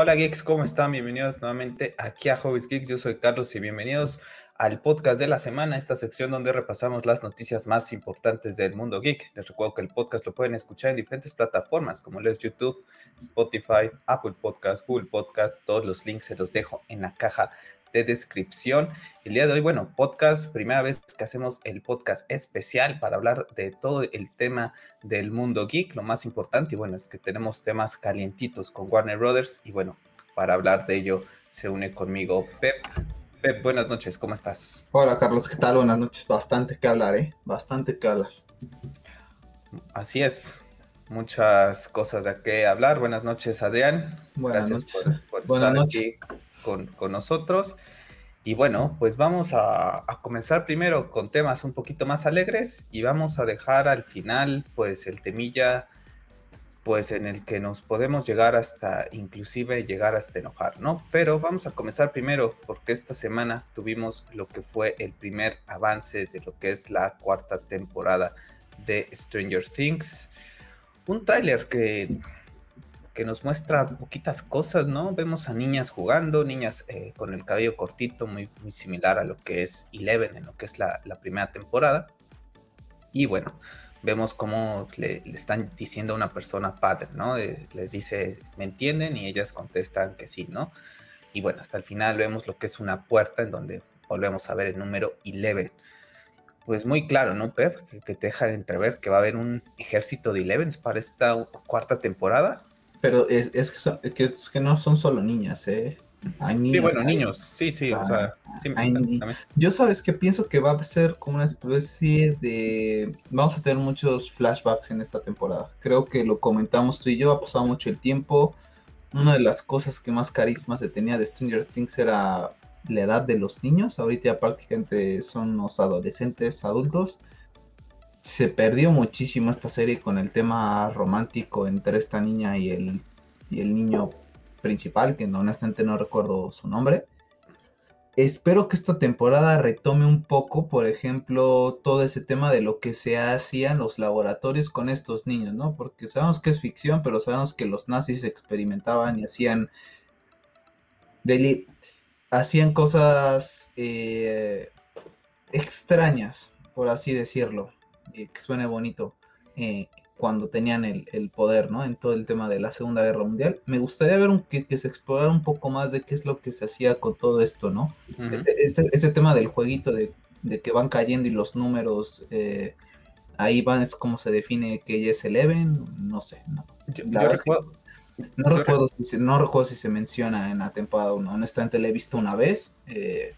Hola geeks, ¿cómo están? Bienvenidos nuevamente aquí a Hobbies Geeks. Yo soy Carlos y bienvenidos al podcast de la semana, esta sección donde repasamos las noticias más importantes del mundo geek. Les recuerdo que el podcast lo pueden escuchar en diferentes plataformas como lo YouTube, Spotify, Apple Podcast, Google Podcast. Todos los links se los dejo en la caja de descripción. El día de hoy, bueno, podcast, primera vez que hacemos el podcast especial para hablar de todo el tema del mundo geek, lo más importante, y bueno, es que tenemos temas calientitos con Warner Brothers, y bueno, para hablar de ello se une conmigo Pep. Pep, buenas noches, ¿cómo estás? Hola Carlos, ¿qué tal? Buenas noches, bastante que hablar, ¿eh? Bastante que hablar. Así es, muchas cosas de qué hablar. Buenas noches, Adrián. Buenas Gracias noches. por, estar noches. aquí con, nosotros. Y bueno, pues vamos a, a comenzar primero con temas un poquito más alegres y vamos a dejar al final pues el temilla pues en el que nos podemos llegar hasta inclusive llegar hasta enojar, ¿no? Pero vamos a comenzar primero porque esta semana tuvimos lo que fue el primer avance de lo que es la cuarta temporada de Stranger Things. Un tráiler que que nos muestra poquitas cosas, ¿no? Vemos a niñas jugando, niñas eh, con el cabello cortito, muy, similar a lo que es Eleven en lo que es la, primera temporada. Y bueno, vemos cómo le, están diciendo a una persona padre, ¿no? Eh, les dice, ¿me entienden? Y ellas contestan que sí, ¿no? Y bueno, hasta el final vemos lo que es una puerta en donde volvemos a ver el número 11. Pues muy claro, ¿no, Pep? Que, te deja entrever que va a haber un ejército de Elevens para esta cuarta temporada. Pero es, es, que, son, es, que no son solo niñas, ¿eh? Hay niños, sí, bueno, hay, niños, sí, sí, o sea, sí, hay, yo sabes que pienso que va a ser como una especie de... Vamos a tener muchos flashbacks en esta temporada. Creo que lo comentamos tú y yo, ha pasado mucho el tiempo. Una de las cosas que más carisma se tenía de Stranger Things era la edad de los niños. Ahorita ya prácticamente son los adolescentes, adultos se perdió muchísimo esta serie con el tema romántico entre esta niña y el, y el niño principal, que honestamente no recuerdo su nombre. Espero que esta temporada retome un poco, por ejemplo, todo ese tema de lo que se hacía en los laboratorios con estos niños, ¿no? Porque sabemos que es ficción, pero sabemos que los nazis experimentaban y hacían, deli hacían cosas eh, extrañas, por así decirlo eh, que suene bonito, eh, cuando tenían el, el, poder, ¿no? En todo el tema de la Segunda Guerra Mundial. Me gustaría ver un, que, que, se explorara un poco más de qué es lo que se hacía con todo esto, ¿no? Uh -huh. este, este, este, tema del jueguito de, de, que van cayendo y los números, eh, ahí van, es como se define que ella es Eleven, no sé, no. Yo, yo recuerdo, no, recuerdo si se, no recuerdo si se menciona en la temporada 1, honestamente la he visto una vez. Eh,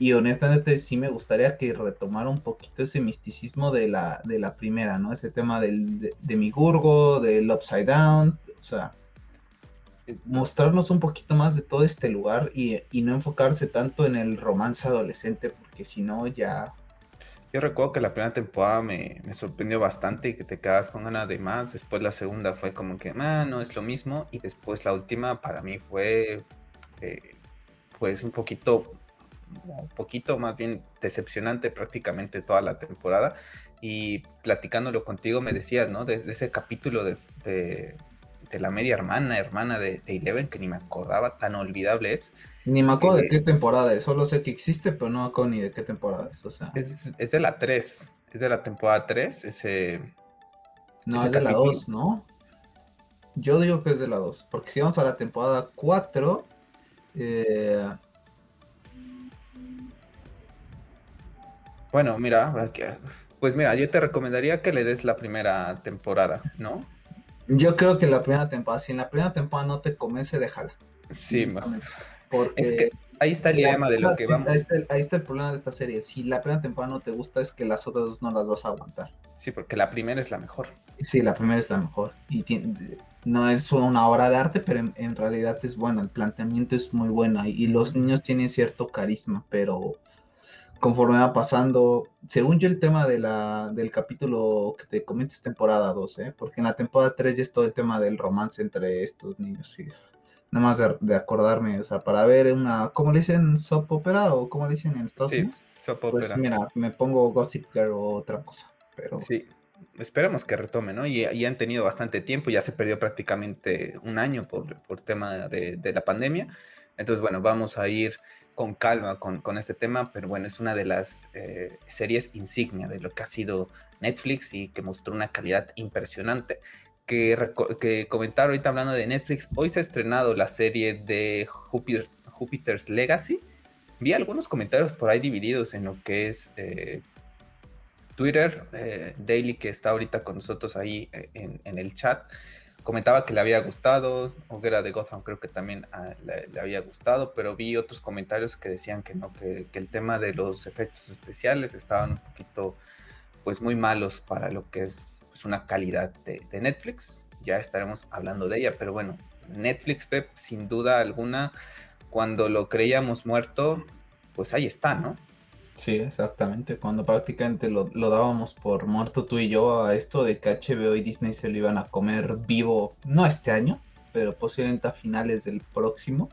y honestamente sí me gustaría que retomara un poquito ese misticismo de la, de la primera, ¿no? Ese tema del, de, de Migurgo, del Upside Down, o sea, mostrarnos un poquito más de todo este lugar y, y no enfocarse tanto en el romance adolescente, porque si no ya... Yo recuerdo que la primera temporada me, me, sorprendió bastante y que te quedas con ganas de más. Después la segunda fue como que, ah, no es lo mismo. Y después la última para mí fue, eh, pues, un poquito un poquito más bien decepcionante prácticamente toda la temporada. Y platicándolo contigo me decías, ¿no? Desde ese capítulo de, de, de, la media hermana, hermana de, de, Eleven, que ni me acordaba, tan olvidable es. Ni me acuerdo eh, de qué temporada es, solo sé que existe, pero no me acuerdo ni de qué temporada es, o sea. Es, es de la 3, es de la temporada 3, ese... No, ese es de capítulo. la 2, ¿no? Yo digo que es de la 2, porque si vamos a la temporada 4, eh, Bueno, mira, pues mira, yo te recomendaría que le des la primera temporada, ¿no? Yo creo que la primera temporada, si en la primera temporada no te convence, déjala. Sí, mejor. Porque es que ahí está el dilema de lo que vamos. Ahí está, el, ahí está, el, problema de esta serie. Si la primera temporada no te gusta, es que las otras dos no las vas a aguantar. Sí, porque la primera es la mejor. Sí, la primera es la mejor. Y tiene, no es una obra de arte, pero en, en, realidad es bueno. El planteamiento es muy bueno. Y los niños tienen cierto carisma, pero conforme va pasando, según yo el tema de la, del capítulo que te comento es temporada 2, ¿eh? porque en la temporada 3 ya es todo el tema del romance entre estos niños, sí. Nada más de, de, acordarme, o sea, para ver una, ¿cómo le dicen? ¿Soap opera o cómo le dicen en Estados sí, Unidos? Soap pues opera. mira, me pongo Gossip Girl o otra cosa, pero... Sí, esperemos que retome, ¿no? Y, han tenido bastante tiempo, ya se perdió prácticamente un año por, por tema de, de, la pandemia. Entonces, bueno, vamos a ir con calma con, con este tema, pero bueno, es una de las eh, series insignia de lo que ha sido Netflix y que mostró una calidad impresionante. Que, que comentar ahorita hablando de Netflix, hoy se ha estrenado la serie de Jupiter, Jupiter's Legacy. Vi algunos comentarios por ahí divididos en lo que es eh, Twitter, eh, Daily, que está ahorita con nosotros ahí eh, en, el chat, comentaba que le había gustado, Hoguera de Gotham creo que también ah, le, había gustado, pero vi otros comentarios que decían que no, que, el tema de los efectos especiales estaban un poquito, pues muy malos para lo que es pues, una calidad de, Netflix. Ya estaremos hablando de ella, pero bueno, Netflix, Pep, sin duda alguna, cuando lo creíamos muerto, pues ahí está, ¿no? Sí, exactamente. Cuando prácticamente lo, dábamos por muerto tú y yo a esto de que HBO y Disney se lo iban a comer vivo, no este año, pero posiblemente a finales del próximo,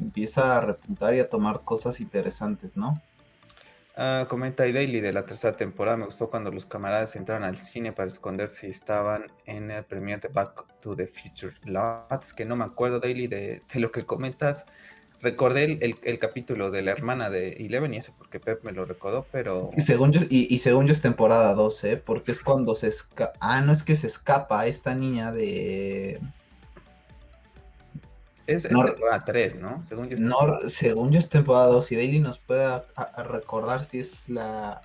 empieza a repuntar y a tomar cosas interesantes, ¿no? Uh, comenta y Daily de la tercera temporada. Me gustó cuando los camaradas entraron al cine para esconderse y estaban en el premier de Back to the Future. Lots, que no me acuerdo, Daily, de, de lo que comentas. Recordé el, capítulo de la hermana de Eleven y eso porque Pep me lo recordó, pero... Y según yo, y, según yo es temporada 12, ¿eh? porque es cuando se escapa... Ah, no es que se escapa esta niña de... Es, temporada 3, ¿no? Según yo, es temporada... según yo es temporada 2 y Daily nos puede recordar si es la...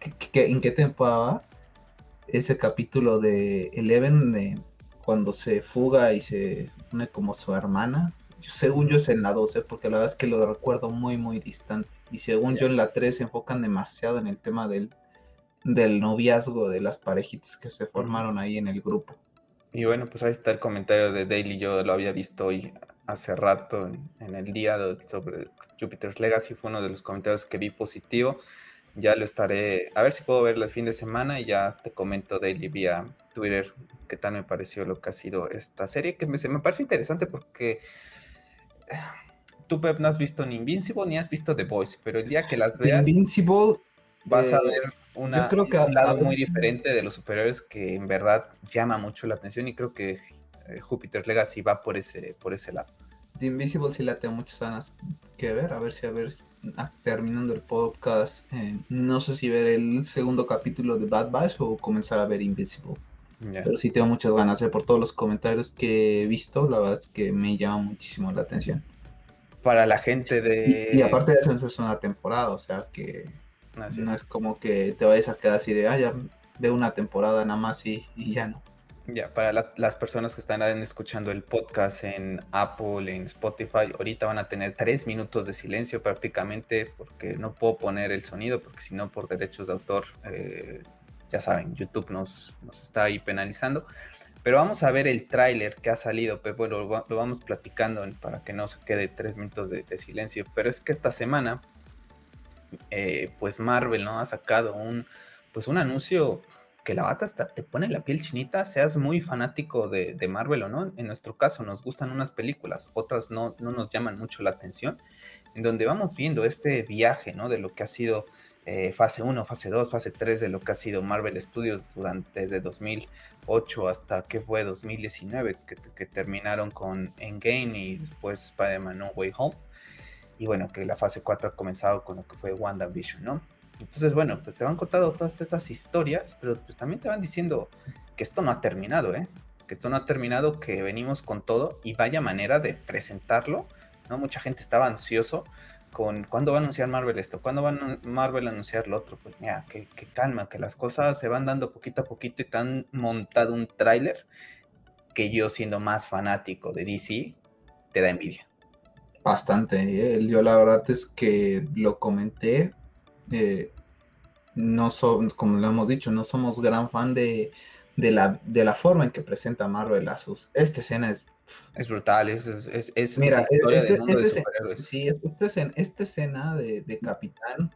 en qué temporada ese capítulo de Eleven de cuando se fuga y se une como su hermana según yo es en la 12, porque la verdad es que lo recuerdo muy, muy distante. Y según yo en la 3 se enfocan demasiado en el tema del, del noviazgo de las parejitas que se formaron ahí en el grupo. Y bueno, pues ahí está el comentario de Daily, yo lo había visto hoy hace rato en, el día sobre Jupiter's Legacy, fue uno de los comentarios que vi positivo. Ya lo estaré, a ver si puedo verlo el fin de semana y ya te comento Daily vía Twitter qué tal me pareció lo que ha sido esta serie, que me, me parece interesante porque tú, Pep, no has visto ni Invincible ni has visto The Voice, pero el día que las veas. Invincible. Vas a eh, ver una, creo que un lado muy diferente de los superiores que en verdad llama mucho la atención y creo que eh, Jupiter Legacy va por ese, por ese lado. The Invincible sí la tengo muchas ganas que ver, a ver si a ver, ah, terminando el podcast, eh, no sé si ver el segundo capítulo de Bad Batch o comenzar a ver Pero sí tengo muchas ganas, por todos los comentarios que he visto, la verdad es que me llama muchísimo la atención. Para la gente de... Y, aparte de eso, es una temporada, o sea que no es. como que te vayas a quedar así de, ah, ya veo una temporada nada más y, y ya no. Ya, para las personas que están escuchando el podcast en Apple, en Spotify, ahorita van a tener tres minutos de silencio prácticamente porque no puedo poner el sonido porque si no por derechos de autor eh, ya saben, YouTube nos, está ahí penalizando. Pero vamos a ver el tráiler que ha salido, Pepe, lo, vamos platicando para que no se quede tres minutos de, silencio. Pero es que esta semana, eh, pues Marvel ¿no? ha sacado un, pues un anuncio que la bata te pone la piel chinita, seas muy fanático de, de, Marvel o no. En nuestro caso nos gustan unas películas, otras no, no nos llaman mucho la atención, en donde vamos viendo este viaje ¿no? de lo que ha sido eh, fase 1, fase 2, fase 3 de lo que ha sido Marvel Studios durante desde 2008 hasta que fue 2019, que, terminaron con Endgame y después Spider-Man No Way Home. Y bueno, que la fase 4 ha comenzado con lo que fue WandaVision, ¿no? Entonces, bueno, pues te van contando todas estas historias, pero pues también te van diciendo que esto no ha terminado, ¿eh? Que esto no ha terminado, que venimos con todo y vaya manera de presentarlo, ¿no? Mucha gente estaba ansioso con cuándo va a anunciar Marvel esto, cuándo va a Marvel a anunciar lo otro. Pues mira, que, calma, que las cosas se van dando poquito a poquito y te han montado un tráiler que yo siendo más fanático de DC, te da envidia. Bastante, ¿eh? yo la verdad es que lo comenté, eh, no como lo hemos dicho, no somos gran fan de, de, la, de la forma en que presenta Marvel a sus... Esta escena es es brutal, es, es, es, Mira, historia este, mundo este, de superhéroes. Sí, esta escena, esta escena de, de Capitán,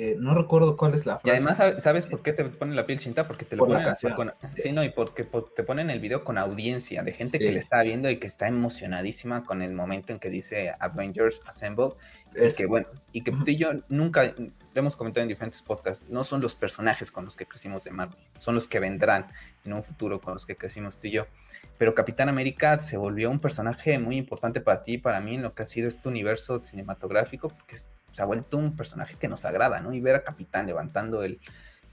eh, no recuerdo cuál es la frase. Y además, ¿sabes por qué te ponen la piel chinta? Porque te lo ponen con, sí. no, y porque te ponen el video con audiencia de gente que le está viendo y que está emocionadísima con el momento en que dice Avengers Assemble Es que bueno, y que tú y yo nunca, lo hemos comentado en diferentes podcasts, no son los personajes con los que crecimos de Marvel, son los que vendrán en un futuro con los que crecimos tú y yo. Pero Capitán América se volvió un personaje muy importante para ti y para mí en lo que ha sido este universo cinematográfico, porque se ha vuelto un personaje que nos agrada, ¿no? Y ver a Capitán levantando el,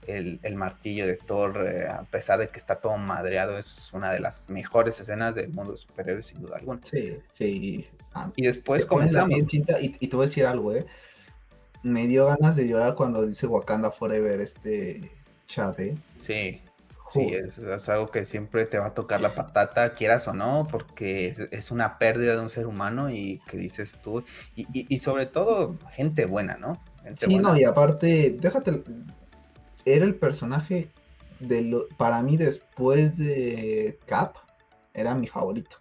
el, martillo de Thor, eh, a pesar de que está todo madreado, es una de las mejores escenas del mundo de superhéroes, sin duda alguna. Sí, sí. Ah, y después comenzamos. y, y, te voy a decir algo, ¿eh? Me dio ganas de llorar cuando dice Wakanda Forever este chat, ¿eh? Sí. Sí, es, algo que siempre te va a tocar la patata, quieras o no, porque es, una pérdida de un ser humano y que dices tú, y, y, sobre todo gente buena, ¿no? sí, no, y aparte, déjate, era el personaje de lo, para mí después de Cap, era mi favorito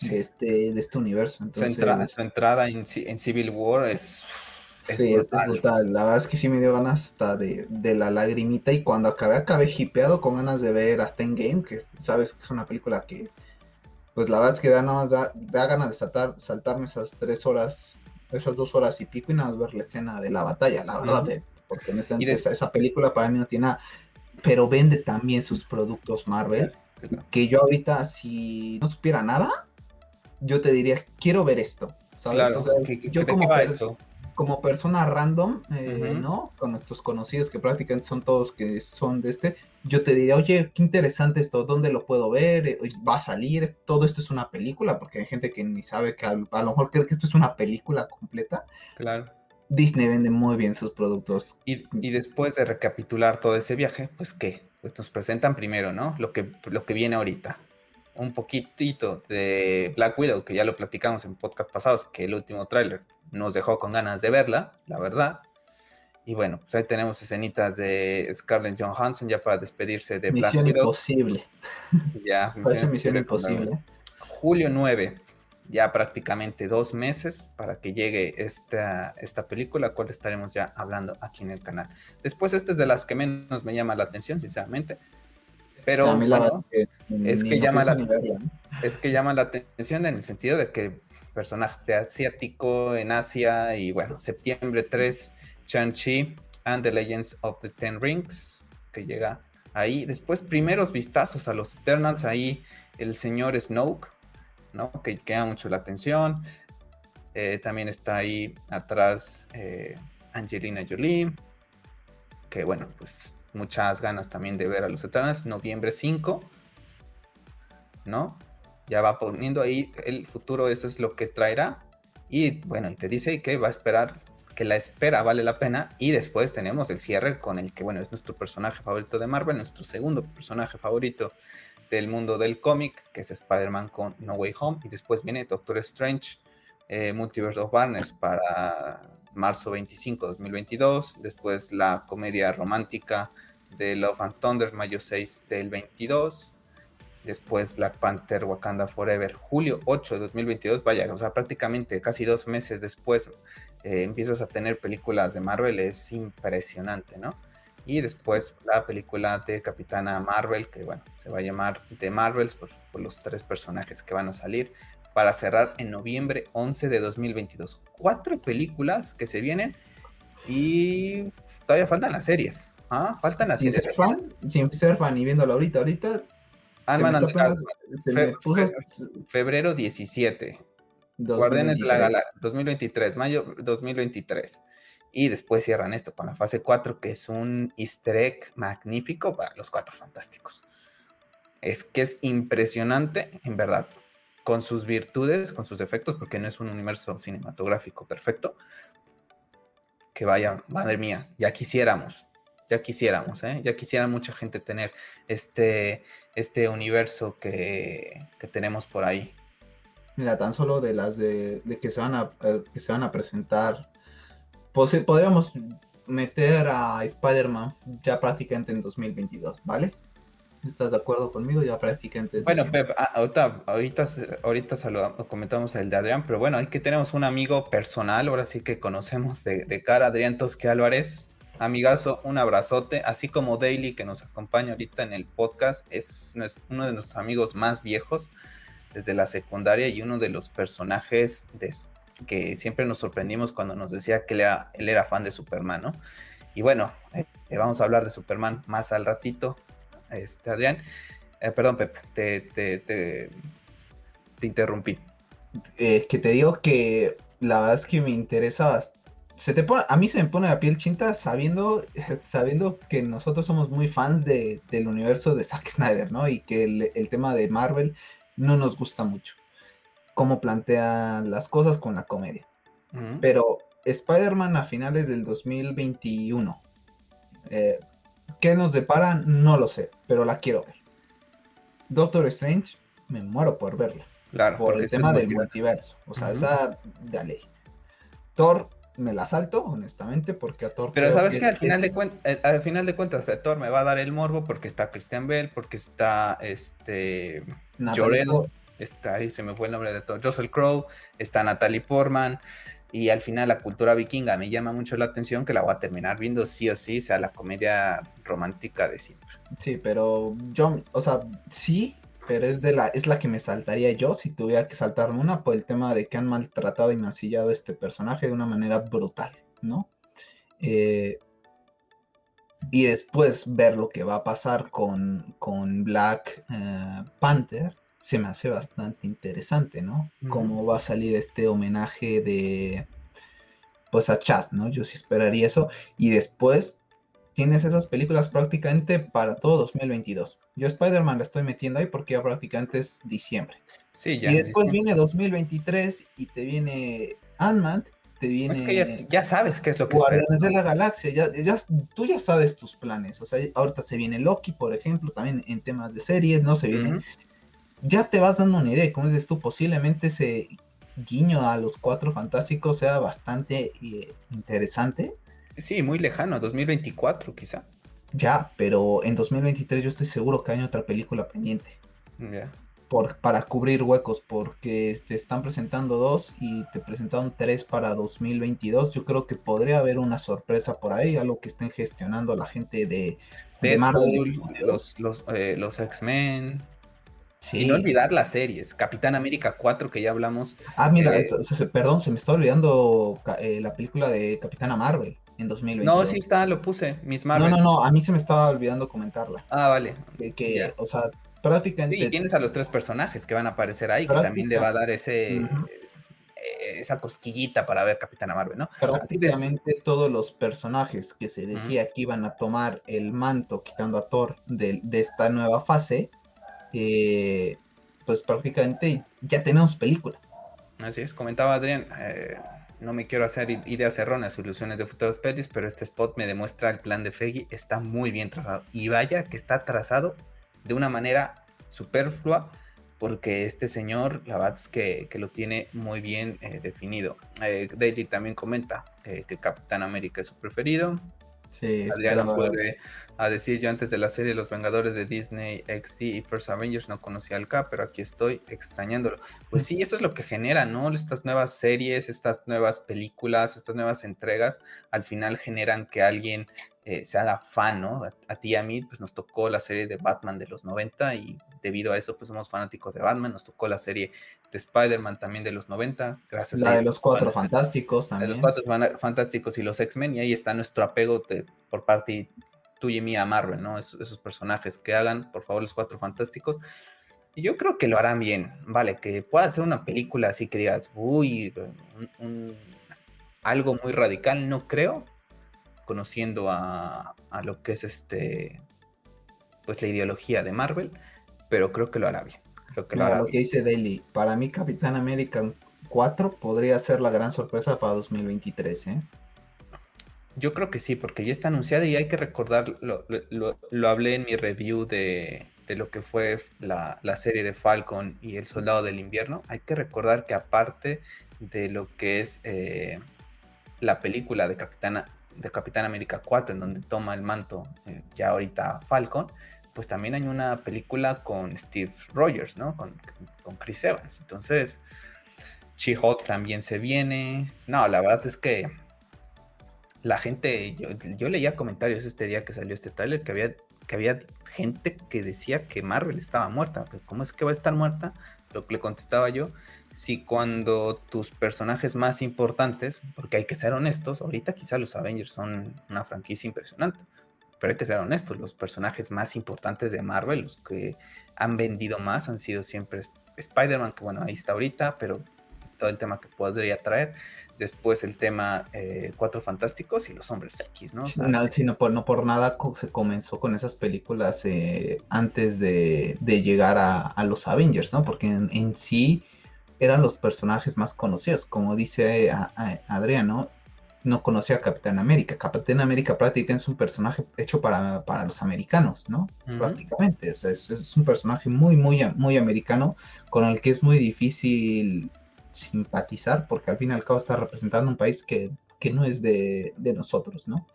de, este, de este universo. Entonces, su, entrada, en, Civil War es... sí, brutal. La verdad es que sí me dio ganas hasta de, la lagrimita y cuando acabé, acabé hipeado con ganas de ver hasta en Game, que sabes que es una película que, pues la verdad es que da nada más da, ganas de saltar, saltarme esas tres horas, esas dos horas y pico y nada más ver la escena de la batalla, la verdad, de porque en esa, película para mí no tiene nada, pero vende también sus productos Marvel, que yo ahorita si no supiera nada, yo te diría, quiero ver esto, ¿sabes? yo como, como persona random, eh, ¿no? Con nuestros conocidos que prácticamente son todos que son de este, yo te diría, oye, qué interesante esto, ¿dónde lo puedo ver? Eh, ¿Va a salir? ¿Todo esto es una película? Porque hay gente que ni sabe que a, a lo mejor cree que esto es una película completa. Claro Disney vende muy bien sus productos. Y, después de recapitular todo ese viaje, pues qué, pues nos presentan primero, ¿no? Lo que, lo que viene ahorita. Un poquitito de Black Widow, que ya lo platicamos en podcast pasados, que el último tráiler nos dejó con ganas de verla, la verdad. Y bueno, pues ahí tenemos escenitas de Scarlett Johansson ya para despedirse de Black Widow. Imposible. Ya, misión, misión imposible. Julio 9, ya prácticamente dos meses para que llegue esta, esta película, cual estaremos ya hablando aquí en el canal. Después, esta es de las que menos me llama la atención, sinceramente. Pero es, que llama la, es que llama la atención en el sentido de que personaje asiático en Asia y bueno, septiembre 3, Shang-Chi and the Legends of the Ten Rings, que llega ahí. Después, primeros vistazos a los Eternals, ahí el señor Snoke que queda mucho la atención. Eh, también está ahí atrás eh, Angelina Jolie, que bueno, pues muchas ganas también de ver a los Eternals, noviembre 5, ¿no? Ya va poniendo ahí el futuro, eso es lo que traerá. Y bueno, y te dice que va a esperar, que la espera vale la pena. Y después tenemos el cierre con el que, bueno, es nuestro personaje favorito de Marvel, nuestro segundo personaje favorito del mundo del cómic, que es Spider-Man con No Way Home, y después viene Doctor Strange, eh, Multiverse of Barnes para marzo 25, 2022, después la comedia romántica de Love and Thunder, mayo 6 del 22, después Black Panther Wakanda Forever, julio 8 de 2022, vaya, o sea, prácticamente casi dos meses después eh, empiezas a tener películas de Marvel, es impresionante, ¿no? Y después la película de Capitana Marvel, que bueno, se va a llamar The Marvels por, los tres personajes que van a salir para cerrar en noviembre 11 de 2022. Cuatro películas que se vienen y todavía faltan las series. ¿ah? Faltan las sin series. Ser fan, sin ser fan y viéndolo ahorita, ahorita. febrero 17. Guardianes de la Gala 2023, mayo 2023. Y después cierran esto con la fase 4, que es un easter egg magnífico para los cuatro fantásticos. Es que es impresionante, en verdad, con sus virtudes, con sus defectos, porque no es un universo cinematográfico perfecto. Que vaya, madre mía, ya quisiéramos, ya quisiéramos, ¿eh? ya quisiera mucha gente tener este, este universo que, que tenemos por ahí. Mira, tan solo de las de, que, se van a, eh, que se van a presentar pues, podríamos meter a Spider-Man ya prácticamente en 2022, ¿vale? ¿Estás de acuerdo conmigo? Ya prácticamente. Bueno, Pep, ah, ahorita, ahorita, ahorita saludamos, comentamos el de Adrián, pero bueno, que tenemos un amigo personal, ahora sí que conocemos de, cara, Adrián Tosque Álvarez. Amigazo, un abrazote, así como Daily que nos acompaña ahorita en el podcast, es uno de nuestros amigos más viejos desde la secundaria y uno de los personajes de que siempre nos sorprendimos cuando nos decía que él era, él era fan de Superman, ¿no? Y bueno, eh, vamos a hablar de Superman más al ratito, este, Adrián. Eh, perdón, Pepe, te, te, te, interrumpí. Eh, que te digo que la verdad es que me interesa bastante se te pone, a mí se me pone la piel chinta sabiendo, sabiendo que nosotros somos muy fans de, del universo de Zack Snyder, ¿no? Y que el, tema de Marvel no nos gusta mucho. Cómo plantean las cosas con la comedia. Pero Spider-Man a finales del 2021. Eh, ¿Qué nos depara? No lo sé, pero la quiero ver. Doctor Strange, me muero por verla. Claro, por el tema del multiverso. O sea, esa esa, ley. Thor, me la salto, honestamente, porque a Thor. Pero sabes que, al, final de eh, al final de cuentas, a Thor me va a dar el morbo porque está Christian Bell, porque está este. Lloredo, está ahí, se me fue el nombre de Thor, Russell Crowe, está Natalie Portman. Y al final la cultura vikinga me llama mucho la atención que la voy a terminar viendo sí o sí, sea la comedia romántica de siempre. Sí, pero yo, o sea, sí, pero es de la es la que me saltaría yo si tuviera que saltarme una por el tema de que han maltratado y mancillado a este personaje de una manera brutal, ¿no? Eh, y después ver lo que va a pasar con, con Black eh, Panther se me hace bastante interesante, ¿no? Cómo va a salir este homenaje de pues a Chad, ¿no? Yo sí esperaría eso. Y después tienes esas películas prácticamente para todo 2022. Yo Spider-Man la estoy metiendo ahí porque ya prácticamente es diciembre. Sí, ya. Y después viene 2023 y te viene Ant-Man, te viene... Es que ya, sabes qué es lo que Guardianes de la Galaxia, ya, tú ya sabes tus planes. O sea, ahorita se viene Loki, por ejemplo, también en temas de series, ¿no? Se viene... Ya te vas dando una idea, como dices tú, posiblemente ese guiño a los cuatro fantásticos sea bastante eh, interesante Sí, muy lejano, 2024 quizá. Ya, pero en 2023 yo estoy seguro que hay otra película pendiente. Ya. Por, para cubrir huecos, porque se están presentando dos y te presentaron tres para 2022. Yo creo que podría haber una sorpresa por ahí, algo que estén gestionando la gente de, de Marvel. Los, los, eh, los X-Men. Sí. Y no olvidar las series. Capitán América 4, que ya hablamos. Ah, mira, eh, perdón, se me está olvidando eh, la película de Capitana Marvel en 2020. No, sí está, lo puse, Miss Marvel. No, no, no, a mí se me estaba olvidando comentarla. Ah, vale. que, o sea, prácticamente... Sí, tienes a los tres personajes que van a aparecer ahí, que también le va a dar ese... Eh, esa cosquillita para ver Capitana Marvel, ¿no? Prácticamente todos los personajes que se decía que iban a tomar el manto, quitando a Thor de, esta nueva fase, eh, pues prácticamente ya tenemos película. Así es, comentaba Adrián, eh, no me quiero hacer ideas erróneas, soluciones de futuros pelis, pero este spot me demuestra el plan de Feggy está muy bien trazado. Y vaya que está trazado de una manera superflua, porque este señor, la verdad es que, lo tiene muy bien eh, definido. Eh, Daily también comenta eh, que Capitán América es su preferido. Sí, vuelve a decir yo antes de la serie Los Vengadores de Disney XD y First Avengers no conocía al K, pero aquí estoy extrañándolo. Pues sí, eso es lo que genera, ¿no? Estas nuevas series, estas nuevas películas, estas nuevas entregas, al final generan que alguien eh, se haga fan, ¿no? A, ti y a mí, pues nos tocó la serie de Batman de los 90 y debido a eso, pues somos fanáticos de Batman, nos tocó la serie de Spider-Man también de los 90, gracias la de los Cuatro Fantásticos también. De los Cuatro Fantásticos y los X-Men, y ahí está nuestro apego por parte tuya y mía a Marvel, ¿no? esos personajes que hagan, por favor, los Cuatro Fantásticos. Yo creo que lo harán bien, vale, que pueda ser una película así que digas, uy, algo muy radical, no creo, conociendo a, lo que es este, pues la ideología de Marvel, pero creo que lo hará bien. Creo que lo, que dice Daily, para mí Capitán América 4 podría ser la gran sorpresa para 2023, ¿eh? Yo creo que sí, porque ya está anunciada y hay que recordar, lo, lo, hablé en mi review de, de lo que fue la, la, serie de Falcon y El Soldado del Invierno. Hay que recordar que aparte de lo que es eh, la película de Capitana, de Capitán América 4, en donde toma el manto eh, ya ahorita Falcon, pues también hay una película con Steve Rogers, ¿no? Con, con Chris Evans. Entonces, She-Hulk también se viene. No, la verdad es que la gente, yo, yo, leía comentarios este día que salió este tráiler que había, que había gente que decía que Marvel estaba muerta. ¿Cómo es que va a estar muerta? Lo que le contestaba yo si cuando tus personajes más importantes, porque hay que ser honestos, ahorita quizá los Avengers son una franquicia impresionante, pero hay que ser honestos, los personajes más importantes de Marvel, los que han vendido más, han sido siempre Spider-Man, que bueno, ahí está ahorita, pero todo el tema que podría traer. Después el tema eh, Cuatro Fantásticos y los Hombres X, ¿no? no, por, no por nada se comenzó con esas películas eh, antes de, llegar a, los Avengers, ¿no? Porque en, sí eran los personajes más conocidos, como dice Adriano, no conocía a Capitán América. Capitán América prácticamente es un personaje hecho para, los americanos, ¿no? Prácticamente. O sea, es, un personaje muy, muy, muy americano con el que es muy difícil simpatizar porque al fin y al cabo está representando un país que, no es de, nosotros, ¿no?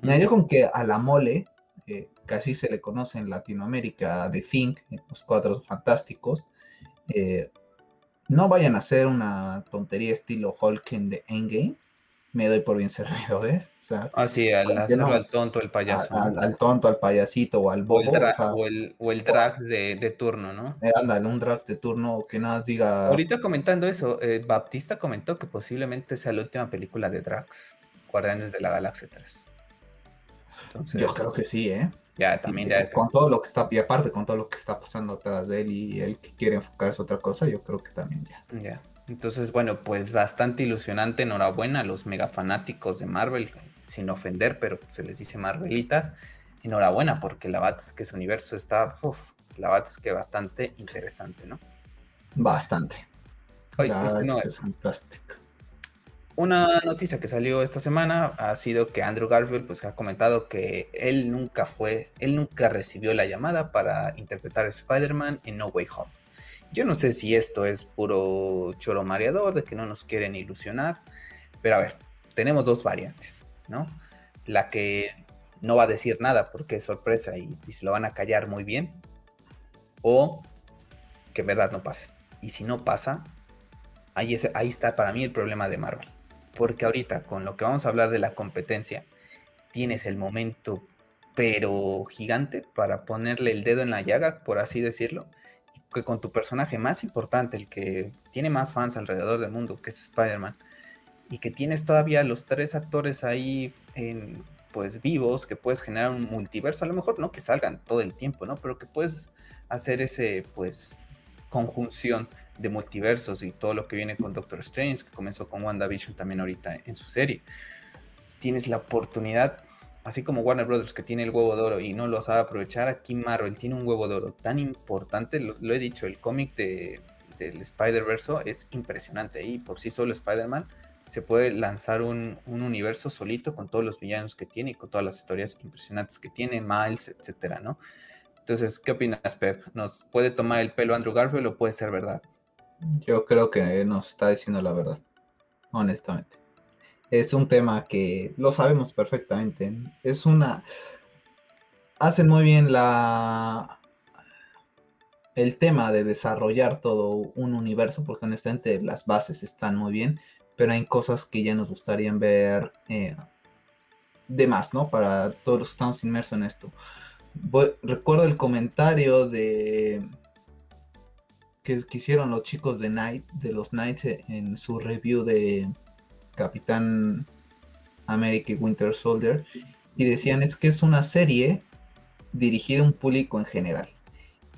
Me con que a la mole, eh, que así se le conoce en Latinoamérica, de Think, los cuatro fantásticos, eh, no vayan a hacer una tontería estilo Hulk en The Endgame, me doy por bien servido, ¿eh? O sea, ah, sí, al hacerlo al tonto, el payaso. Al, tonto, al payasito o al bobo. O el, o el, drags de, turno, ¿no? Eh, ándale, un drags de turno que nada diga. Ahorita comentando eso, eh, Baptista comentó que posiblemente sea la última película de Drax, Guardianes de la Galaxia 3. Yo creo que sí, ¿eh? Ya, también ya. Con todo lo que está, y aparte con todo lo que está pasando atrás de él y él que quiere enfocarse otra cosa, yo creo que también ya. Ya. Entonces, bueno, pues bastante ilusionante, enhorabuena a los mega fanáticos de Marvel, sin ofender, pero se les dice Marvelitas. Enhorabuena, porque la verdad es que ese universo está, uff, la verdad es que bastante interesante, ¿no? Bastante. Oye, es, fantástico. Una noticia que salió esta semana ha sido que Andrew Garfield pues ha comentado que él nunca fue, él nunca recibió la llamada para interpretar a Spider-Man en No Way Home. Yo no sé si esto es puro choro mareador, de que no nos quieren ilusionar, pero a ver, tenemos dos variantes, ¿no? La que no va a decir nada porque es sorpresa y, se lo van a callar muy bien, o que en verdad no pase. Y si no pasa, ahí, ahí está para mí el problema de Marvel. Porque ahorita, con lo que vamos a hablar de la competencia, tienes el momento, pero gigante, para ponerle el dedo en la llaga, por así decirlo, que con tu personaje más importante, el que tiene más fans alrededor del mundo, que es Spider-Man, y que tienes todavía los tres actores ahí en, pues vivos, que puedes generar un multiverso, a lo mejor no que salgan todo el tiempo, ¿no? Pero que puedes hacer ese, pues, conjunción de multiversos y todo lo que viene con Doctor Strange, que comenzó con WandaVision también ahorita en su serie. Tienes la oportunidad así como Warner Brothers que tiene el huevo de oro y no lo sabe aprovechar, aquí Marvel tiene un huevo de oro tan importante, lo, he dicho, el cómic de, del Spider-Verse es impresionante y por sí solo Spider-Man se puede lanzar un, universo solito con todos los villanos que tiene y con todas las historias impresionantes que tiene, Miles, etcétera, ¿no? Entonces, ¿qué opinas, Pep? ¿Nos puede tomar el pelo Andrew Garfield o puede ser verdad? Yo creo que nos está diciendo la verdad, honestamente es un tema que lo sabemos perfectamente. Es una... Hacen muy bien la... El tema de desarrollar todo un universo, porque honestamente las bases están muy bien, pero hay cosas que ya nos gustaría ver eh, de más, ¿no? Para todos los que estamos inmersos en esto. recuerdo el comentario de que, que, hicieron los chicos de Night, de los Knights en su review de, Capitán América y Winter Soldier, y decían es que es una serie dirigida a un público en general.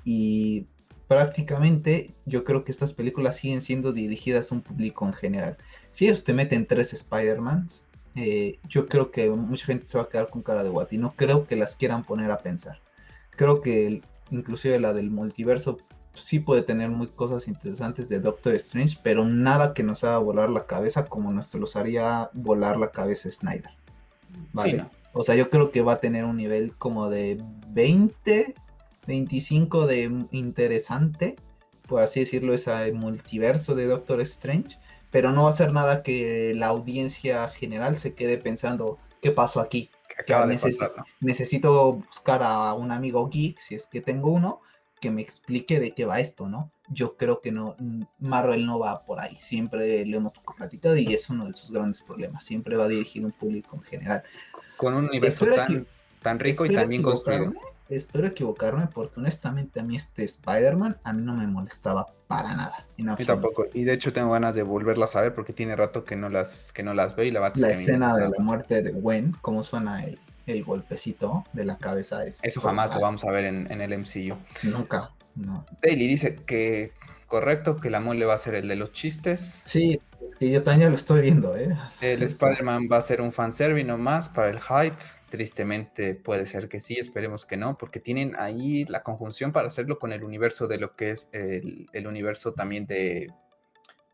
Y prácticamente yo creo que estas películas siguen siendo dirigidas a un público en general. Si ellos te meten tres Spider-Mans, eh, yo creo que mucha gente se va a quedar con cara de what y no creo que las quieran poner a pensar. Creo que inclusive la del multiverso sí puede tener muy cosas interesantes de Doctor Strange, pero nada que nos haga volar la cabeza como nos los haría volar la cabeza Snyder. ¿vale? O sea, yo creo que va a tener un nivel como de 20, 25 de interesante, por así decirlo, ese multiverso de Doctor Strange, pero no va a ser nada que la audiencia general se quede pensando, ¿qué pasó aquí? necesito buscar a un amigo geek, si es que tengo uno, que me explique de qué va esto, ¿no? Yo creo que no, Marvel no va por ahí, siempre lo hemos platicado y es uno de sus grandes problemas, siempre va dirigido a un público en general. Con un universo tan, rico y tan bien construido. espero equivocarme porque honestamente a mí este Spider-Man a mí no me molestaba para nada. Y tampoco. Y de hecho tengo ganas de volverlas a ver porque tiene rato que no las, que no las veo y la La escena de la muerte de Gwen, cómo suena el, el golpecito de la cabeza. Es Eso jamás lo vamos a ver en, en el MCU. Nunca. No. Daily dice que correcto, que la mole va a ser el de los chistes. Sí, y yo también lo estoy viendo, ¿eh? El Spider-Man va a ser un fanservice nomás para el hype. Tristemente puede ser que sí, esperemos que no, porque tienen ahí la conjunción para hacerlo con el universo de lo que es el, universo también de,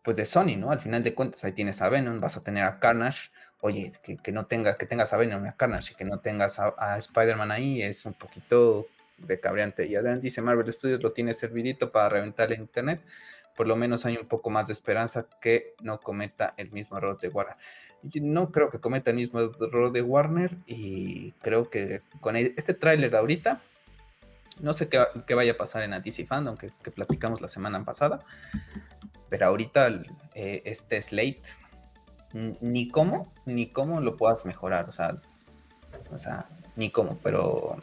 pues de Sony, ¿no? Al final de cuentas, ahí tienes a Venom, vas a tener a Carnage. Oye, que, no tengas, que tengas a Venom a Carnage que no tengas a, a Spider-Man ahí es un poquito de cabreante. Y además dice Marvel Studios lo tiene servidito para reventar el internet. Por lo menos hay un poco más de esperanza que no cometa el mismo error de Warner. No creo que cometa el mismo error de Warner y creo que con e-, este tráiler de ahorita, no sé qué, vaya a pasar en DC Fandom, platicamos la semana pasada, pero ahorita eh, este Slate, ni cómo, ni cómo lo puedas mejorar, o sea, o sea, ni cómo, pero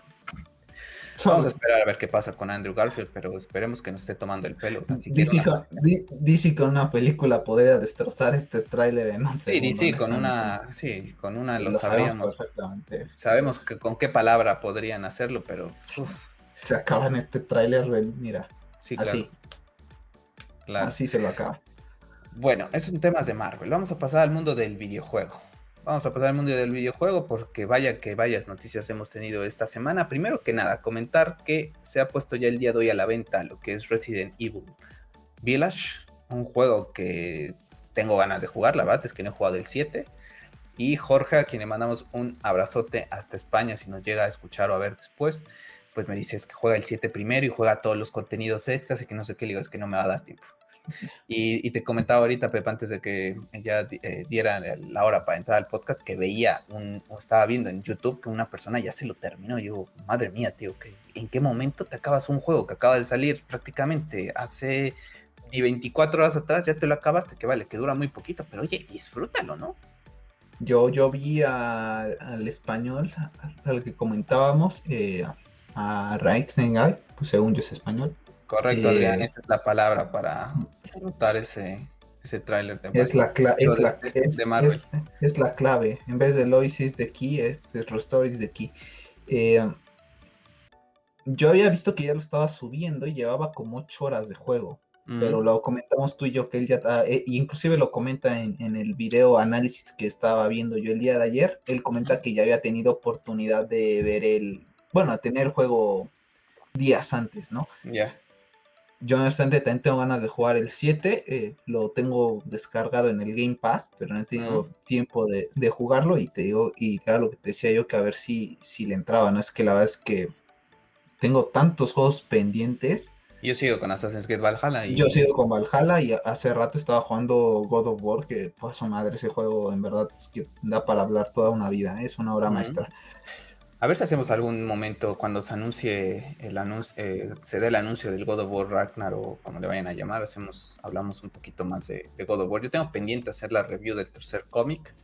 Vamos a esperar a ver qué pasa con Andrew Garfield, pero esperemos que no esté tomando el pelo. DC, con, una película podría destrozar este tráiler en un Sí, DC con una, sí, con una lo, sabíamos. perfectamente. Sabemos que con qué palabra podrían hacerlo, pero se acaba en este tráiler, mira, sí, así. Así se lo acaba. Bueno, esos son temas de Marvel. Vamos a pasar al mundo del videojuego. Vamos a pasar al mundo del videojuego porque vaya que varias noticias hemos tenido esta semana. Primero que nada, comentar que se ha puesto ya el día de hoy a la venta lo que es Resident Evil Village, un juego que tengo ganas de jugar, la verdad es que no he jugado el 7. Y Jorge, a quien le mandamos un abrazote hasta España, si nos llega a escuchar o a ver después, pues me dices que juega el 7 primero y juega todos los contenidos extras y que no sé qué, le digo, es que no me va a dar tiempo. Y, te comentaba ahorita, Pepe, antes de que ya eh, diera la hora para entrar al podcast, que veía, un, o estaba viendo en YouTube que una persona ya se lo terminó. Yo, madre mía, tío, ¿en qué momento te acabas un juego que acaba de salir prácticamente hace 24 horas atrás? Ya te lo acabaste, que vale, que dura muy poquito, pero oye, disfrútalo, ¿no? Yo, yo vi al español, al que comentábamos, eh, a Guy, pues según yo es español Correcto, Adrián, esa es la palabra para notar ese, ese tráiler de es la, es, la, es, es, la clave. En vez de Lois de key, es de Restore is the key. Eh, yo había visto que ya lo estaba subiendo y llevaba como 8 horas de juego. Pero lo comentamos tú y yo que él ya, eh, inclusive lo comenta en, en, el video análisis que estaba viendo yo el día de ayer. Él comenta que ya había tenido oportunidad de ver el, bueno, a tener el juego días antes, ¿no? Ya. Yo honestamente también tengo ganas de jugar el 7, eh, lo tengo descargado en el Game Pass, pero no tengo tiempo de, jugarlo y te digo, y claro, lo que te decía yo, que a ver si, si le entraba, ¿no? Es que la verdad es que tengo tantos juegos pendientes. Yo sigo con Assassin's Creed Valhalla. Y... Yo sigo con Valhalla y hace rato estaba jugando God of War, que pues su madre ese juego en verdad es que da para hablar toda una vida, ¿eh? es una obra maestra. A ver si hacemos algún momento cuando se anuncie el anuncio, eh, se dé el anuncio del God of War Ragnar o como le vayan a llamar, hacemos, hablamos un poquito más de, God of War. Yo tengo pendiente hacer la review del tercer cómic.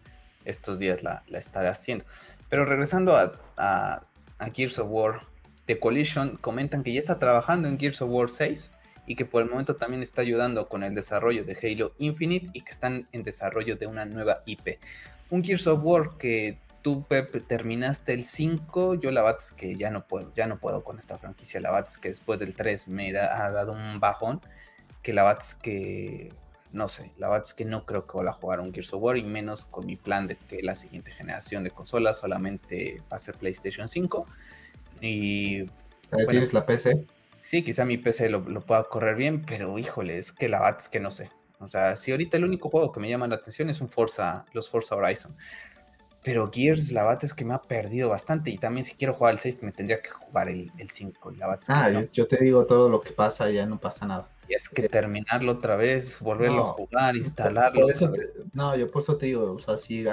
Estos días la, estaré haciendo. Pero regresando a, a, Gears of War, The Coalition comentan que ya está trabajando en Gears of War 6 y que por el momento también está ayudando con el desarrollo de Halo Infinite y que están en desarrollo de una nueva IP. Un Gears of War que tú, Pep, terminaste el 5, yo la verdad que ya no puedo, ya no puedo con esta franquicia, la verdad que después del 3 me ha dado un bajón, que la verdad que, no sé, la verdad que no creo que vaya a jugar un Gears of War y menos con mi plan de que la siguiente generación de consolas solamente va a ser PlayStation 5 y... ¿Tienes la PC? Sí, quizá mi PC lo, pueda correr bien, pero híjole, es que la verdad que no sé. O sea, si ahorita el único juego que me llama la atención es un Forza, los Forza Horizon. Pero Gears, la bata es que me ha perdido bastante. Y también si quiero jugar el 6, me tendría que jugar el, 5. La ah, yo, te digo todo lo que pasa, ya no pasa nada. Y es que terminarlo otra vez, volverlo a jugar, instalarlo. no, yo por eso te digo, o sea, si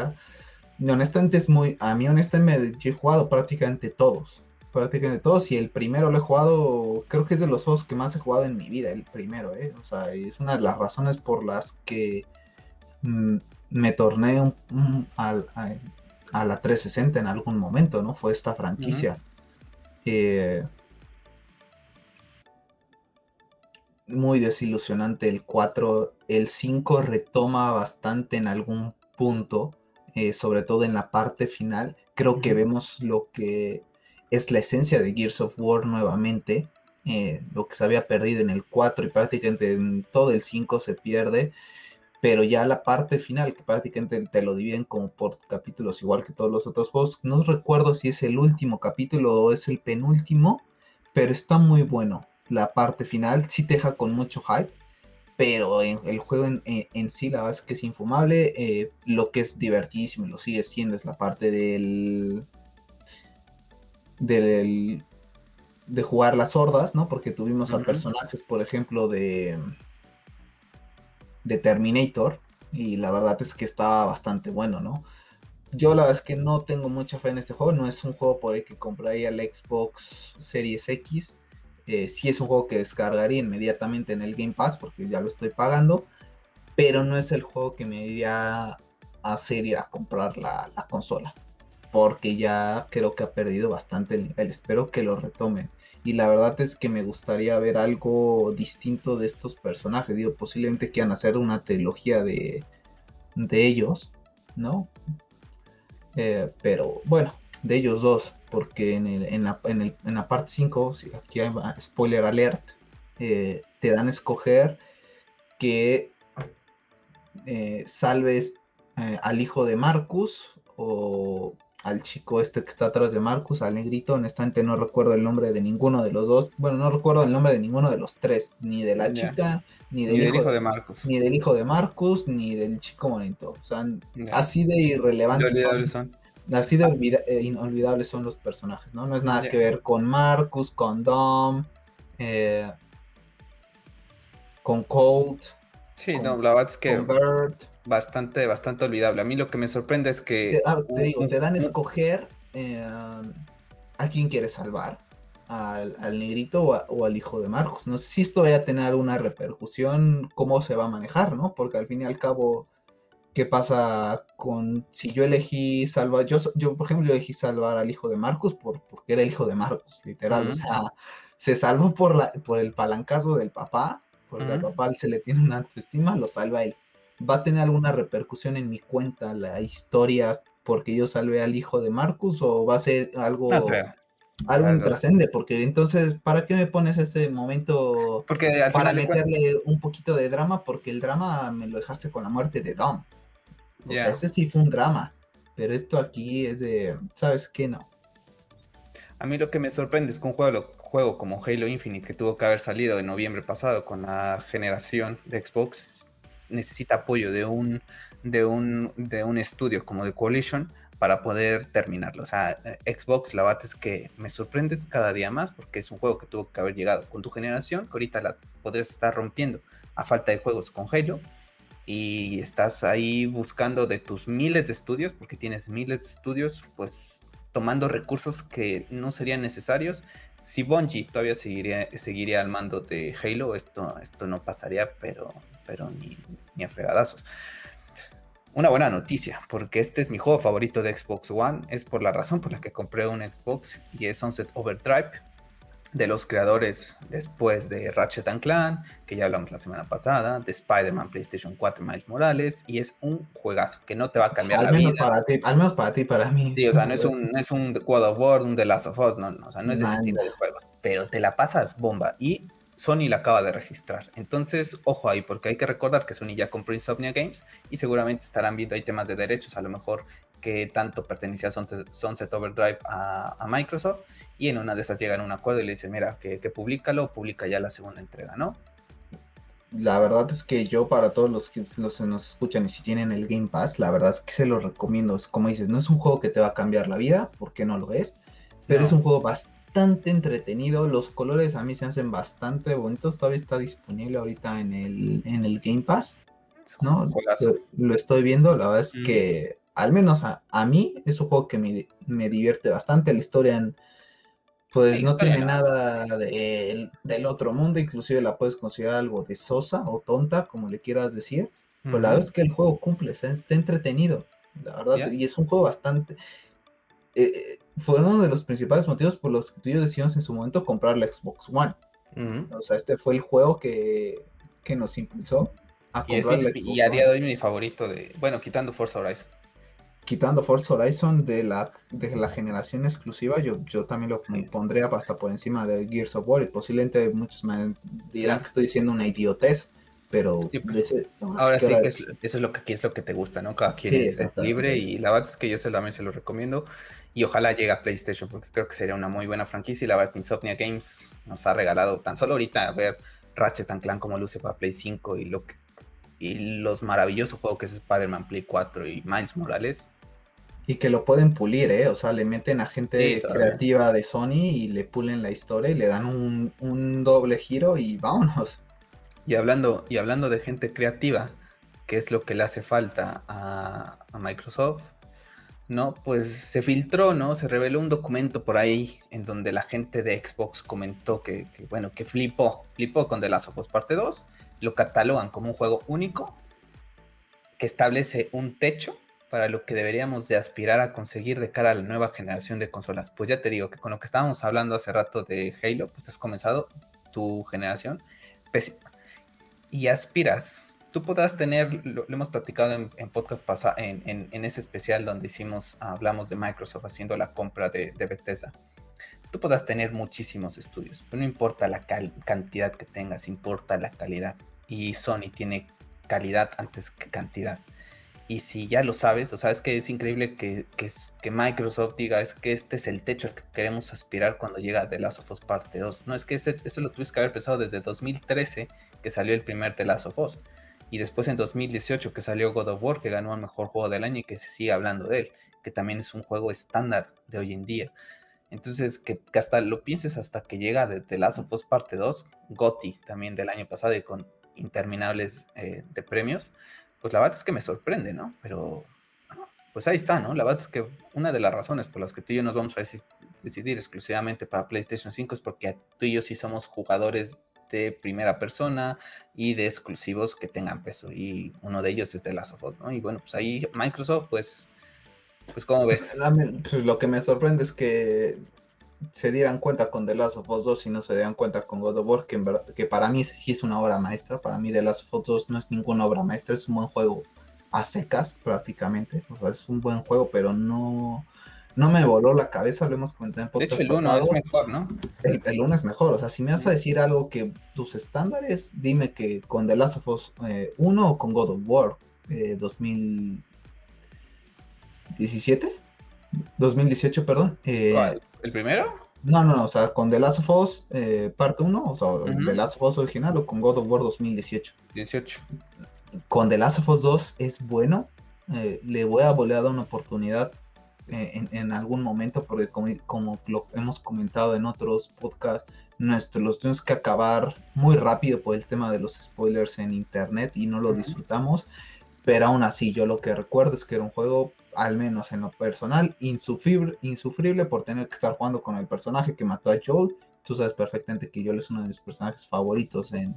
honestamente es muy, a mí honestamente yo he jugado prácticamente todos, prácticamente todos y el primero lo he jugado, creo que es de los juegos que más he jugado en mi vida, el primero, ¿eh? o sea, es una de las razones por las que mm, me torné un, al, a la 360 en algún momento, ¿no? Fue esta franquicia. Eh, muy desilusionante el 4. El 5 retoma bastante en algún punto, eh, sobre todo en la parte final. Creo que vemos lo que es la esencia de Gears of War nuevamente. Eh, lo que se había perdido en el 4 y prácticamente en todo el 5 se pierde. Pero ya la parte final, que prácticamente te lo dividen como por capítulos, igual que todos los otros juegos. No recuerdo si es el último capítulo o es el penúltimo, pero está muy bueno la parte final sí te deja con mucho hype, pero en, el juego en, sí la verdad es que es infumable. Eh, lo que es divertidísimo y lo sigue siendo es la parte del, del de jugar las hordas, ¿no? Porque tuvimos a personajes, por ejemplo, de de Terminator y la verdad es que estaba bastante bueno, ¿no? Yo la verdad es que no tengo mucha fe en este juego, no es un juego por el que compraría el Xbox Series X, eh, si es un juego que descargaría inmediatamente en el Game Pass porque ya lo estoy pagando, pero no es el juego que me iría a hacer ir a comprar la, consola, porque ya creo que ha perdido bastante el nivel, espero que lo retomen. Y la verdad es que me gustaría ver algo distinto de estos personajes, digo, posiblemente quieran hacer una trilogía de, de ellos, ¿no? Eh, pero bueno, de ellos dos, porque en, el, en, la, en, el, en la parte 5, aquí hay spoiler alert, eh, te dan a escoger que eh, salves al hijo de Marcus o al chico este que está atrás de Marcus, al negrito, honestamente no recuerdo el nombre de ninguno de los dos, bueno, no recuerdo el nombre de ninguno de los tres, ni de la chica, ni del, hijo, de Marcus. Ni del hijo de Marcus, ni del chico bonito. O sea, así de irrelevantes son así de eh, inolvidables son los personajes, ¿no? No es nada que ver con Marcus, con Dom, eh, con Colt. Sí, no, la verdad es que bastante, bastante olvidable. A mí lo que me sorprende es que... Te, ah, digo, te dan a escoger eh, a quién quieres salvar. Al, negrito o, al hijo de Marcus. No sé si esto vaya a tener alguna repercusión, cómo se va a manejar, ¿no? Porque al fin y al cabo qué pasa con si yo elegí salvar, yo, yo por ejemplo yo elegí salvar al hijo de Marcus por, porque era el hijo de Marcus, literal, o sea, se salvó por, la, por el palancazo del papá, porque al papá se le tiene una autoestima, lo salva él. ¿Va a tener alguna repercusión en mi cuenta la historia porque yo salvé al hijo de Marcus o va a ser algo... algo intrascende, porque entonces, ¿para qué me pones ese momento porque para meterle un poquito de drama? Porque el drama me lo dejaste con la muerte de Dom. O sea, ese sí fue un drama. Pero esto aquí es de, ¿sabes qué? No. A mí lo que me sorprende es que un juego, juego como Halo Infinite, que tuvo que haber salido en noviembre pasado con la generación de Xbox, necesita apoyo de un, de un, de un estudio como The Coalition para poder terminarlo. O sea, Xbox, la verdad es que me sorprendes cada día más porque es un juego que tuvo que haber llegado con tu generación, que ahorita la podrías estar rompiendo a falta de juegos con Halo y estás ahí buscando de tus miles de estudios, porque tienes miles de estudios, pues tomando recursos que no serían necesarios. Si Bungie todavía seguiría, seguiría al mando de Halo, esto, esto no pasaría, pero, pero ni, ni a fregadazos. Una buena noticia, porque este es mi juego favorito de Xbox One, es por la razón por la que compré un Xbox y es Sunset Overdrive de los creadores después de Ratchet Clan, que ya hablamos la semana pasada, de Spider-Man PlayStation 4 Miles Morales, y es un juegazo que no te va a cambiar la vida. Para ti, al menos para ti, para mí. Sí, o sea, no es un, no es un God of War, un The Last of Us, no, no, o sea, no es de ese tipo de juegos, pero te la pasas bomba y Sony la acaba de registrar. Entonces, ojo ahí, porque hay que recordar que Sony ya compró Insomnia Games y seguramente estarán viendo ahí temas de derechos, a lo mejor que tanto pertenecía Sunset Overdrive a, Microsoft y en una de esas llegan a un acuerdo y le dicen, mira, que, que públicalo, publica ya la segunda entrega, ¿no? La verdad es que yo para todos los que los, nos escuchan y si tienen el Game Pass, la verdad es que se lo recomiendo. como dices, no es un juego que te va a cambiar la vida, porque no lo es, pero es un juego bastante entretenido. Los colores a mí se hacen bastante bonitos. Todavía está disponible ahorita en el, en el Game Pass. ¿no? Lo, estoy viendo, la verdad es que al menos a, mí, es un juego que me, divierte bastante. La historia, pues no tiene nada del otro mundo, inclusive la puedes considerar algo de sosa o tonta, como le quieras decir. Pero la verdad es que el juego cumple, está, entretenido, la verdad, y es un juego bastante... Eh, fue uno de los principales motivos por los que tú y yo decidimos en su momento comprar la Xbox One. O sea, este fue el juego que, que nos impulsó a comprar la Xbox Y a día de hoy mi favorito de, bueno, quitando Forza Horizon. Quitando Forza Horizon de la, de la generación exclusiva, yo, yo también lo pondría hasta por encima de Gears of War. Y posiblemente muchos me dirán que estoy diciendo una idiotez, pero pues, ahora sí que eso es lo que es lo que te gusta, ¿no? Cada quien es, libre y la verdad es que yo se, también se lo recomiendo y ojalá llegue a PlayStation porque creo que sería una muy buena franquicia y la verdad Insomnia Games nos ha regalado tan solo ahorita a ver Ratchet Clank como luce para Play 5 y lo que, y los maravillosos juegos que es Spider-Man Play 4 y Miles Morales. Y que lo pueden pulir, ¿eh? O sea, le meten a gente creativa de Sony y le pulen la historia y le dan un, un doble giro y vámonos. Y hablando, y hablando de gente creativa, que es lo que le hace falta a, Microsoft, ¿no? Pues se filtró, ¿no? Se reveló un documento por ahí en donde la gente de Xbox comentó que, bueno, que flipó, flipó con The Last of Us Parte 2, lo catalogan como un juego único, que establece un techo para lo que deberíamos de aspirar a conseguir de cara a la nueva generación de consolas. Pues ya te digo que con lo que estábamos hablando hace rato de Halo, pues has comenzado tu generación pésima y aspiras, tú podrás tener, lo, hemos platicado en, podcast pasado, en, ese especial donde hicimos, hablamos de Microsoft haciendo la compra de, Bethesda. Tú podrás tener muchísimos estudios, pero no importa la cantidad que tengas, importa la calidad. Y Sony tiene calidad antes que cantidad. Y si ya lo sabes, o sabes que es increíble que, que, Microsoft diga es que este es el techo al que queremos aspirar cuando llega The Last of Us Parte 2. No, es que ese, eso lo tuviste que haber pensado desde 2013 que salió el primer The Last of Us. Y después en 2018 que salió God of War, que ganó el mejor juego del año y que se sigue hablando de él, que también es un juego estándar de hoy en día. Entonces, que, hasta lo pienses hasta que llega de The Last of Us Parte 2, GOTY también del año pasado y con interminables eh, de premios, pues la verdad es que me sorprende, ¿no? Pero, pues ahí está, ¿no? La verdad es que una de las razones por las que tú y yo nos vamos a decidir exclusivamente para PlayStation 5 es porque tú y yo sí somos jugadores de primera persona y de exclusivos que tengan peso. Y uno de ellos es de Last of Us, ¿no? Y bueno, pues ahí Microsoft, pues, pues ¿cómo ves? Pues, lo que me sorprende es que se dieran cuenta con The Last of Us 2 y no se dieran cuenta con God of War, que, que para mí sí es una obra maestra. Para mí The Last of Us 2 no es ninguna obra maestra, es un buen juego a secas prácticamente. O sea, es un buen juego, pero no no me voló la cabeza, lo hemos comentado en podcast. De hecho, el 1 es mejor, ¿no? El, 1 es mejor, o sea, si me vas a decir algo que tus estándares, dime que con The Last of Us 1 eh, o con God of War 2017, 2018, perdón. Eh, ¿El primero? No, no, no, o sea, con The Last of Us eh, parte 1, o sea, The Last of Us original o con God of War 2018. 18. Con The Last of Us 2 es bueno, le voy a volver a dar una oportunidad eh, en, algún momento, porque como, lo hemos comentado en otros podcasts, nuestro, los tenemos que acabar muy rápido por el tema de los spoilers en internet y no lo disfrutamos. Pero aún así, yo lo que recuerdo es que era un juego, al menos en lo personal, insufrible, insufrible por tener que estar jugando con el personaje que mató a Joel. Tú sabes perfectamente que Joel es uno de mis personajes favoritos en,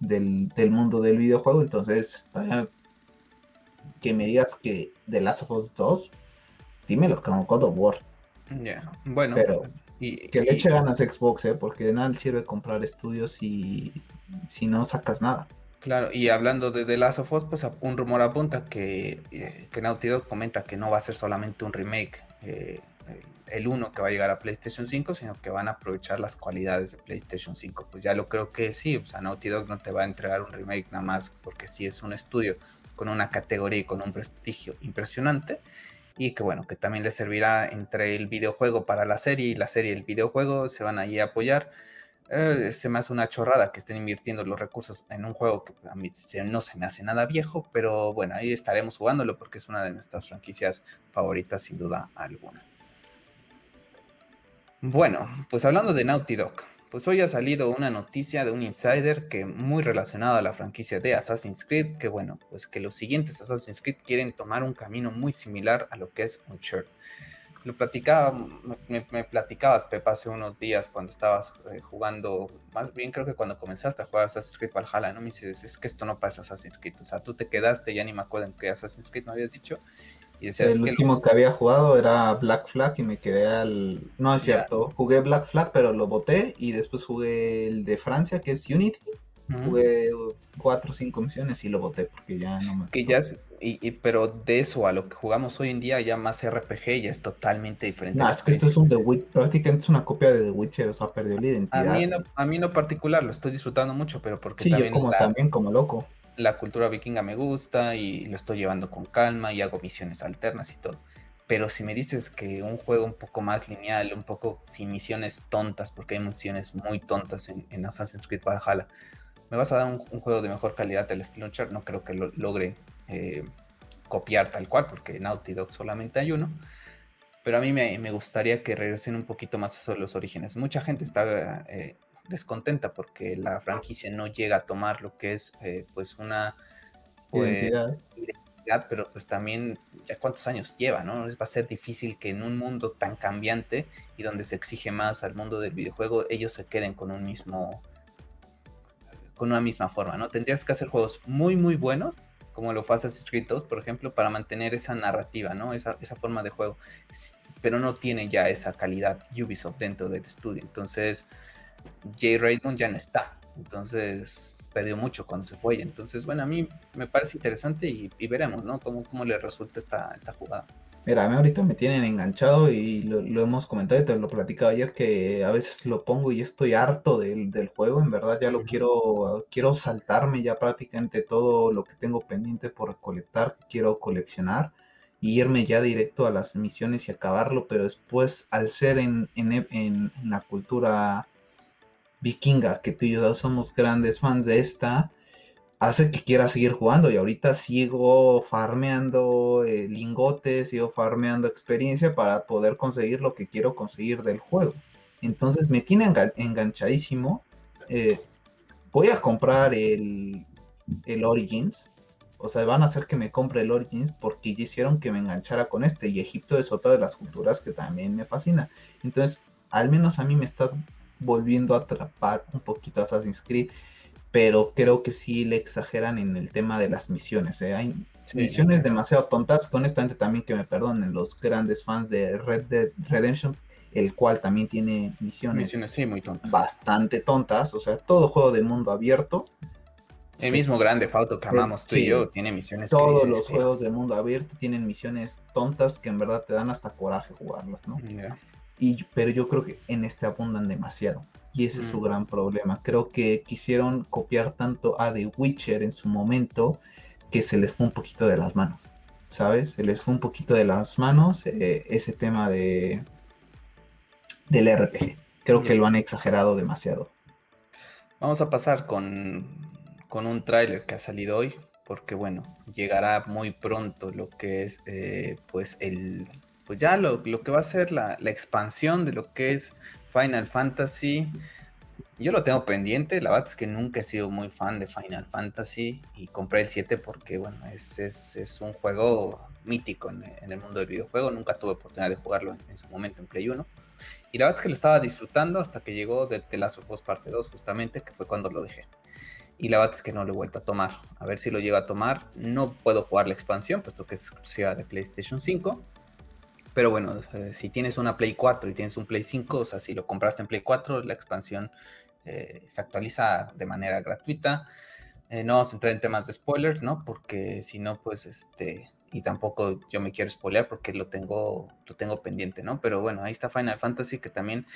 del, del mundo del videojuego. Entonces, que me digas que The Last of Us 2 dímelo como God of War. Ya, bueno. Pero y, que le eche ganas Xbox, ¿eh? porque de nada sirve comprar estudios y si no sacas nada. Claro, y hablando de The Last of Us, pues un rumor apunta que, eh, que Naughty Dog comenta que no va a ser solamente un remake, eh, el 1 que va a llegar a PlayStation 5, sino que van a aprovechar las cualidades de PlayStation 5. Pues ya lo creo que sí, o sea, Naughty Dog no te va a entregar un remake nada más, porque sí es un estudio con una categoría y con un prestigio impresionante y que bueno, que también le servirá entre el videojuego para la serie y la serie y el videojuego, se van allí a apoyar. Eh, se me hace una chorrada que estén invirtiendo los recursos en un juego que a mí no se me hace nada viejo, pero bueno, ahí estaremos jugándolo porque es una de nuestras franquicias favoritas sin duda alguna. Bueno, pues hablando de Naughty Dog, pues hoy ha salido una noticia de un insider que muy relacionado a la franquicia de Assassin's Creed, que bueno, pues que los siguientes Assassin's Creed quieren tomar un camino muy similar a lo que es Uncharted. Lo platicaba, me, platicabas, Pepa, hace unos días cuando estabas eh, jugando, más bien creo que cuando comenzaste a jugar Assassin's Creed Valhalla, ¿no? Me dices, es que esto no pasa Assassin's Creed, o sea, tú te quedaste, ya ni me acuerdo en qué Assassin's Creed me habías dicho, el último que había jugado era Black Flag y me quedé al... No es cierto, jugué Black Flag pero lo boté y después jugué el de Francia que es Unity. Jugué cuatro o cinco misiones y lo boté porque ya no me... Que ya y, pero de eso a lo que jugamos hoy en día ya más RPG ya es totalmente diferente. No, es que esto es un The Witcher, prácticamente es una copia de The Witcher, o sea, perdió la identidad. A mí, no, a mí no particular, lo estoy disfrutando mucho, pero porque sí, también... yo como, también como loco la cultura vikinga me gusta y lo estoy llevando con calma y hago misiones alternas y todo. Pero si me dices que un juego un poco más lineal, un poco sin misiones tontas, porque hay misiones muy tontas en, Assassin's Creed Valhalla, me vas a dar un, juego de mejor calidad del Steel Launcher, no creo que lo logre eh, copiar tal cual, porque en Naughty Dog solamente hay uno. Pero a mí me, gustaría que regresen un poquito más a los orígenes. Mucha gente está eh, descontenta porque la franquicia no llega a tomar lo que es eh, pues una pues, identidad. pero pues también ya cuántos años lleva, ¿no? Va a ser difícil que en un mundo tan cambiante y donde se exige más al mundo del videojuego, ellos se queden con un mismo con una misma forma, ¿no? Tendrías que hacer juegos muy muy buenos, como lo fue Assassin's por ejemplo, para mantener esa narrativa, ¿no? Esa, esa forma de juego. Pero no tiene ya esa calidad Ubisoft dentro del estudio. Entonces, Jay Raymond ya no está. Entonces perdió mucho cuando se fue. Entonces, bueno, a mí me parece interesante y, veremos, ¿no? Cómo, cómo le resulta esta, esta jugada. Mira, a mí ahorita me tienen enganchado y lo, hemos comentado y te lo platicado ayer que a veces lo pongo y estoy harto del, del juego, en verdad ya lo quiero, quiero saltarme ya prácticamente todo lo que tengo pendiente por recolectar, quiero coleccionar y irme ya directo a las misiones y acabarlo, pero después al ser en, en, en la cultura vikinga, que tú y yo somos grandes fans de esta, hace que quiera seguir jugando. Y ahorita sigo farmeando eh, lingotes, sigo farmeando experiencia para poder conseguir lo que quiero conseguir del juego. Entonces me tiene enganchadísimo. Eh, voy a comprar el, el Origins. O sea, van a hacer que me compre el Origins porque ya hicieron que me enganchara con este. Y Egipto es otra de las culturas que también me fascina. Entonces, al menos a mí me está volviendo a atrapar un poquito a Assassin's Creed, pero creo que sí le exageran en el tema de las misiones. ¿eh? Hay misiones demasiado tontas, honestamente también que me perdonen los grandes fans de Red Dead Redemption, el cual también tiene misiones, muy bastante tontas, o sea, todo juego de mundo abierto. El mismo grande Fauto que amamos tú y yo tiene misiones. Todos los juegos de mundo abierto tienen misiones tontas que en verdad te dan hasta coraje jugarlas, ¿no? Pero yo creo que en este abundan demasiado. Y ese es su mm. gran problema. Creo que quisieron copiar tanto a The Witcher en su momento que se les fue un poquito de las manos. ¿Sabes? Se les fue un poquito de las manos eh, ese tema de del RPG. Creo que lo han exagerado demasiado. Vamos a pasar con, con un tráiler que ha salido hoy, porque bueno, llegará muy pronto lo que es eh, pues el pues ya lo, que va a ser la, expansión de lo que es Final Fantasy. Yo lo tengo pendiente, la verdad es que nunca he sido muy fan de Final Fantasy y compré el 7 porque, bueno, es, es, un juego mítico en, el mundo del videojuego, nunca tuve oportunidad de jugarlo en, su momento en Play 1. Y la verdad es que lo estaba disfrutando hasta que llegó de The Last of Us Parte 2 justamente, que fue cuando lo dejé. Y la verdad es que no lo he vuelto a tomar. A ver si lo llego a tomar. No puedo jugar la expansión, puesto que es exclusiva de PlayStation 5 pero bueno, si tienes una Play 4 y tienes un Play 5, o sea, si lo compraste en Play 4, la expansión eh, se actualiza de manera gratuita. Eh, no vamos a entrar en temas de spoilers, ¿no? Porque si no, pues este, y tampoco yo me quiero spoiler porque lo tengo, lo tengo pendiente, ¿no? Pero bueno, ahí está Final Fantasy que también,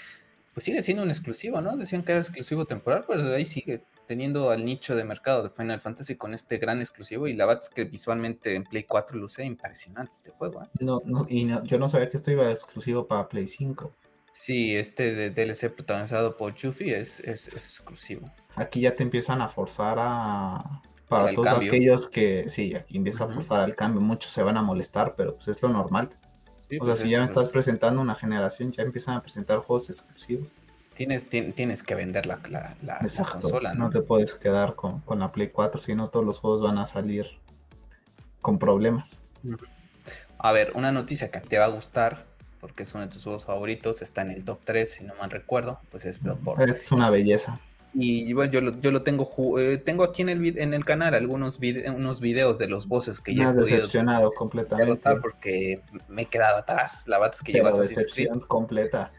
pues sigue siendo un exclusivo, ¿no? Decían que era exclusivo temporal, pero ahí sigue teniendo al nicho de mercado de Final Fantasy con este gran exclusivo y la verdad es que visualmente en Play 4 luce impresionante este juego. ¿eh? No, no, y yo no sabía que esto iba exclusivo para Play 5. Sí, este de DLC protagonizado por Chuffy es, es, exclusivo. Aquí ya te empiezan a forzar a... Para, todos aquellos que, sí, aquí empieza a forzar el cambio, muchos se van a molestar, pero pues es lo normal. o sea, pues si ya me estás presentando una generación, ya empiezan a presentar juegos exclusivos tienes, tienes que vender la, la, consola, ¿no? te puedes quedar con, la Play 4, si no todos los juegos van a salir con problemas. A ver, una noticia que te va a gustar, porque es uno de tus juegos favoritos, está en el top 3, si no mal recuerdo, pues es Bloodborne. Es una belleza. Y bueno, yo lo, yo lo tengo, eh, tengo aquí en el, en el canal algunos unos videos de los bosses que ya he decepcionado completamente. Porque me he quedado atrás. La verdad es que llevas decepción completa.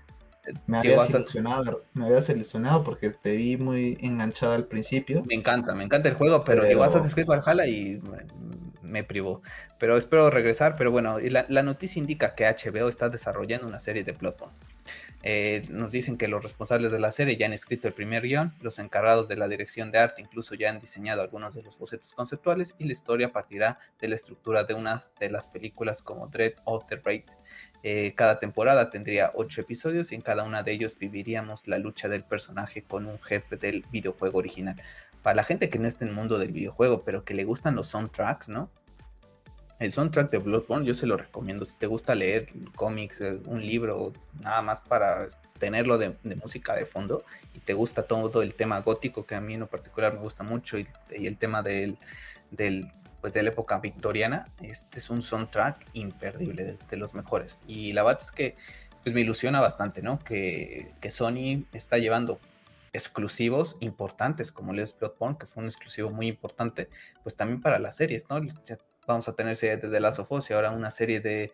Me había seleccionado, me había seleccionado porque te vi muy enganchada al principio. Me encanta, me encanta el juego, pero, a Assassin's Creed Valhalla y me privó. Pero espero regresar. Pero bueno, la, la noticia indica que HBO está desarrollando una serie de Bloodborne. Eh, nos dicen que los responsables de la serie ya han escrito el primer guion, los encargados de la dirección de arte incluso ya han diseñado algunos de los bocetos conceptuales y la historia partirá de la estructura de una de las películas como Dread of the Raid. Eh, cada temporada tendría ocho episodios y en cada una de ellos viviríamos la lucha del personaje con un jefe del videojuego original. Para la gente que no está en el mundo del videojuego, pero que le gustan los soundtracks, ¿no? El soundtrack de Bloodborne yo se lo recomiendo. Si te gusta leer cómics, eh, un libro, nada más para tenerlo de, música de fondo y te gusta todo el tema gótico que a mí en lo particular me gusta mucho y, el tema del, del, pues de la época victoriana, este es un soundtrack imperdible, de, los mejores. Y la verdad es que pues me ilusiona bastante, ¿no? Que, Sony está llevando exclusivos importantes como Les Bloodborne, que fue un exclusivo muy importante, pues también para las series, ¿no? vamos a tener serie de The Last of Us y ahora una serie de,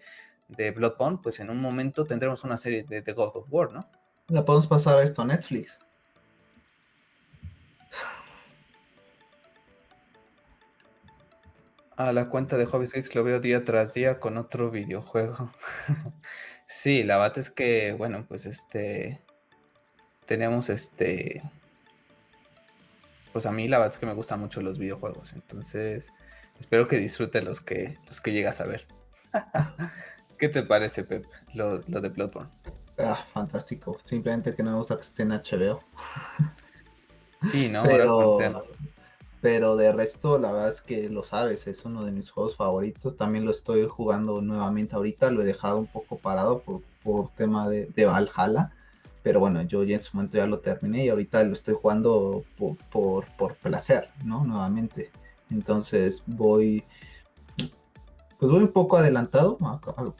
de Bloodborne, pues en un momento tendremos una serie de The God of War, ¿no? La podemos pasar a esto a Netflix. A la cuenta de Hobby Six lo veo día tras día con otro videojuego. sí, la bata es que, bueno, pues este. Tenemos este. Pues a mí la verdad es que me gustan mucho los videojuegos. Entonces, Espero que disfrute los que, los que llegas a ver. ¿Qué te parece, Pep, lo, de Bloodborne? Ah, fantástico. Simplemente que no me gusta que esté en HBO. Sí, ¿no? Pero, pero de resto, la verdad es que lo sabes, es uno de mis juegos favoritos. También lo estoy jugando nuevamente ahorita. Lo he dejado un poco parado por, por tema de, de Valhalla. Pero bueno, yo ya en su momento ya lo terminé y ahorita lo estoy jugando por, por, por placer, ¿no? Nuevamente. Entonces voy, pues voy un poco adelantado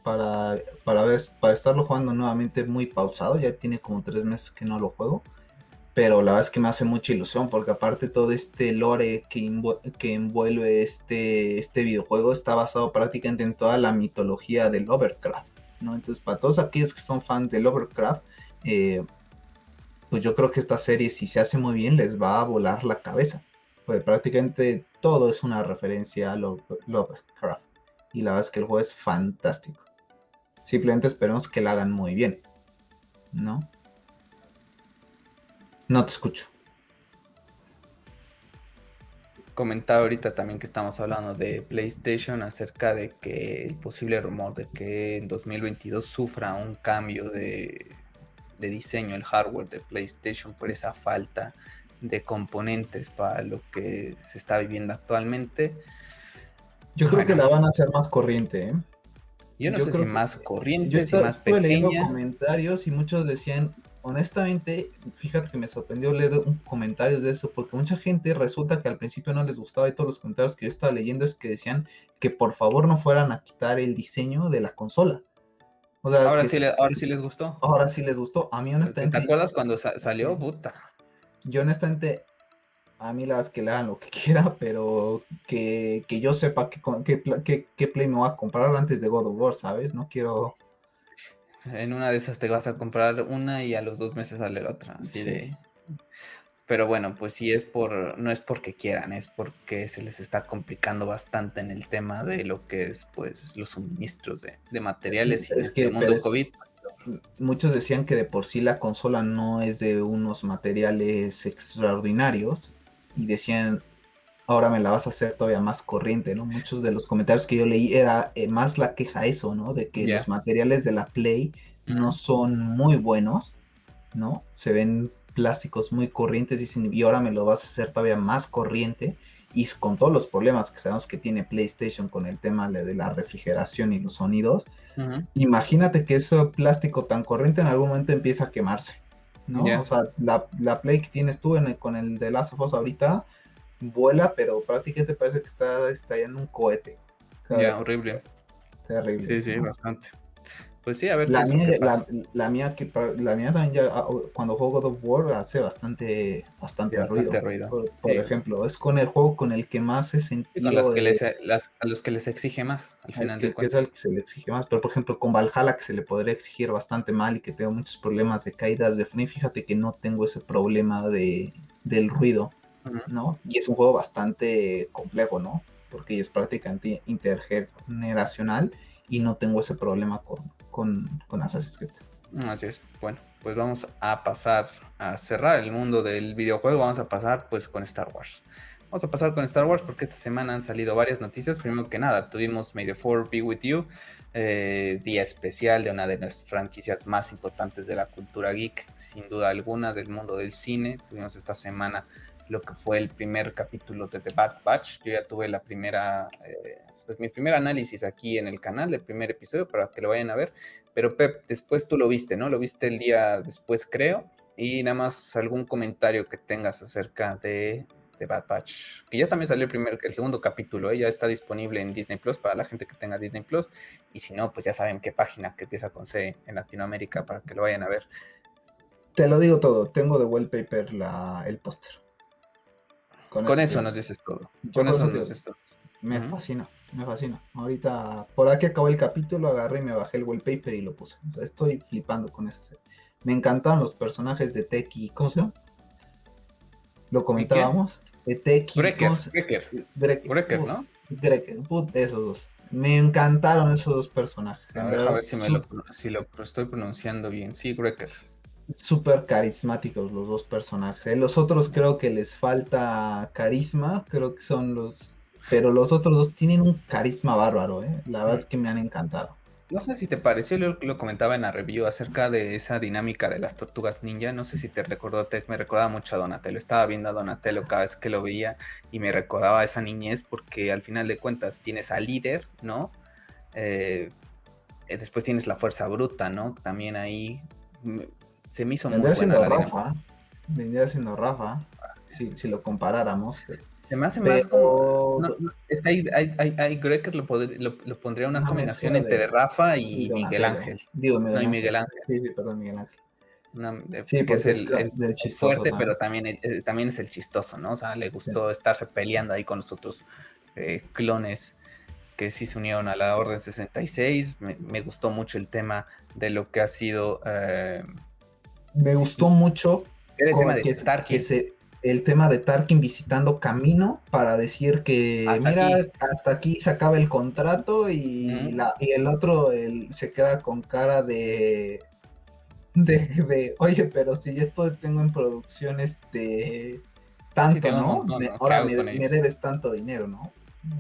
para, para, ver, para estarlo jugando nuevamente muy pausado. Ya tiene como tres meses que no lo juego. Pero la verdad es que me hace mucha ilusión porque aparte todo este lore que, que envuelve este, este videojuego está basado prácticamente en toda la mitología del Lovecraft. ¿no? Entonces para todos aquellos que son fans de Lovecraft, eh, pues yo creo que esta serie si se hace muy bien les va a volar la cabeza. Pues prácticamente todo es una referencia a Lovecraft. Y la verdad es que el juego es fantástico. Simplemente esperemos que la hagan muy bien. ¿No? No te escucho. Comentaba ahorita también que estamos hablando de PlayStation acerca de que el posible rumor de que en 2022 sufra un cambio de, de diseño el hardware de PlayStation por esa falta de componentes para lo que se está viviendo actualmente. Yo creo que la van a hacer más corriente. ¿eh? Yo no sé si más corriente, si más pequeña. comentarios y muchos decían, honestamente, fíjate que me sorprendió leer comentarios de eso, porque mucha gente resulta que al principio no les gustaba y todos los comentarios que yo estaba leyendo es que decían que por favor no fueran a quitar el diseño de la consola. ahora, sí ahora sí les gustó. Ahora sí les gustó. A mí honestamente... ¿Te acuerdas cuando salió? Puta yo honestamente, a mí las que le hagan lo que quiera, pero que, yo sepa qué, play me voy a comprar antes de God of War, ¿sabes? No quiero... En una de esas te vas a comprar una y a los dos meses sale la otra, así de... Pero bueno, pues sí es por, no es porque quieran, es porque se les está complicando bastante en el tema de lo que es pues los suministros de, materiales y en este mundo COVID. Muchos decían que de por sí la consola no es de unos materiales extraordinarios y decían, ahora me la vas a hacer todavía más corriente, ¿no? Muchos de los comentarios que yo leí era eh, más la queja eso, ¿no? De que los materiales de la Play no son muy buenos, ¿no? Se ven plásticos muy corrientes dicen, y ahora me lo vas a hacer todavía más corriente y con todos los problemas que sabemos que tiene PlayStation con el tema de la refrigeración y los sonidos, Imagínate que ese plástico tan corriente en algún momento empieza a quemarse, ¿no? O sea, la, Play que tienes tú con el de Last of Us ahorita vuela, pero prácticamente parece que está estallando un cohete. Ya, horrible. Terrible. Sí, sí, bastante. Pues sí, a ver. La, mía, la, mía, que, la mía también ya, ah, cuando juego God of War hace bastante, bastante, ruido. Por, ejemplo, es con el juego con el que más he sentido. Las que les, las, a los que les exige más, al final de cuentas. Que es el que se le exige más. Pero por ejemplo, con Valhalla, que se le podría exigir bastante mal y que tengo muchos problemas de caídas de frame, fíjate que no tengo ese problema de, del ruido, ¿no? Y es un juego bastante complejo, ¿no? Porque es prácticamente intergeneracional y no tengo ese problema con, con, con Assassin's Creed. Así es. Bueno, pues vamos a pasar a cerrar el mundo del videojuego. Vamos a pasar pues con Star Wars. Vamos a pasar con Star Wars porque esta semana han salido varias noticias. Primero que nada, tuvimos May the 4 Be With You, eh, día especial de una de las franquicias más importantes de la cultura geek, sin duda alguna, del mundo del cine. Tuvimos esta semana lo que fue el primer capítulo de The Bad Batch. Yo ya tuve la primera eh, pues mi primer análisis aquí en el canal del primer episodio para que lo vayan a ver. Pero Pep, después tú lo viste, ¿no? Lo viste el día después, creo. Y nada más algún comentario que tengas acerca de, de Bad Batch, que ya también salió el primer, el segundo capítulo, ¿eh? ya está disponible en Disney Plus para la gente que tenga Disney Plus. Y si no, pues ya saben qué página que empieza con C en Latinoamérica para que lo vayan a ver. Te lo digo todo, tengo de wallpaper la, el póster. Con, eso, nos dices todo. Con eso nos dices todo. Me fascina me fascina. Ahorita, por aquí acabó el capítulo, agarré y me bajé el wallpaper y lo puse. estoy flipando con esa serie. Me encantaron los personajes de Teki. ¿Cómo se llama? Lo comentábamos. De Teki. Breaker, Breaker. ¿no? Breaker, esos dos. Me encantaron esos dos personajes. A ver, si, me lo, si lo estoy pronunciando bien. Sí, Breaker súper carismáticos los dos personajes. Los otros creo que les falta carisma, creo que son los pero los otros dos tienen un carisma bárbaro, ¿eh? La verdad es que me han encantado. No sé si te pareció, lo, lo comentaba en la review acerca de esa dinámica de las tortugas ninja. No sé si te recordó, te, me recordaba mucho a Donatello. Estaba viendo a Donatello cada vez que lo veía y me recordaba a esa niñez porque al final de cuentas tienes al líder, ¿no? Eh, eh, después tienes la fuerza bruta, ¿no? También ahí se me hizo muy buena la Rafa. Vendría siendo Rafa, si, si lo comparáramos. Pero... Se me hace más como. es que hay, hay, hay, hay creo que lo, lo, pondría una combinación entre Rafa y, Miguel Ángel. Digo, Miguel, no, Ángel. Miguel Ángel. Sí, sí, perdón, Miguel Ángel. sí, que es el, el, fuerte, pero también, eh, también es el chistoso, ¿no? O sea, le gustó estarse peleando ahí con los otros eh, clones que sí se unieron a la Orden 66. Me, me gustó mucho el tema de lo que ha sido. Eh, me gustó mucho el tema de que, se, el tema de Tarkin visitando Camino para decir que mira, hasta aquí se acaba el contrato y, la, y el otro se queda con cara de, de, oye, pero si yo esto tengo en producción este tanto, ¿no? ahora me, debes tanto dinero, ¿no?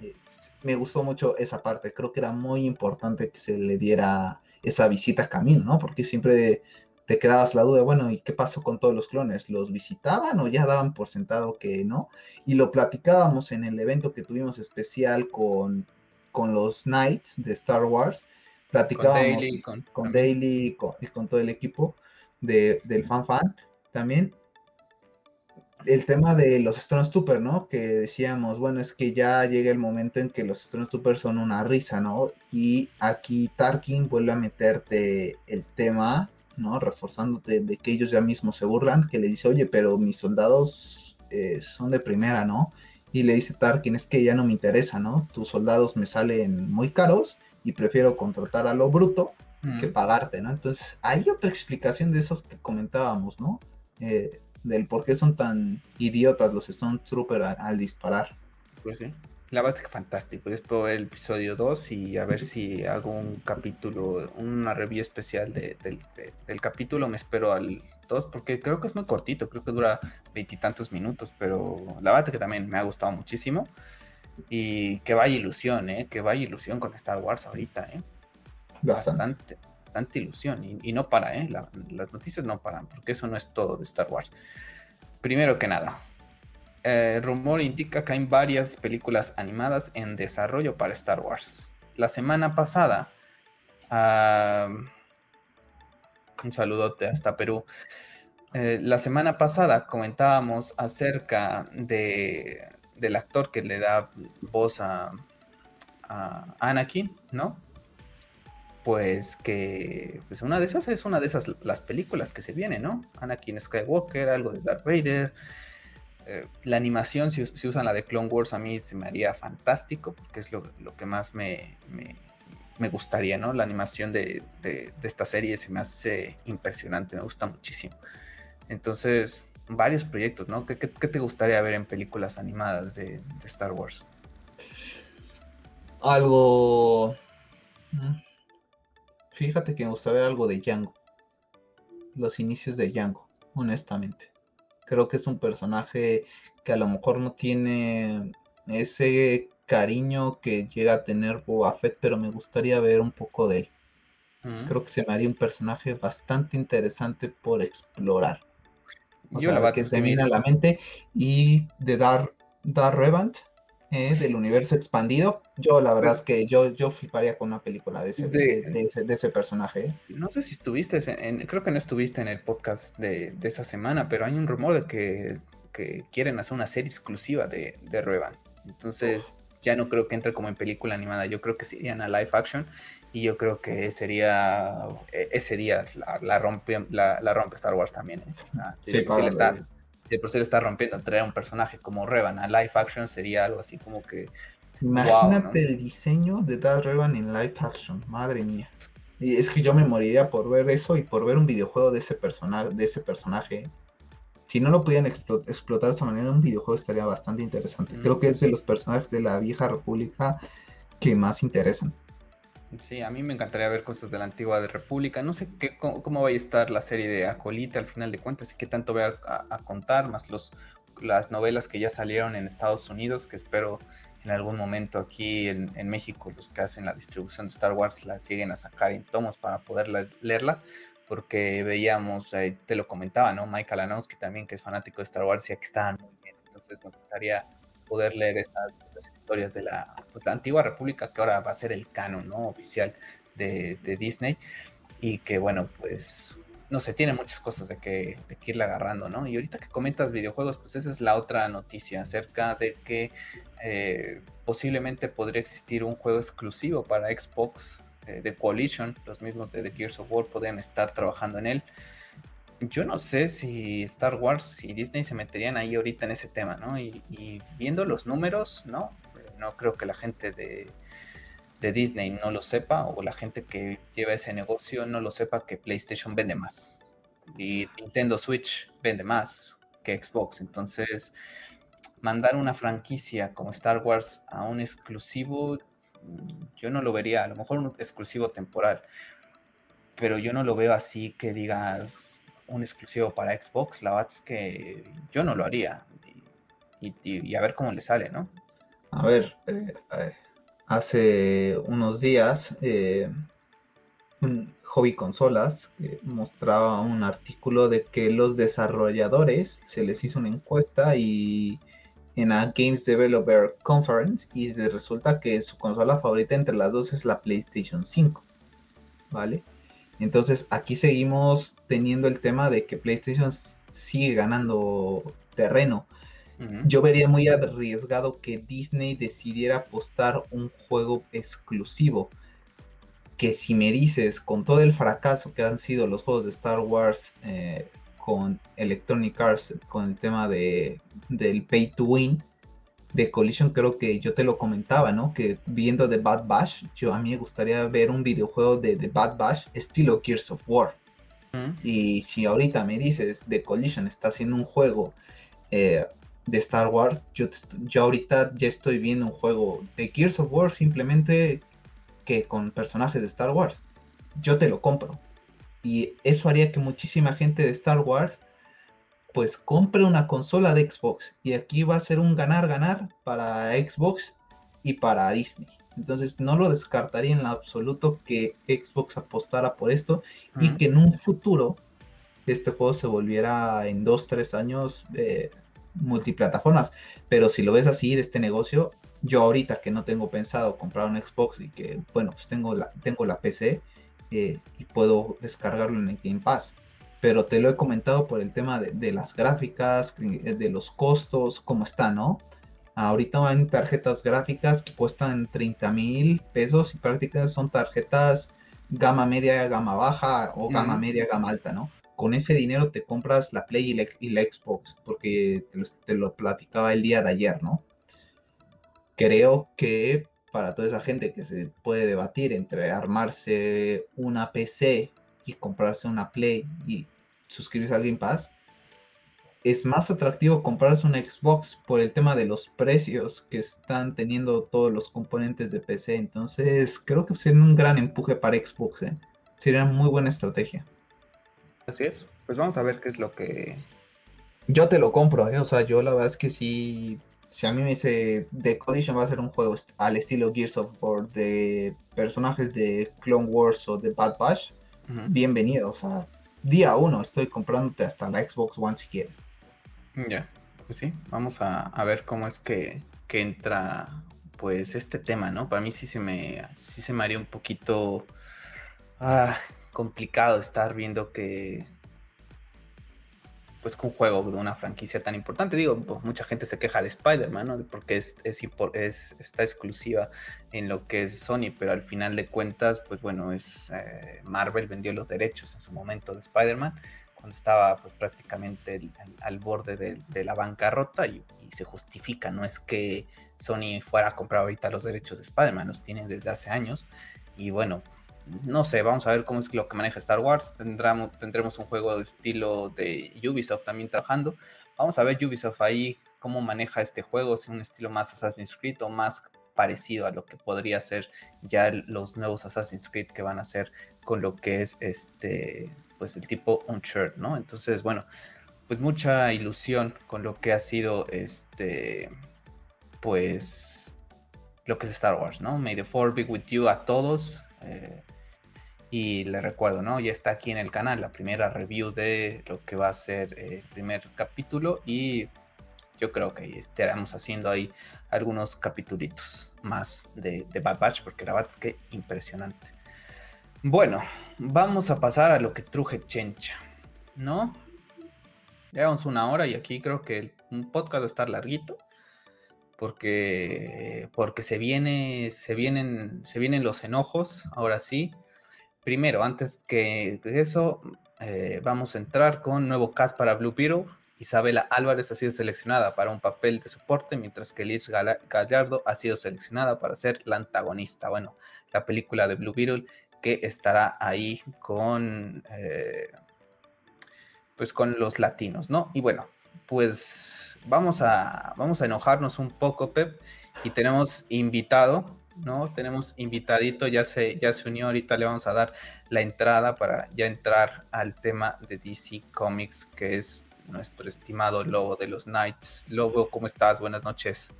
Eh, me gustó mucho esa parte, creo que era muy importante que se le diera esa visita a Camino, ¿no? Porque siempre te quedabas la duda, bueno, ¿y qué pasó con todos los clones? ¿Los visitaban o ya daban por sentado que no? Y lo platicábamos en el evento que tuvimos especial con, con los Knights de Star Wars. Platicábamos con Daily, con, y con todo el equipo de, del fan fan también. El tema de los Stormtroopers, ¿no? Que decíamos, bueno, es que ya llega el momento en que los Stormtroopers son una risa, ¿no? Y aquí Tarkin vuelve a meterte el tema ¿no? Reforzándote de que ellos ya mismos se burlan, que le dice, oye, pero mis soldados eh, son de primera, ¿no? Y le dice Tarkin, es que ya no me interesa, ¿no? Tus soldados me salen muy caros y prefiero contratar a lo bruto que pagarte, ¿no? Entonces, hay otra explicación de esos que comentábamos, ¿no? Eh, del por qué son tan idiotas los Stormtroopers al, al disparar. Pues sí. La verdad es que fantástico. Yo espero ver el episodio 2 y a ver si hago un capítulo, una review especial del capítulo. Me espero al 2 porque creo que es muy cortito, creo que dura veintitantos minutos, pero la verdad es que también me ha gustado muchísimo. Y que vaya ilusión, ¿eh? Que vaya ilusión con Star Wars ahorita, ¿eh? Bastante, bastante ilusión. Y, no para, ¿eh? las noticias no paran, porque eso no es todo de Star Wars. Primero que nada, eh, rumor indica que hay varias películas animadas en desarrollo para Star Wars. La semana pasada, un saludote hasta Perú. Eh, la semana pasada comentábamos acerca de, del actor que le da voz a, a Anakin, ¿no? pues que pues una de esas es una de esas las películas que se vienen, ¿no? Anakin Skywalker, algo de Darth Vader. Eh, la animación, si, usan la de Clone Wars, a mí se me haría fantástico, porque es lo, que más me, me, gustaría, ¿no? La animación de, esta serie se me hace impresionante, me gusta muchísimo. Entonces, varios proyectos, ¿no? ¿Qué, te gustaría ver en películas animadas de, de Star Wars? Algo... Mm, Fíjate que me gusta ver algo de Django. Los inicios de Django, honestamente. Creo que es un personaje que a lo mejor no tiene ese cariño que llega a tener Boba Fett, pero me gustaría ver un poco de él. Mm. Creo que se me haría un personaje bastante interesante por explorar. Yo la que se me viene a la mente y de dar Dar Revant eh, del universo expandido, yo la verdad es que yo, yo fliparía con una película de ese, de, ese, personaje. ¿eh? No sé si estuviste, en, creo que no estuviste en el podcast de, esa semana, pero hay un rumor de que, quieren hacer una serie exclusiva de, de Revan. Entonces ya no creo que entre como en película animada, yo creo que serían a live action y yo creo que sería e, ese día la, rompe, la, rompe Star Wars también. ¿eh? Ah, sí, le está rompiendo traer un personaje como Revan a live action sería algo así como que imagínate el diseño de Darth Revan en live action madre mía. Y es que yo me moriría por ver eso y por ver un videojuego de ese personaje de ese personaje. Si no lo pudieran explotar de esa manera un videojuego estaría bastante interesante. Creo que es de los personajes de la vieja república que más interesan Sí, a mí me encantaría ver cosas de la antigua de República. No sé qué, cómo, va a estar la serie de Acolita al final de cuentas y qué tanto voy a, contar, más los, las novelas que ya salieron en Estados Unidos, que espero en algún momento aquí en, México los que hacen la distribución de Star Wars las lleguen a sacar en tomos para poder leerlas, porque veíamos, te lo comentaba, ¿no? Michael Anowski también, que es fanático de Star Wars, y aquí estaban muy bien. Entonces me gustaría poder leer estas, historias de pues, la, antigua república que ahora va a ser el canon ¿no? oficial de, Disney y que bueno pues no sé, tiene muchas cosas de que, de irle agarrando, ¿no? Y ahorita que comentas videojuegos, pues esa es la otra noticia acerca de que eh, posiblemente podría existir un juego exclusivo para Xbox eh, de Coalition, los mismos de The Gears of War podrían estar trabajando en él yo no sé si Star Wars y Disney se meterían ahí ahorita en ese tema, ¿no? Y, viendo los números, ¿no? No creo que la gente de, Disney no lo sepa o la gente que lleva ese negocio no lo sepa que PlayStation vende más y Nintendo Switch vende más que Xbox. Entonces, mandar una franquicia como Star Wars a un exclusivo, yo no lo vería, a lo mejor un exclusivo temporal, pero yo no lo veo así que digas, un exclusivo para Xbox, la verdad es que yo no lo haría. Y, a ver cómo le sale, ¿no? A ver, eh, eh, hace unos días, eh, un Hobby Consolas mostraba un artículo de que los desarrolladores se les hizo una encuesta y en la Games Developer Conference y resulta que su consola favorita entre las dos es la PlayStation 5, ¿vale? Entonces aquí seguimos teniendo el tema de que PlayStation sigue ganando terreno. Yo vería muy arriesgado que Disney decidiera apostar un juego exclusivo. Que si me dices, con todo el fracaso que han sido los juegos de Star Wars eh, con Electronic Arts, con el tema de, del pay to win, de Collision creo que yo te lo comentaba, ¿no? Que viendo The Bad Bash, yo a mí me gustaría ver un videojuego de The Bad Bash estilo Gears of War. Y si ahorita me dices The Collision está haciendo un juego eh, de Star Wars, yo, yo ahorita ya estoy viendo un juego de Gears of War simplemente que con personajes de Star Wars. Yo te lo compro. Y eso haría que muchísima gente de Star Wars pues compre una consola de Xbox. Y aquí va a ser un ganar-ganar para Xbox y para Disney. Entonces no lo descartaría en lo absoluto que Xbox apostara por esto y que en un futuro este juego se volviera en 2-3 años eh, multiplataformas. Pero si lo ves así de este negocio, yo ahorita que no tengo pensado comprar un Xbox y que, bueno, pues tengo la, tengo la PC eh, y puedo descargarlo en el Game Pass pero te lo he comentado por el tema de, las gráficas, eh, de los costos, cómo está, ¿no? Ahorita hay tarjetas gráficas que cuestan 30 mil pesos y prácticamente son tarjetas gama media, gama baja o gama media, gama alta, ¿no? Con ese dinero te compras la Play y la, Xbox, porque te lo, platicaba el día de ayer, ¿no? Creo que para toda esa gente que se puede debatir entre armarse una PC y comprarse una Play y suscribirse a Game Pass, es más atractivo comprarse una Xbox por el tema de los precios que están teniendo todos los componentes de PC. Entonces, creo que sería un gran empuje para Xbox. ¿eh? Sería una muy buena estrategia. Así es. Pues vamos a ver qué es lo que. Yo te lo compro, ¿eh? O sea, yo la verdad es que si, si a mí me dice The Condition va a ser un juego al estilo Gears of War de personajes de Clone Wars o de Bad Batch, bienvenido. O sea, día uno estoy comprándote hasta la Xbox One si quieres. Ya, pues sí, vamos a, ver cómo es que, entra pues este tema, ¿no? Para mí sí se me, sí se me haría un poquito ah, complicado estar viendo que pues con un juego de una franquicia tan importante, digo, pues, mucha gente se queja de Spider-Man, ¿no? Porque es, es, está exclusiva en lo que es Sony, pero al final de cuentas, pues bueno, es eh, Marvel vendió los derechos en su momento de Spider-Man cuando estaba pues prácticamente al borde de, la bancarrota y, se justifica, no es que Sony fuera a comprar ahorita los derechos de Spider-Man, los tiene desde hace años. Y bueno, no sé, vamos a ver cómo es lo que maneja Star Wars, tendremos, tendremos un juego de estilo de Ubisoft también trabajando, vamos a ver Ubisoft ahí cómo maneja este juego, si un estilo más Assassin's Creed o más parecido a lo que podría ser ya los nuevos Assassin's Creed que van a hacer con lo que es este pues el tipo Unshirt, ¿no? Entonces, bueno, pues mucha ilusión con lo que ha sido este, pues lo que es Star Wars, ¿no? May the Four be with you a todos. Eh, y le recuerdo, ¿no? Ya está aquí en el canal la primera review de lo que va a ser el primer capítulo y yo creo que estaremos haciendo ahí algunos capitulitos más de, Bad Batch porque la verdad es que impresionante. Bueno, vamos a pasar a lo que truje Chencha, ¿no? Llevamos una hora y aquí creo que un podcast va a estar larguito porque porque se viene se vienen se vienen los enojos ahora sí primero antes que eso eh, vamos a entrar con nuevo cast para Blue Beetle Isabela Álvarez ha sido seleccionada para un papel de soporte mientras que Liz Gallardo ha sido seleccionada para ser la antagonista bueno la película de Blue Beetle que estará ahí con, eh, pues con los latinos, ¿no? Y bueno, pues vamos a, vamos a enojarnos un poco, Pep, y tenemos invitado, ¿no? Tenemos invitadito, ya se, ya se unió, ahorita le vamos a dar la entrada para ya entrar al tema de DC Comics, que es nuestro estimado Lobo de los Knights. Lobo, ¿cómo estás? Buenas noches.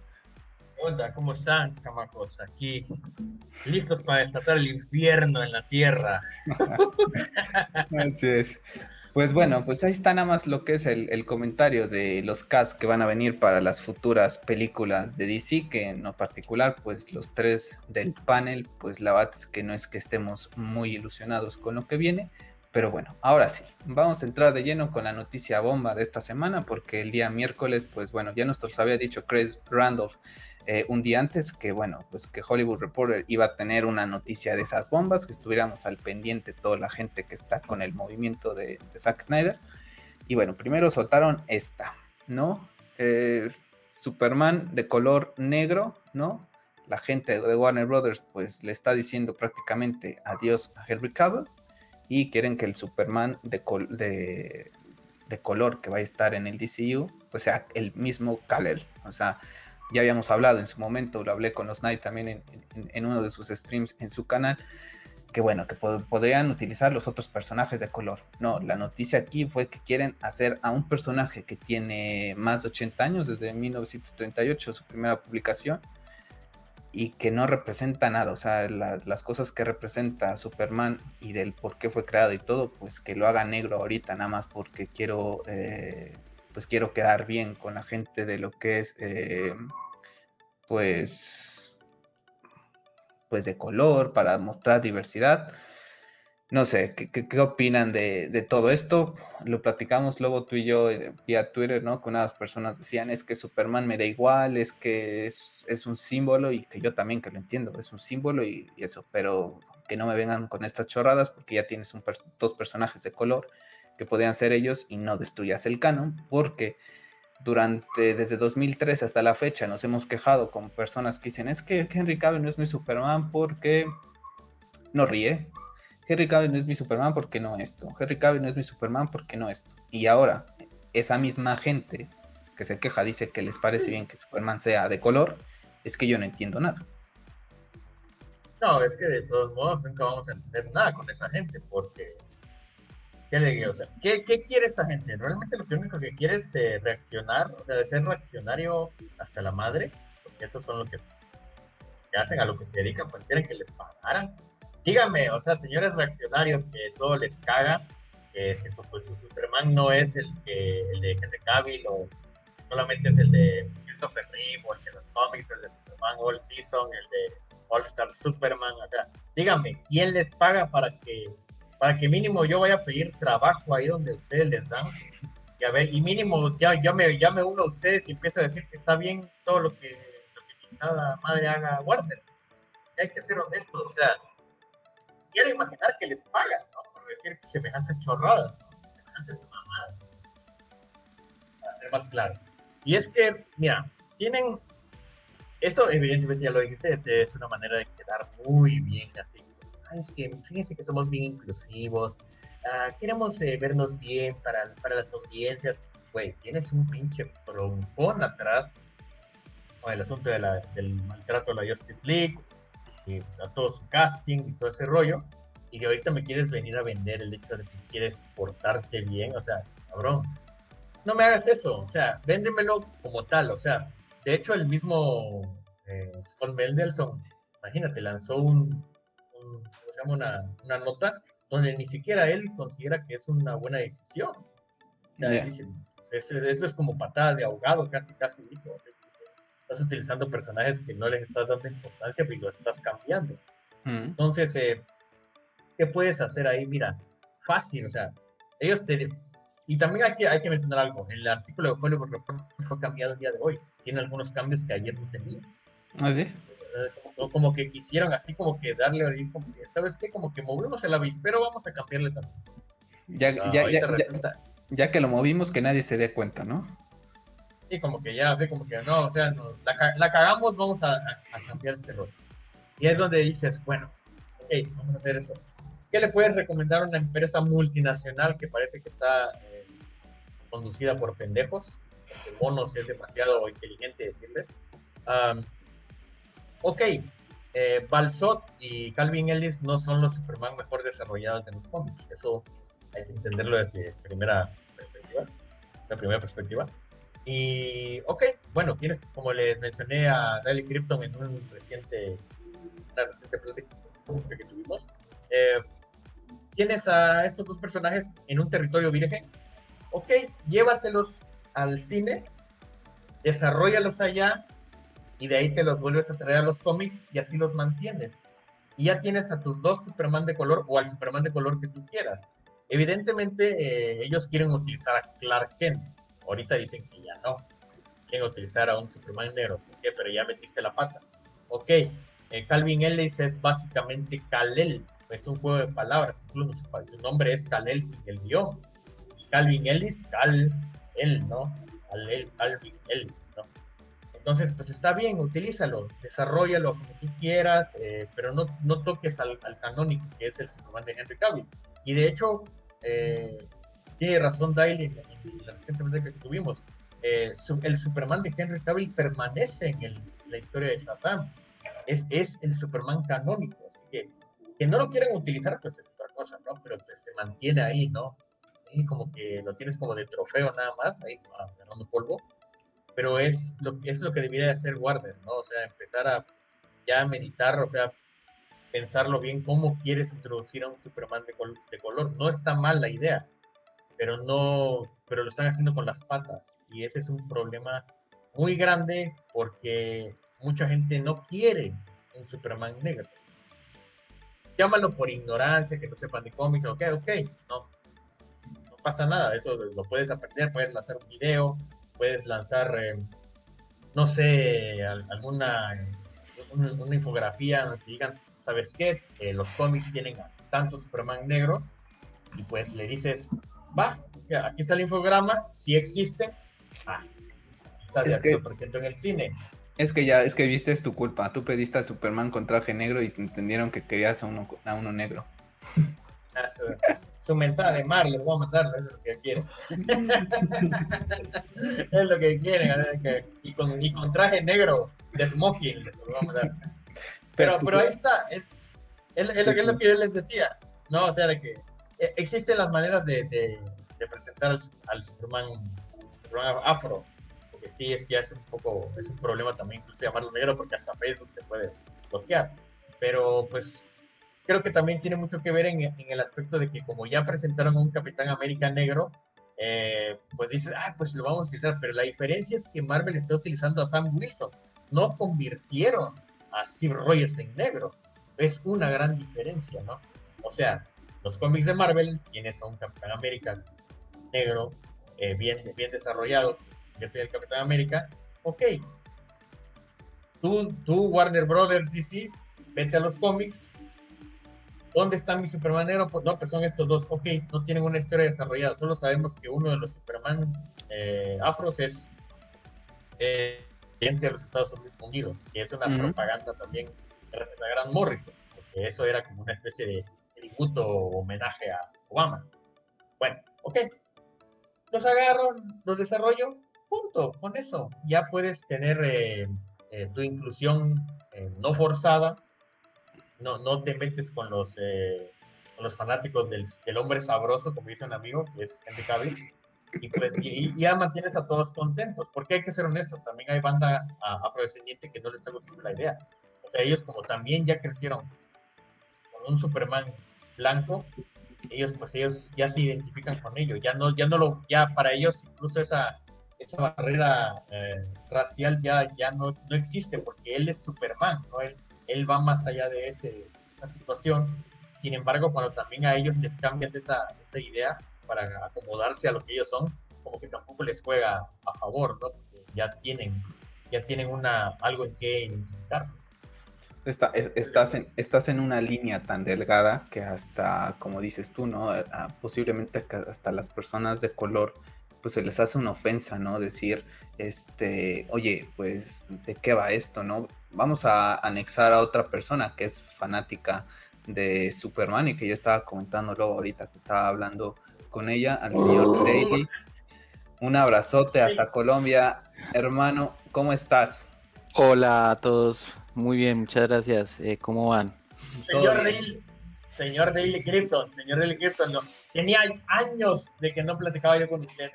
Hola, ¿cómo están, camacos? Aquí, listos para desatar el infierno en la tierra. Así es. Pues bueno, pues ahí está nada más lo que es el, comentario de los cast que van a venir para las futuras películas de DC, que en lo particular, pues los tres del panel, pues la verdad es que no es que estemos muy ilusionados con lo que viene, pero bueno, ahora sí, vamos a entrar de lleno con la noticia bomba de esta semana, porque el día miércoles, pues bueno, ya nos había dicho Chris Randolph eh, un día antes que, bueno, pues que Hollywood Reporter iba a tener una noticia de esas bombas, que estuviéramos al pendiente toda la gente que está con el movimiento de, Zack Snyder. Y bueno, primero soltaron esta, ¿no? Eh, Superman de color negro, ¿no? La gente de Warner Brothers pues le está diciendo prácticamente adiós a Henry Cavill y quieren que el Superman de, de, de color que va a estar en el DCU pues sea el mismo Kal-El, o sea, ya habíamos hablado en su momento, lo hablé con los Knight también en, uno de sus streams en su canal, que bueno, que podrían utilizar los otros personajes de color. No, la noticia aquí fue que quieren hacer a un personaje que tiene más de 80 años, desde 1938, su primera publicación, y que no representa nada, o sea, las cosas que representa Superman y del por qué fue creado y todo, pues que lo haga negro ahorita, nada más porque quiero... Eh, pues quiero quedar bien con la gente de lo que es, eh, pues, pues de color, para mostrar diversidad. No sé, ¿qué, opinan de, todo esto? Lo platicamos luego tú y yo eh, vía Twitter, ¿no? Que unas personas decían, es que Superman me da igual, es que es, un símbolo y que yo también que lo entiendo, es un símbolo y, eso, pero que no me vengan con estas chorradas porque ya tienes dos personajes de color que podían ser ellos y no destruyas el canon, porque durante desde 2003 hasta la fecha nos hemos quejado con personas que dicen es que Henry Cavill no es mi Superman porque no ríe. Henry Cavill no es mi Superman porque no esto. Henry Cavill no es mi Superman porque no esto. Y ahora esa misma gente que se queja dice que les parece bien que Superman sea de color, es que yo no entiendo nada. No, es que de todos modos nunca vamos a entender nada con esa gente porque ¿Qué le digo? ¿qué, ¿qué, quiere esta gente? Realmente lo único que quiere es eh, reaccionar, o sea, ser reaccionario hasta la madre, porque eso son lo que, hacen, a lo que se dedican, pues quieren que les pagaran. Dígame, o sea, señores reaccionarios que todo les caga, que si su, pues, su Superman no es el, que, el de Henry Cavill o solamente es el de Christopher Reeve o el de los cómics, el de Superman All Season, el de All Star Superman, o sea, dígame, ¿quién les paga para que para que mínimo yo vaya a pedir trabajo ahí donde ustedes les dan. Y a ver, y mínimo ya, ya, me, ya me uno a ustedes y empiezo a decir que está bien todo lo que, lo madre haga Warner. Hay que ser honestos, o sea, quiero imaginar que les pagan, ¿no? Por decir semejantes chorradas, semejantes mamadas. Para ser más claro. Y es que, mira, tienen. Esto, evidentemente, ya lo dijiste, es una manera de quedar muy bien así es que fíjense que somos bien inclusivos, ah, queremos eh, vernos bien para, para las audiencias. Güey, tienes un pinche broncón atrás con el asunto de la, del maltrato a la Justice League, a todo su casting y todo ese rollo, y que ahorita me quieres venir a vender el hecho de que quieres portarte bien, o sea, cabrón, no me hagas eso, o sea, véndemelo como tal, o sea, de hecho el mismo eh, Scott Mendelson, imagínate, lanzó un, se llama? Una, una, nota donde ni siquiera él considera que es una buena decisión. eso, es como patada de ahogado, casi, casi. Estás utilizando personajes que no les estás dando importancia, pero los estás cambiando. Entonces, eh, ¿qué puedes hacer ahí? Mira, fácil, o sea, ellos te... Y también hay que, hay que mencionar algo, el artículo de Hollywood Report fue cambiado el día de hoy, tiene algunos cambios que ayer no tenía. ¿Ah, sí? como, como, que quisieron así como que darle ahí como que, ¿sabes qué? Como que movimos el avispero, vamos a cambiarle tanto. Ya, ya, ya, ya, que lo movimos, que nadie se dé cuenta, ¿no? Sí, como que ya, ve, como que no, o sea, la, la, cagamos, vamos a, a, cambiar este rol. Y es donde dices, bueno, ok, vamos a hacer eso. ¿Qué le puedes recomendar a una empresa multinacional que parece que está eh, conducida por pendejos? Porque Bonos es demasiado inteligente decirle. Um, ok, eh, Balsot y Calvin Ellis no son los Superman mejor desarrollados en los cómics. Eso hay que entenderlo desde primera perspectiva. La primera perspectiva. Y, ok, bueno, tienes, como les mencioné a Riley Krypton en un reciente, una reciente plática que tuvimos, eh, tienes a estos dos personajes en un territorio virgen. Ok, llévatelos al cine, desarrollalos allá y de ahí te los vuelves a traer a los cómics y así los mantienes. Y ya tienes a tus dos Superman de color o al Superman de color que tú quieras. Evidentemente eh, ellos quieren utilizar a Clark Kent. Ahorita dicen que ya no. Quieren utilizar a un Superman negro. ¿Por qué? Pero ya metiste la pata. Ok. Eh, Calvin Ellis es básicamente Kal-El. Es un juego de palabras. Incluso su, nombre es Kal-El sin el guion. Calvin Ellis, Kal-El, ¿no? Calvin Ellis. Entonces, pues está bien, utilízalo, desarrollalo como tú quieras, eh, pero no, no toques al, canónico, que es el Superman de Henry Cavill. Y de hecho, eh, tiene razón Daily la reciente que tuvimos. Eh, el Superman de Henry Cavill permanece en, la historia de Shazam. Es, es el Superman canónico, así que que no lo quieren utilizar, pues es otra cosa, ¿no? Pero pues, se mantiene ahí, ¿no? Y como que lo tienes como de trofeo nada más, ahí agarrando polvo pero es lo, es lo que debería hacer Warner, ¿no? O sea, empezar a ya meditar, o sea, pensarlo bien cómo quieres introducir a un Superman de, de color. No está mal la idea, pero no, pero lo están haciendo con las patas y ese es un problema muy grande porque mucha gente no quiere un Superman negro. Llámalo por ignorancia, que no sepan de cómics, ok, ok, no, no pasa nada, eso lo puedes aprender, puedes hacer un video, puedes lanzar, eh, no sé, alguna una, infografía donde digan ¿sabes qué? Eh, los cómics tienen tanto Superman negro y pues le dices, va, aquí está el infograma, si existe, ah, está de que, en el cine. Es que ya, es que viste, es tu culpa. Tú pediste al Superman con traje negro y te entendieron que querías a uno, a uno negro. Ah, su, mentada de mar, les voy a mandar, es lo que quieren. es lo que quieren, y, con, y con traje negro de smoking les voy a mandar. Pero, pero ahí está, es, es, lo, que, es lo que yo les decía, ¿no? O sea, de que existen las maneras de, de, presentar al, Superman, afro, porque sí, es, ya es un poco, es un problema también incluso llamarlo negro, porque hasta Facebook te puede bloquear. Pero pues creo que también tiene mucho que ver en, en el aspecto de que como ya presentaron a un Capitán América negro, eh, pues dices, ah, pues lo vamos a utilizar, pero la diferencia es que Marvel está utilizando a Sam Wilson, no convirtieron a Steve Rogers en negro. Es una gran diferencia, ¿no? O sea, los cómics de Marvel tienes a un Capitán América negro, eh, bien, bien desarrollado, yo soy el Capitán América, ok. Tú, tú, Warner Brothers, DC, vete a los cómics. ¿Dónde está mi Superman negro? Pues no, pues son estos dos. Ok, no tienen una historia desarrollada. Solo sabemos que uno de los Superman eh, afros es eh, de los Estados Unidos, que es una propaganda también gracias a Gran Morrison, porque eso era como una especie de tributo o homenaje a Obama. Bueno, ok. Los agarro, los desarrollo, punto, con eso. Ya puedes tener eh, eh, tu inclusión eh, no forzada, no, no te metes con los, con los fanáticos del, del, hombre sabroso, como dice un amigo, que es Henry Cavill y, pues, y, ya mantienes a todos contentos, porque hay que ser honestos, también hay banda afrodescendiente que no les está gustando la idea. O sea, ellos como también ya crecieron con un Superman blanco, ellos pues ellos ya se identifican con ello, ya no, ya no lo, ya para ellos incluso esa, esa barrera eh, racial ya, ya no, no existe porque él es Superman, ¿no? Él, él va más allá de ese, esa situación. Sin embargo, cuando también a ellos les cambias esa, esa idea, para acomodarse a lo que ellos son, como que tampoco les juega a favor, ¿no? Porque ya tienen, ya tienen una, algo en que identificarse. Está, estás, en, estás en una línea tan delgada que hasta, como dices tú, ¿no? posiblemente hasta las personas de color, pues se les hace una ofensa, ¿no? Decir, este, oye, pues, ¿de qué va esto, no? Vamos a anexar a otra persona que es fanática de Superman y que yo estaba comentando luego ahorita que estaba hablando con ella, al señor Lady. Un abrazote hasta Colombia. Hermano, ¿cómo estás? Hola a todos. Muy bien, muchas gracias. Eh, ¿Cómo van? Señor Daily, señor Daily Crypto, señor Daily Crypto, no. Tenía años de que no platicaba yo con usted.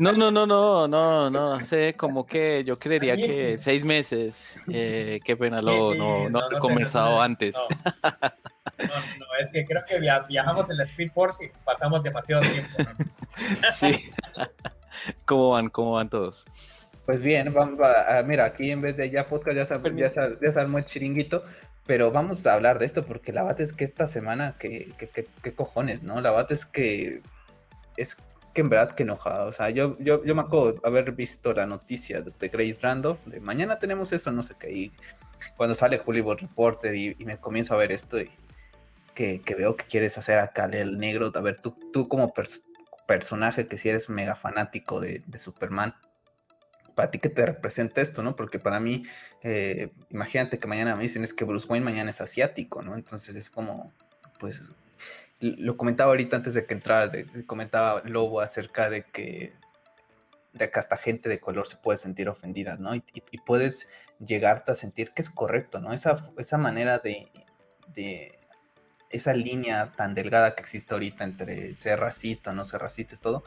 No, no, no, no, no, no. Sé como que yo creería que seis meses. Eh, qué pena, lo, no, no, he conversado antes. No, es que creo que viajamos en la Speed Force y pasamos demasiado tiempo. Sí. ¿Cómo van? ¿Cómo van todos? Pues bien, vamos a, mira, aquí en vez de ya podcast ya se, ya se, ya el chiringuito, pero vamos a hablar de esto porque la bate es que esta semana, que, que, cojones, ¿no? La bate es que es que en verdad que enojado. O sea, yo, yo, yo me acuerdo haber visto la noticia de Grace Randolph, de mañana tenemos eso, no sé qué, y cuando sale Hollywood Reporter y, y me comienzo a ver esto y que, veo que quieres hacer acá el negro. A ver, tú, tú como personaje que si eres mega fanático de, Superman, para ti que te representa esto, ¿no? Porque para mí, eh, imagínate que mañana me dicen es que Bruce Wayne mañana es asiático, ¿no? Entonces es como, pues, lo comentaba ahorita antes de que entraras, comentaba Lobo acerca de que de que hasta gente de color se puede sentir ofendida, ¿no? Y, puedes llegarte a sentir que es correcto, ¿no? Esa, esa manera de, esa línea tan delgada que existe ahorita entre ser racista o no ser racista y todo,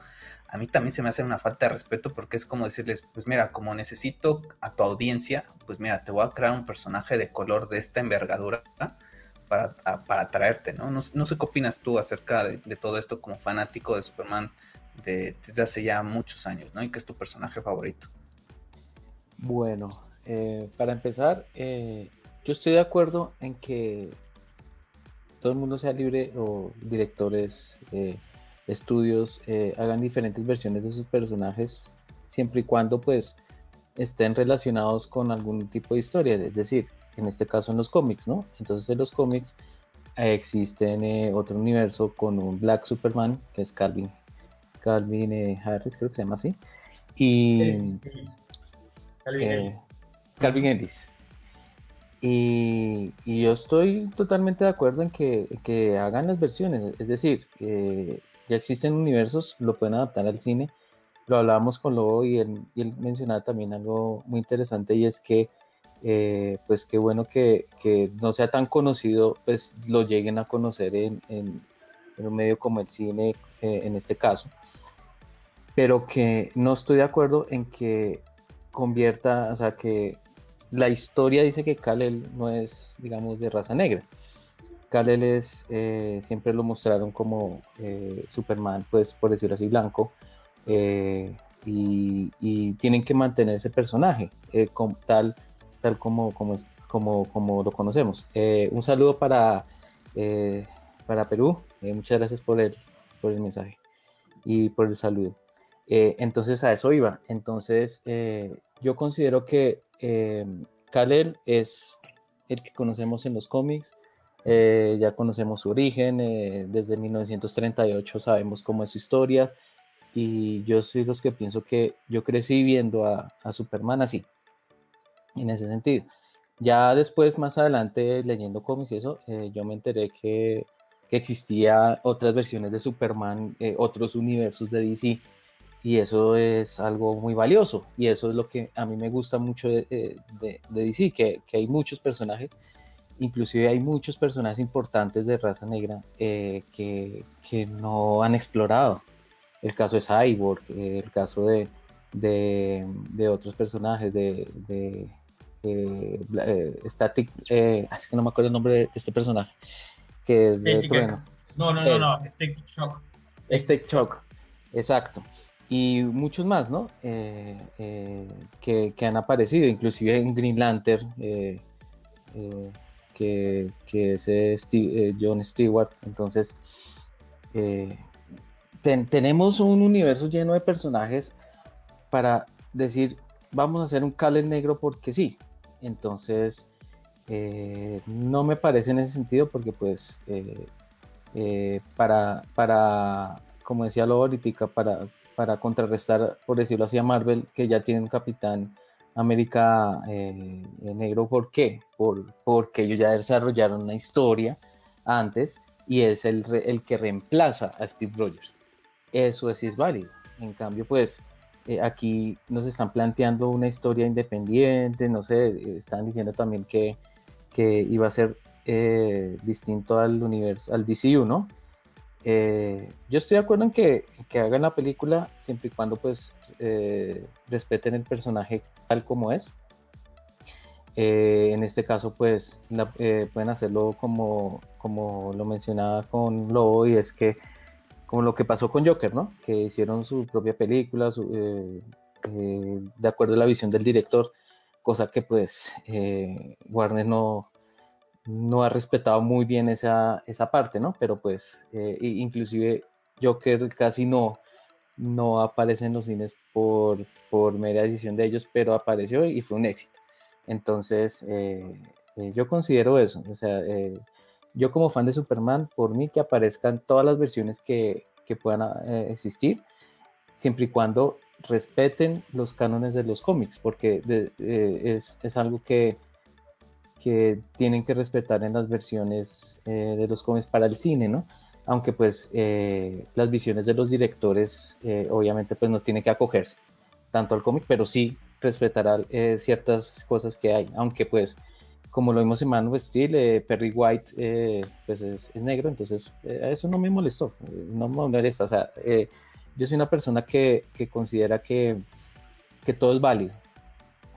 a mí también se me hace una falta de respeto porque es como decirles, pues mira, como necesito a tu audiencia, pues mira, te voy a crear un personaje de color de esta envergadura para, para atraerte, ¿no? ¿no? sé qué opinas tú acerca de, todo esto como fanático de Superman desde hace ya muchos años, ¿no? Y que es tu personaje favorito. Bueno, eh, para empezar, eh, yo estoy de acuerdo en que todo el mundo sea libre o directores, eh, estudios eh, hagan diferentes versiones de sus personajes siempre y cuando pues estén relacionados con algún tipo de historia. Es decir, en este caso en los cómics, ¿no? Entonces en los cómics existe existen otro universo con un Black Superman, que es Calvin, Calvin Harris, creo que se llama así, y Calvin, Ellis. Y, yo estoy totalmente de acuerdo en que, hagan las versiones, es decir, ya existen universos, lo pueden adaptar al cine. Lo hablábamos con Lobo y él, mencionaba también algo muy interesante y es que, eh, pues qué bueno que, no sea tan conocido, pues lo lleguen a conocer en, un medio como el cine, eh, en este caso. Pero que no estoy de acuerdo en que convierta, o sea, que la historia dice que Kal-El no es, digamos, de raza negra. Kal-El es, eh, siempre lo mostraron como eh, Superman, pues por decirlo así, blanco, eh, y, tienen que mantener ese personaje tal, tal como, como, como, como lo conocemos. un saludo para, para Perú, muchas gracias por el, por el mensaje y por el saludo. entonces a eso iba. Entonces yo considero que eh, Kal-El es el que conocemos en los cómics, eh, ya conocemos su origen, eh, desde 1938 sabemos cómo es su historia y yo soy los que pienso que yo crecí viendo a, Superman así, en ese sentido. Ya después, más adelante, leyendo cómics y eso, eh, yo me enteré que, que existía otras versiones de Superman, otros universos de DC y eso es algo muy valioso y eso es lo que a mí me gusta mucho de, de, DC, que, que, hay muchos personajes, inclusive hay muchos personajes importantes de raza negra eh, que, que, no han explorado. El caso es Cyborg, eh, el caso de, de, otros personajes, de, de eh, Static, así que no me acuerdo el nombre de este personaje, que es de Trueno. No, no, no, no, Static Shock. Static Shock, exacto y muchos más, ¿no? Eh, eh, que, que, han aparecido, inclusive en Green Lantern, eh, que, que, es John Stewart. Entonces, tenemos un universo lleno de personajes para decir, vamos a hacer un Cale negro porque sí. Entonces, no me parece en ese sentido porque pues para, para, como decía lo ahorita, para, para contrarrestar, por decirlo así, a Marvel, que ya tiene un Capitán América eh, negro. ¿Por qué? Por, porque ellos ya desarrollaron una historia antes y es el, el que reemplaza a Steve Rogers. Eso sí es válido. En cambio, pues eh, aquí nos están planteando una historia independiente, no sé, están diciendo también que, que iba a ser eh, distinto al universo, al DCU, ¿no? Eh, yo estoy de acuerdo en que, que, hagan la película siempre y cuando pues eh, respeten el personaje tal como es. Eh, en este caso pues pueden hacerlo como, como lo mencionaba con Lobo y es que como lo que pasó con Joker, ¿no? Que hicieron su propia película de acuerdo a la visión del director, cosa que pues Warner no, no ha respetado muy bien esa, esa parte, ¿no? Pero pues, eh, inclusive Joker casi no, no aparece en los cines por, por mera decisión de ellos, pero apareció y fue un éxito. Entonces, eh, eh, yo considero eso, o sea, yo como fan de Superman, por mí que aparezcan todas las versiones que, que puedan existir, siempre y cuando respeten los cánones de los cómics, porque es, es algo que que tienen que respetar en las versiones eh, de los cómics para el cine, ¿no? Aunque pues eh, las visiones de los directores eh, obviamente pues no tienen que acogerse tanto al cómic, pero sí respetará ciertas cosas que hay, aunque pues como lo vimos en Man of Steel, Perry White pues es, negro, entonces eso no me molestó, no me molesta, o sea, yo soy una persona que, que considera que, que todo es válido,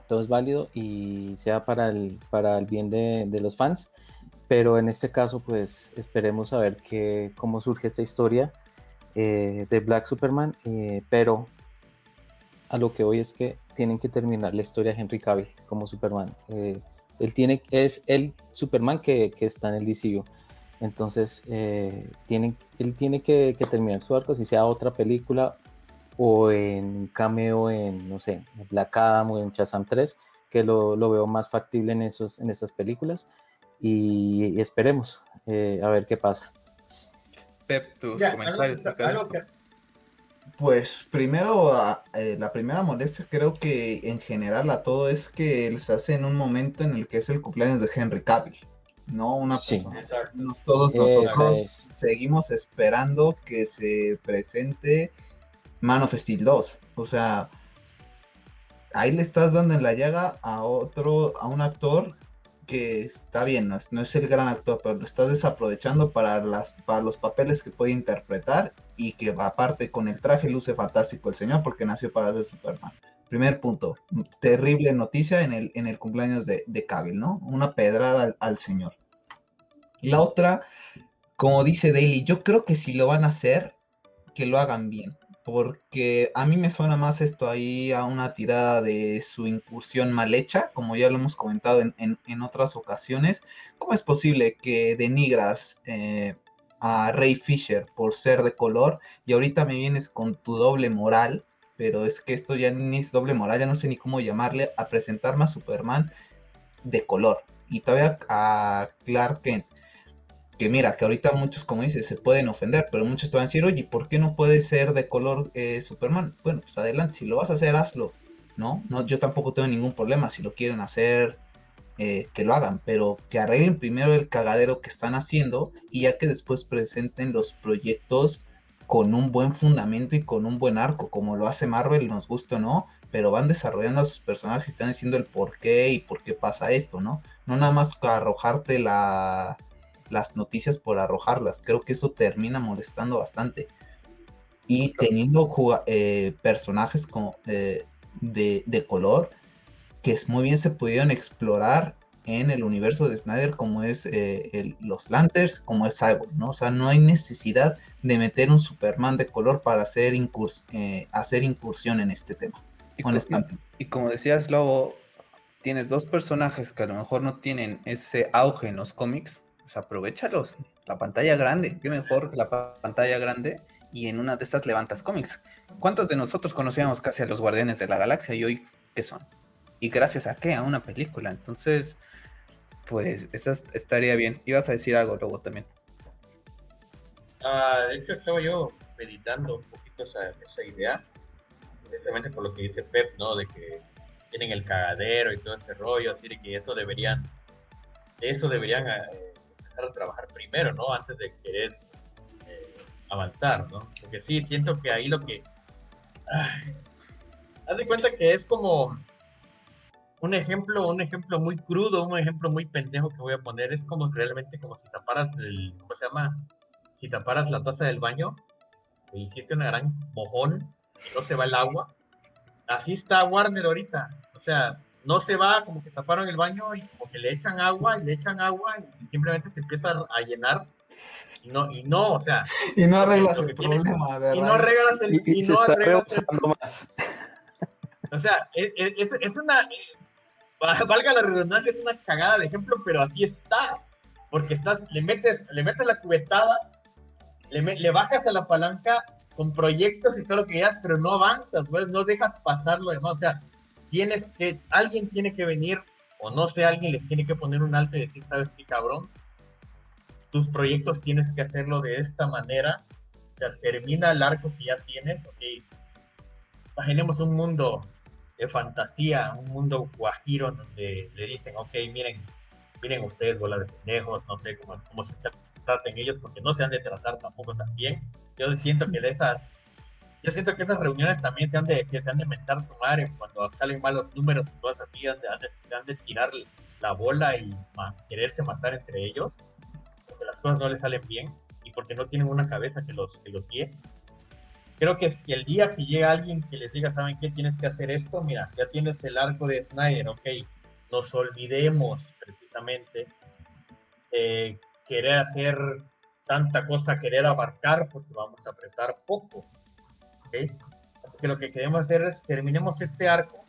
todo es válido y sea para el, para el bien de, de los fans. Pero en este caso, pues esperemos a ver que, cómo surge esta historia eh, de Black Superman. Eh, pero a lo que hoy es que tienen que terminar la historia de Henry Cavill como Superman. Eh, él tiene, es el Superman que, que está en el DCU. Entonces, tienen, él tiene que, que, terminar su arco, si sea otra película o en cameo en, no sé, Black Adam o en Shazam 3, que lo, lo, veo más factible en, esos, en estas películas y, esperemos eh, a ver qué pasa. Pep, tus comentarios. Pues primero, eh, la primera molestia creo que en general a todo es que se hace en un momento en el que es el cumpleaños de Henry Cavill, ¿no? Una sí. todos nosotros seguimos esperando que se presente Man of Steel 2. O sea, ahí le estás dando en la llaga a otro, a un actor que está bien, no es, no es el gran actor, pero lo estás desaprovechando para, las, para los papeles que puede interpretar y que aparte con el traje luce fantástico el señor porque nació para ser Superman. Primer punto, terrible noticia en el, en el cumpleaños de, de ¿no? Una pedrada al, señor. La otra, como dice Daily, yo creo que si lo van a hacer, que lo hagan bien porque a mí me suena más esto ahí a una tirada de su incursión mal hecha, como ya lo hemos comentado en, otras ocasiones. ¿Cómo es posible que denigras eh, a Ray Fisher por ser de color y ahorita me vienes con tu doble moral? Pero es que esto ya ni es doble moral, ya no sé ni cómo llamarle, a presentarme a Superman de color. Y todavía a Clark Kent que mira, que ahorita muchos, como dices, se pueden ofender, pero muchos te van a decir, oye, ¿por qué no puede ser de color eh, Superman? Bueno, pues adelante, si lo vas a hacer, hazlo, ¿no? no yo tampoco tengo ningún problema, si lo quieren hacer, eh, que lo hagan, pero que arreglen primero el cagadero que están haciendo y ya que después presenten los proyectos con un buen fundamento y con un buen arco, como lo hace Marvel, nos gusta o no, pero van desarrollando a sus personajes y están diciendo el por qué y por qué pasa esto, ¿no? No nada más arrojarte la las noticias por arrojarlas. Creo que eso termina molestando bastante. Y teniendo eh, personajes eh, de, color que muy bien se pudieron explorar en el universo de Snyder como es eh, los Lanterns, como es Cyborg, ¿no? O sea, no hay necesidad de meter un Superman de color para hacer, hacer incursión en este tema. Y, y, como decías, Lobo, tienes dos personajes que a lo mejor no tienen ese auge en los cómics, pues aprovechalos. La pantalla grande, qué mejor la pantalla grande y en una de estas levantas cómics. ¿Cuántos de nosotros conocíamos casi a los Guardianes de la Galaxia y hoy qué son? Y gracias a qué? A una película. Entonces, pues esa estaría bien. Ibas a decir algo luego también. Ah, de hecho, estaba yo meditando un poquito esa, idea, precisamente por lo que dice Pep, ¿no? De que tienen el cagadero y todo ese rollo, así de que eso deberían, eso deberían eh, a trabajar primero, ¿no? Antes de querer eh, avanzar, ¿no? Porque sí, siento que ahí lo que... haz de cuenta que es como un ejemplo, un ejemplo muy crudo, un ejemplo muy pendejo que voy a poner, es como realmente como si taparas el, ¿cómo se llama? Si taparas la taza del baño y hiciste una gran mojón no se va el agua. Así está Warner ahorita. O sea, no se va, como que taparon el baño y como que le echan agua y le echan agua y simplemente se empieza a llenar. Y no, y no, o sea. Y no arreglas el problema, ¿verdad? Y no arreglas el. Y, no arreglas el, O sea, es, e, es, es, una. Valga la redundancia, es una cagada de ejemplo, pero así está. Porque estás, le metes, le metes la cubetada, le, le bajas a la palanca con proyectos y todo lo que quieras, pero no avanzas, pues no dejas pasar lo demás. O sea, tienes que, alguien tiene que venir, o no sé, alguien les tiene que poner un alto y decir, ¿sabes qué, cabrón? Tus proyectos tienes que hacerlo de esta manera. O sea, termina el arco que ya tienes, ok. Imaginemos un mundo de fantasía, un mundo guajiro donde le dicen, ok, miren, miren ustedes, bola de pendejos, no sé cómo, cómo se traten ellos, porque no se han de tratar tampoco tan bien. Yo siento que de esas yo siento que esas reuniones también se han de, se han de mentar su madre cuando salen malos números y cosas así, se han de tirar la bola y quererse matar entre ellos, porque las cosas no les salen bien y porque no tienen una cabeza que los, que los guíe. Creo que, que el día que llega alguien que les diga, ¿saben qué? Tienes que hacer esto, mira, ya tienes el arco de Snyder, ok, nos olvidemos precisamente querer hacer tanta cosa, querer abarcar, porque vamos a apretar poco Así que lo que queremos hacer es terminemos este arco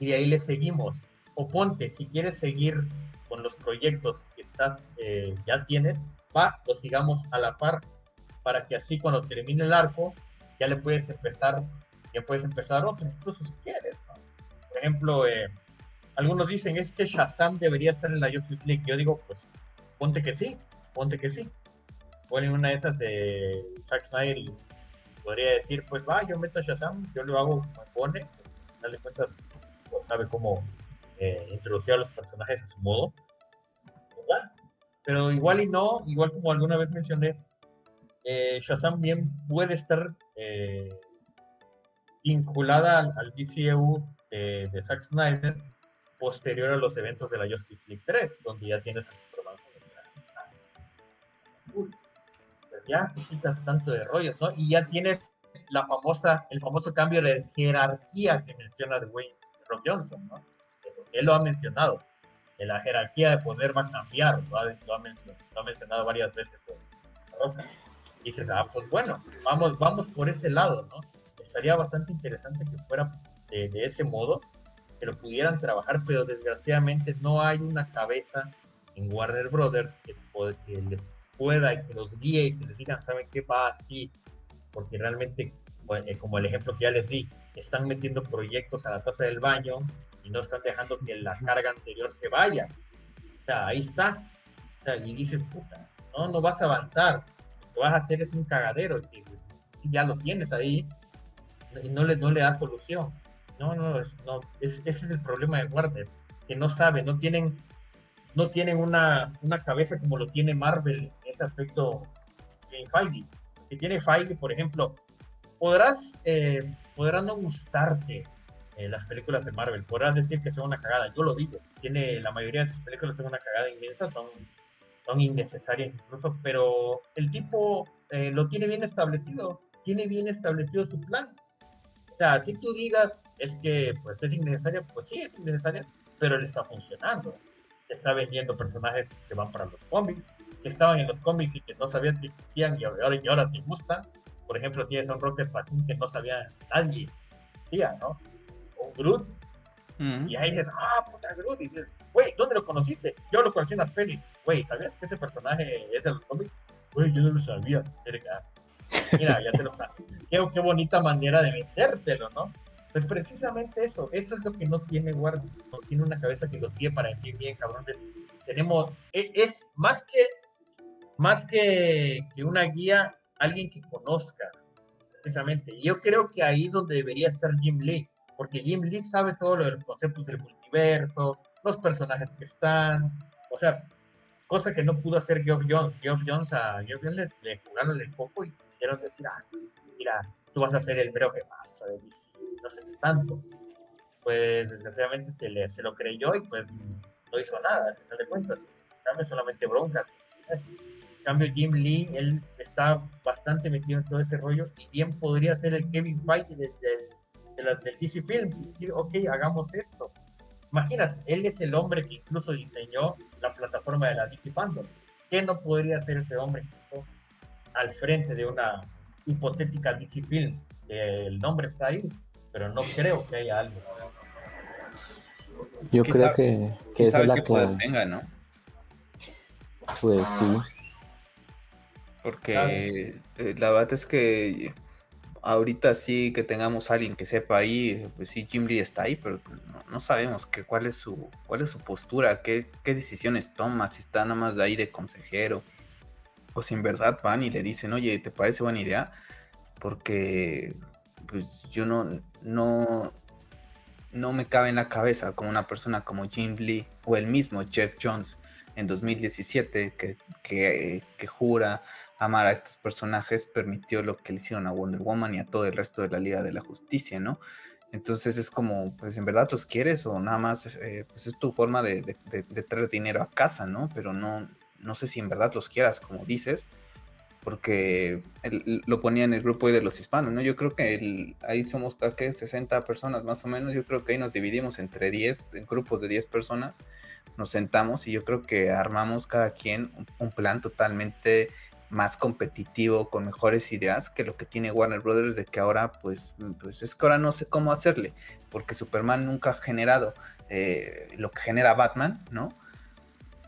y de ahí le seguimos. O ponte, si quieres seguir con los proyectos que estás, eh, ya tienes, va, lo sigamos a la par para que así cuando termine el arco ya le puedes empezar, ya puedes empezar otro, incluso si quieres. Por ejemplo, eh, algunos dicen es que Shazam debería estar en la Justice League. Yo digo, pues ponte que sí, ponte que sí. Ponen una de esas de Zack Snyder y podría decir, pues va, yo meto a Shazam, yo lo hago como pone, dale cuentas, pues, sabe cómo eh, introducir a los personajes a su modo. Pero igual y no, igual como alguna vez mencioné, eh, Shazam bien puede estar eh, vinculada al, DCU de, de, Zack Snyder posterior a los eventos de la Justice League 3, donde ya tienes a Superman azul. Ya te quitas tanto de rollos, ¿no? Y ya tienes la famosa, el famoso cambio de jerarquía que menciona Dwayne Rock Johnson, ¿no? Él lo ha mencionado. Que la jerarquía de poder va a cambiar, lo ha, lo ha, mencionado, lo ha mencionado, varias veces. Y dices, ah, pues bueno, vamos, vamos por ese lado, ¿no? Estaría bastante interesante que fuera de, de ese modo, que lo pudieran trabajar, pero desgraciadamente no hay una cabeza en Warner Brothers que, que les pueda y que los guíe y que les digan, ¿saben qué va así? Porque realmente, eh, como el ejemplo que ya les di, están metiendo proyectos a la taza del baño y no están dejando que la carga anterior se vaya. O sea, ahí está. O sea, y dices, puta, no, no vas a avanzar. Lo que vas a hacer es un cagadero. Y, si ya lo tienes ahí y no le, no le das solución. No, no, no ese es el problema de Warner, que no sabe, no tienen, no tienen una, una cabeza como lo tiene Marvel ese aspecto en Feige. Que tiene Feige, por ejemplo, podrás, eh, podrás no gustarte eh, las películas de Marvel, podrás decir que son una cagada, yo lo digo, tiene la mayoría de sus películas son una cagada inmensa, son, son innecesarias incluso, pero el tipo eh, lo tiene bien establecido, tiene bien establecido su plan. O sea, si tú digas, es que pues es innecesaria, pues sí es innecesaria, pero le está funcionando. Está vendiendo personajes que van para los cómics, que estaban en los cómics y que no sabías que existían y ahora, y ahora te gustan. Por ejemplo, tienes a un Rocket Raccoon que no sabía nadie existía, ¿no? O un Groot. Mm. Y ahí dices, ah, puta Groot. Y dices, güey, ¿dónde lo conociste? Yo lo conocí en las pelis. Güey, ¿sabías que ese personaje es de los cómics? Güey, yo no lo sabía. Mira, ya te lo está. Qué, qué bonita manera de metértelo, ¿no? Pues precisamente eso, eso es lo que no tiene Warner, no tiene una cabeza que los guíe para decir bien, cabrones, tenemos, e, es, más que, más que, que, una guía, alguien que conozca, precisamente. Yo creo que ahí es donde debería estar Jim Lee, porque Jim Lee sabe todo lo de los conceptos del multiverso, los personajes que están, o sea, cosa que no pudo hacer Geoff Jones. Geoff Jones a Geoff Jones le jugaron el coco y quisieron decir, ah, pues, mira, tú vas a ser el breo que pasa de DC, no sé qué tanto. Pues desgraciadamente se, le, se lo creyó y pues no hizo nada, al final de cuentas. En cambio, solamente bronca. En cambio, Jim Lee, él está bastante metido en todo ese rollo y bien podría ser el Kevin Feige de, de, del DC Films y decir, ok, hagamos esto. Imagínate, él es el hombre que incluso diseñó la plataforma de la DC Fandom. ¿Qué no podría ser ese hombre incluso al frente de una hipotética DC Films? el nombre está ahí, pero no creo que haya algo. Yo creo que, que esa es la clave. Tenga, ¿no? Pues sí. Porque eh, la verdad es que ahorita sí que tengamos a alguien que sepa ahí, pues sí, Jim Lee está ahí, pero no, sabemos que, cuál, es su, cuál es su postura, qué, qué decisiones toma, si está nada más de ahí de consejero, o si en verdad van y le dicen, oye, ¿te parece buena idea? porque pues yo no, no, no me cabe en la cabeza como una persona como Jim Lee o el mismo Jeff Jones en 2017 que, que, que, jura amar a estos personajes permitió lo que le hicieron a Wonder Woman y a todo el resto de la Liga de la Justicia, ¿no? Entonces es como, pues en verdad los quieres o nada más, eh, pues es tu forma de, traer dinero a casa, ¿no? Pero no, no sé si en verdad los quieras, como dices, porque lo ponía en el grupo de los hispanos, ¿no? Yo creo que ahí somos que 60 personas más o menos, yo creo que ahí nos dividimos entre 10, en grupos de 10 personas, nos sentamos y yo creo que armamos cada quien un, plan totalmente más competitivo, con mejores ideas que lo que tiene Warner Brothers de que ahora pues, pues es que ahora no sé cómo hacerle, porque Superman nunca ha generado eh, lo que genera Batman, ¿no?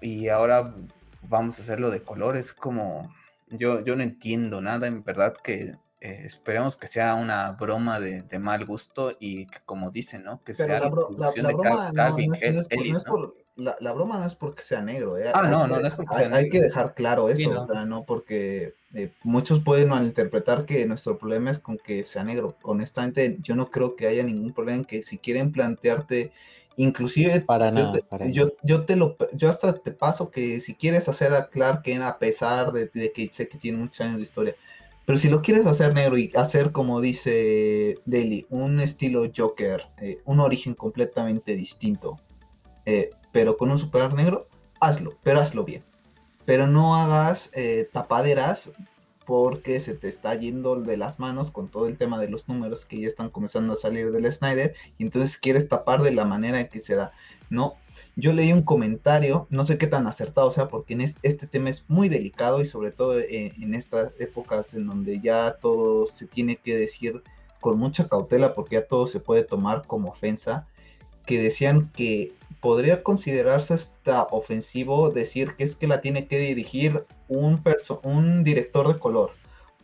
Y ahora vamos a hacerlo de colores como yo, yo no entiendo nada, en verdad, que eh, esperemos que sea una broma de, mal gusto y que, como dicen, ¿no? Que sea la, broma no, es, por, la, broma no es porque sea negro, ¿eh? Ah, no, no, no es porque sea negro. Hay que dejar claro eso, o sea, no porque eh, muchos pueden malinterpretar que nuestro problema es con que sea negro. Honestamente, yo no creo que haya ningún problema en que si quieren plantearte Inclusive, para nada, yo, yo, te lo, yo hasta te paso que si quieres hacer a Clark Kent a pesar de, que sé que tiene muchos años de historia, pero si lo quieres hacer negro y hacer como dice Daly, un estilo Joker, eh, un origen completamente distinto, eh, pero con un superar negro, hazlo, pero hazlo bien. Pero no hagas eh, tapaderas porque se te está yendo de las manos con todo el tema de los números que ya están comenzando a salir del Snyder y entonces quieres tapar de la manera en que se da. No, yo leí un comentario, no sé qué tan acertado sea, porque en este, tema es muy delicado y sobre todo en, estas épocas en donde ya todo se tiene que decir con mucha cautela porque ya todo se puede tomar como ofensa, que decían que podría considerarse hasta ofensivo decir que es que la tiene que dirigir un, un director de color.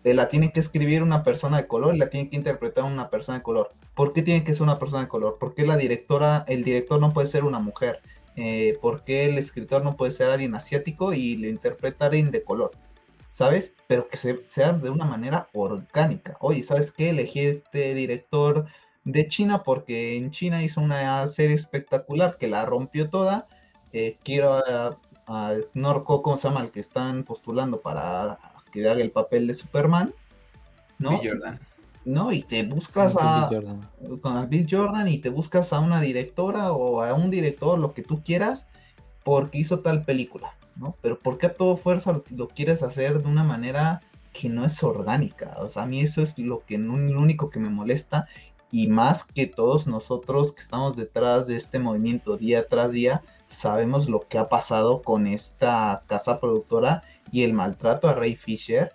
Eh, la tiene que escribir una persona de color y la tiene que interpretar una persona de color. ¿Por qué tiene que ser una persona de color? ¿Por qué la directora, el director no puede ser una mujer? Eh, ¿Por qué el escritor no puede ser alguien asiático y lo interpreta alguien de color? ¿Sabes? Pero que sea de una manera orgánica. Oye, ¿sabes qué? Elegí este director de China porque en China hizo una serie espectacular que la rompió toda. Eh, quiero a, Norco, ¿cómo se llama? El que están postulando para que haga el papel de Superman. ¿No? Bill Jordan. No, y te buscas a con Bill Jordan y te buscas a una directora o a un director, lo que tú quieras, porque hizo tal película, ¿no? Pero ¿por qué a todo fuerza lo, lo quieres hacer de una manera que no es orgánica? O sea, a mí eso es lo que lo único que me molesta y más que todos nosotros que estamos detrás de este movimiento día tras día, sabemos lo que ha pasado con esta casa productora y el maltrato a Ray Fisher,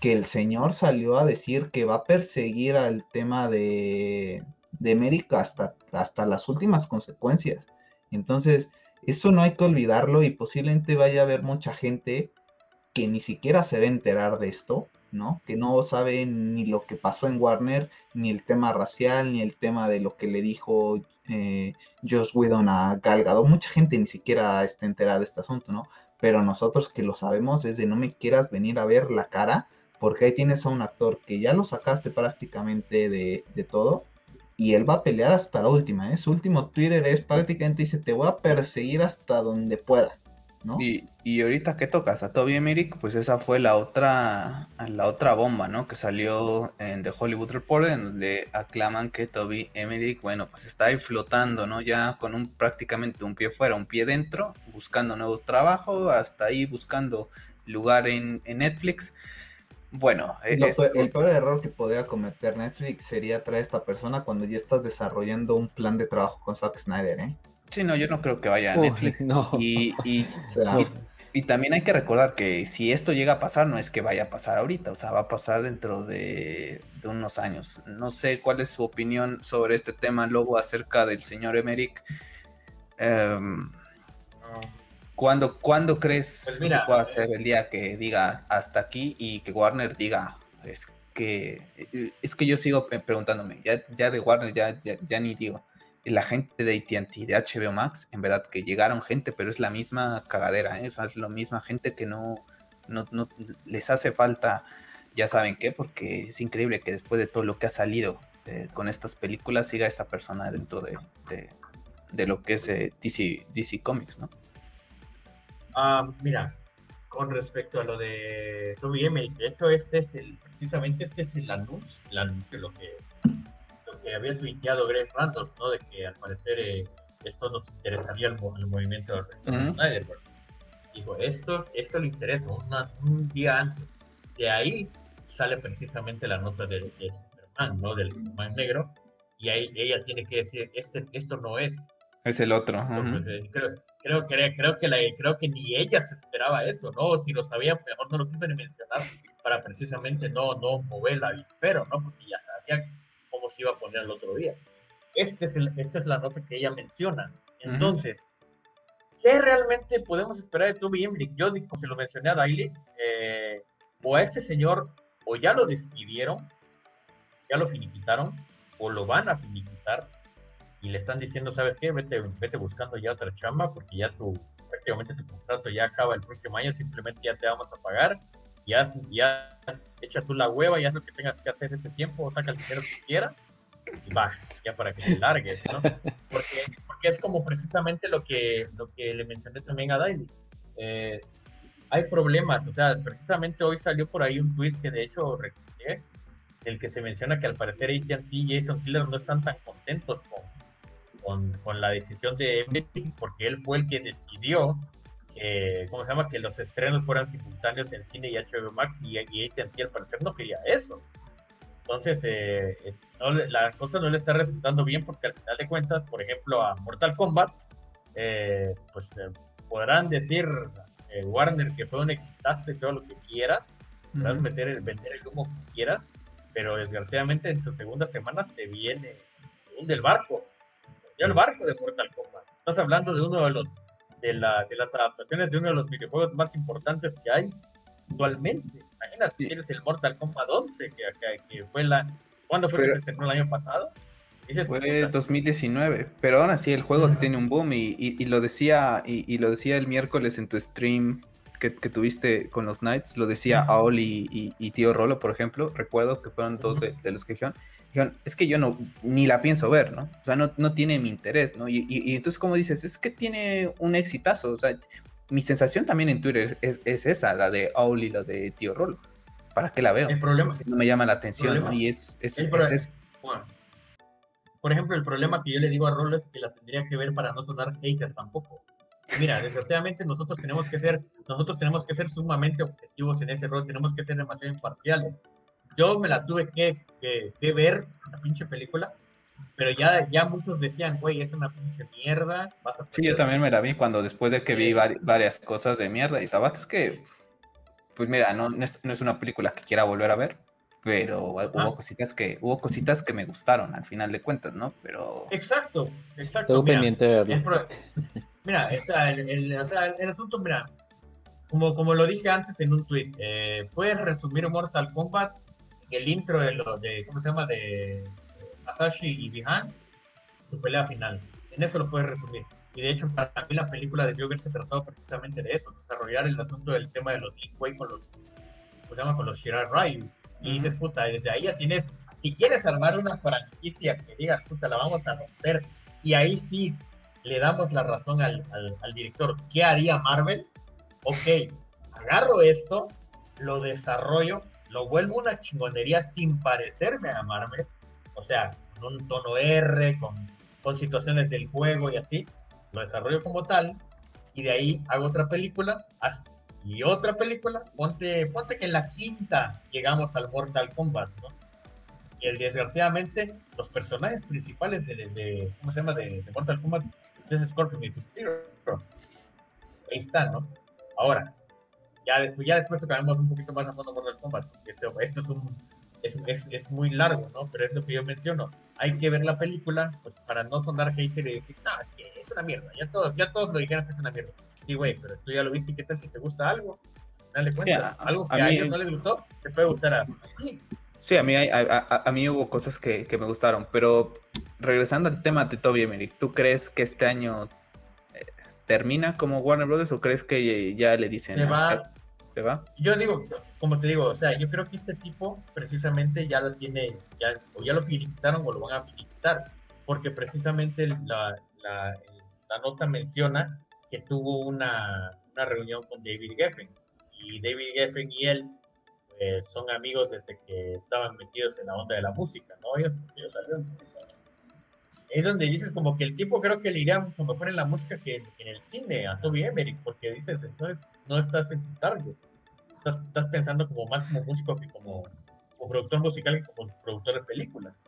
que el señor salió a decir que va a perseguir al tema de, de América hasta, hasta las últimas consecuencias. Entonces, eso no hay que olvidarlo y posiblemente vaya a haber mucha gente que ni siquiera se va a enterar de esto ¿no? Que no sabe ni lo que pasó en Warner, ni el tema racial, ni el tema de lo que le dijo eh, Josh Whedon a Galgado. Mucha gente ni siquiera está enterada de este asunto, ¿no? Pero nosotros que lo sabemos es de no me quieras venir a ver la cara, porque ahí tienes a un actor que ya lo sacaste prácticamente de, de todo, y él va a pelear hasta la última, ¿eh? Su último Twitter es prácticamente dice, te voy a perseguir hasta donde pueda. Y, y, ahorita que tocas a Toby Emmerich, pues esa fue la otra, la otra bomba, ¿no? Que salió en The Hollywood Report, en donde aclaman que Toby Emmerich, bueno, pues está ahí flotando, ¿no? Ya con un prácticamente un pie fuera, un pie dentro, buscando nuevos trabajos, hasta ahí buscando lugar en, Netflix. Bueno, el peor error que podría cometer Netflix sería traer a esta persona cuando ya estás desarrollando un plan de trabajo con Zack Snyder, ¿eh? Sí, no, yo no creo que vaya a Netflix. Y, y, también hay que recordar que si esto llega a pasar, no es que vaya a pasar ahorita, o sea, va a pasar dentro de, unos años. No sé cuál es su opinión sobre este tema, Lobo, acerca del señor Emerick. Em, ¿cuándo, crees pues que pueda ser el día que diga hasta aquí y que Warner diga, es que, es que yo sigo preguntándome, ya, ya de Warner ya, ya ni digo la gente de ATT, de HBO Max, en verdad que llegaron gente, pero es la misma cagadera, ¿eh? es la misma gente que no, no, les hace falta, ya saben qué, porque es increíble que después de todo lo que ha salido eh, con estas películas siga esta persona dentro de, de, lo que es eh, DC, DC Comics, ¿no? Ah, mira, con respecto a lo de Toby Emmerich, de hecho este es el, precisamente este es el anuncio, el anuncio, lo que que había tuiteado Greg Randolph, ¿no? De que al parecer eh, esto nos interesaría el, movimiento de uh Dijo, esto, esto le interesa, un día antes. De ahí sale precisamente la nota de, de Superman, ¿no? Del Superman negro. Y ahí ella tiene que decir, este, esto no es. Es el otro. Eh, creo, creo, creo, que la, creo que ni ella se esperaba eso, ¿no? Si lo sabía, mejor no lo quiso ni mencionar para precisamente no, no mover la avispero, ¿no? Porque ya sabía cómo se iba a poner el otro día. Este es el, esta es la nota que ella menciona. Entonces, ¿qué realmente podemos esperar de Toby Emmerich? Yo, como se lo mencioné a Daily, eh, o a este señor, o ya lo despidieron, ya lo finiquitaron o lo van a finiquitar y le están diciendo, ¿sabes qué? Vete, vete buscando ya otra chamba porque ya tu, prácticamente tu contrato ya acaba el próximo año, simplemente ya te vamos a pagar, ya, ya echa tú la hueva, ya haz lo que tengas que hacer ese tiempo, saca el dinero que quieras y va, ya para que te largues, ¿no? Porque, porque es como precisamente lo que, lo que le mencioné también a Daily. Eh, hay problemas, o sea, precisamente hoy salió por ahí un tweet que de hecho recordé, el que se menciona que al parecer AT&T y Jason Killer no están tan contentos con, con, con, la decisión de Epic porque él fue el que decidió ¿cómo se llama? Que los estrenos fueran simultáneos en cine y HBO Max y, y AT&T al parecer no quería eso. Entonces, eh, eh la cosa no le está resultando bien porque al final de cuentas, por ejemplo, a Mortal Kombat, eh, pues eh, podrán decir Warner que fue un exitazo y todo lo que quieras, podrás meter el, vender el humo que quieras, pero desgraciadamente en su segunda semana se viene un el barco, ya el barco de Mortal Kombat. Estás hablando de uno de los de, la, de las adaptaciones de uno de los videojuegos más importantes que hay actualmente. Imagínate, tienes el Mortal Kombat 11, que, que, fue la... ¿Cuándo fue que se estrenó el año pasado? fue 2019, pero aún así el juego tiene un boom y, y, lo decía y, lo decía el miércoles en tu stream que, que tuviste con los Knights, lo decía Aol y, Tío Rolo, por ejemplo, recuerdo que fueron dos de, los que dijeron, es que yo no, ni la pienso ver, ¿no? O sea, no, no tiene mi interés, ¿no? Y, entonces como dices, es que tiene un exitazo, o sea, mi sensación también en Twitter es, es, esa, la de Aul y la de Tío Rolo. ¿Para qué la veo? El problema. No me llama la atención, Y es, es, por ejemplo, el problema que yo le digo a Rolo es que la tendría que ver para no sonar hater tampoco. Mira, desgraciadamente nosotros tenemos que ser, nosotros tenemos que ser sumamente objetivos en ese rol, tenemos que ser demasiado imparciales. Yo me la tuve que, que, que ver, la pinche película, pero ya, ya muchos decían, güey, es una pinche mierda. sí, yo también me la vi cuando después de que vi varias cosas de mierda y tabaco, es que, pues mira, no, no, es, no, es, una película que quiera volver a ver, pero hubo cositas que hubo cositas que me gustaron al final de cuentas, ¿no? Pero exacto, exacto. Tengo pendiente de verlo. mira, el, el, el, asunto, mira, como, como lo dije antes en un tweet, eh, puedes resumir Mortal Kombat el intro de lo de cómo se llama de Masashi y Bihan, su pelea final. En eso lo puedes resumir. Y de hecho, para mí la película de Joker se trataba precisamente de eso, desarrollar el asunto del tema de los Lin con los, ¿cómo se llama? Con los Shirai Ryu. Y dices, puta, desde ahí ya tienes, si quieres armar una franquicia que digas, puta, la vamos a romper, y ahí sí le damos la razón al, al, director, ¿qué haría Marvel? Ok, agarro esto, lo desarrollo, lo vuelvo una chingonería sin parecerme a Marvel, o sea, con un tono R, con, con situaciones del juego y así, lo desarrollo como tal, y de ahí hago otra película, y otra película, ponte, ponte que en la quinta llegamos al Mortal Kombat, ¿no? Y desgraciadamente, los personajes principales de, ¿cómo se llama? De, Mortal Kombat es Scorpion y Ahí están, ¿no? Ahora, ya después, ya después tocaremos un poquito más a fondo Mortal Kombat, esto, esto es un es, es, es, muy largo, ¿no? Pero es lo que yo menciono. Hay que ver la película, pues para no sonar hater y decir, no, es que es una mierda. Ya todos, ya todos lo dijeron que es una mierda. Sí, güey, pero tú ya lo viste y qué tal si te gusta algo. Dale cuenta. algo que a, ellos no les gustó, te puede gustar a ti. Sí, a mí, a, a, mí hubo cosas que, que, me gustaron, pero regresando al tema de Toby Emmerich, ¿tú crees que este año eh, termina como Warner Brothers o crees que ya le dicen? Se va, Yo digo, como te digo, o sea, yo creo que este tipo precisamente ya lo tiene, ya, o ya lo finiquitaron o lo van a finiquitar, porque precisamente la, la, la nota menciona que tuvo una, una, reunión con David Geffen, y David Geffen y él pues, son amigos desde que estaban metidos en la onda de la música, ¿no? Ellos, ellos salieron es donde dices como que el tipo creo que le iría mucho mejor en la música que en, el cine a Toby Emmerich, porque dices, entonces no estás en tu target. Estás, estás pensando como más como músico que como, como productor musical que como productor de películas.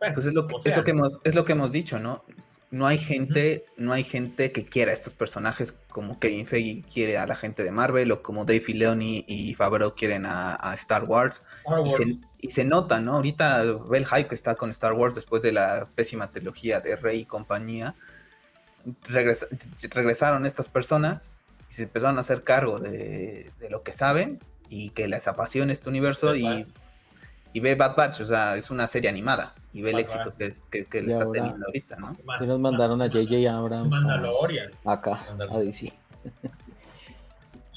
Bueno, pues es lo, que, es, lo que hemos, es lo que hemos dicho, ¿no? No hay gente, no hay gente que quiera estos personajes como Kevin Feige quiere a la gente de Marvel o como Dave Filoni y Favreau quieren a, Star Wars. Y, se, nota, ¿no? Ahorita ve el hype que está con Star Wars después de la pésima trilogía de Rey y compañía. regresaron estas personas y se empezaron a hacer cargo de, lo que saben y que les apasiona este universo y, y ve Bad Batch, o sea, es una serie animada, y ve el Bad éxito Batch. que, es, que, que le Y está ahora- teniendo ahorita, ¿no? Que nos mandaron a J.J. Abrams a- Mandalorian. acá, Mandalorian. a DC.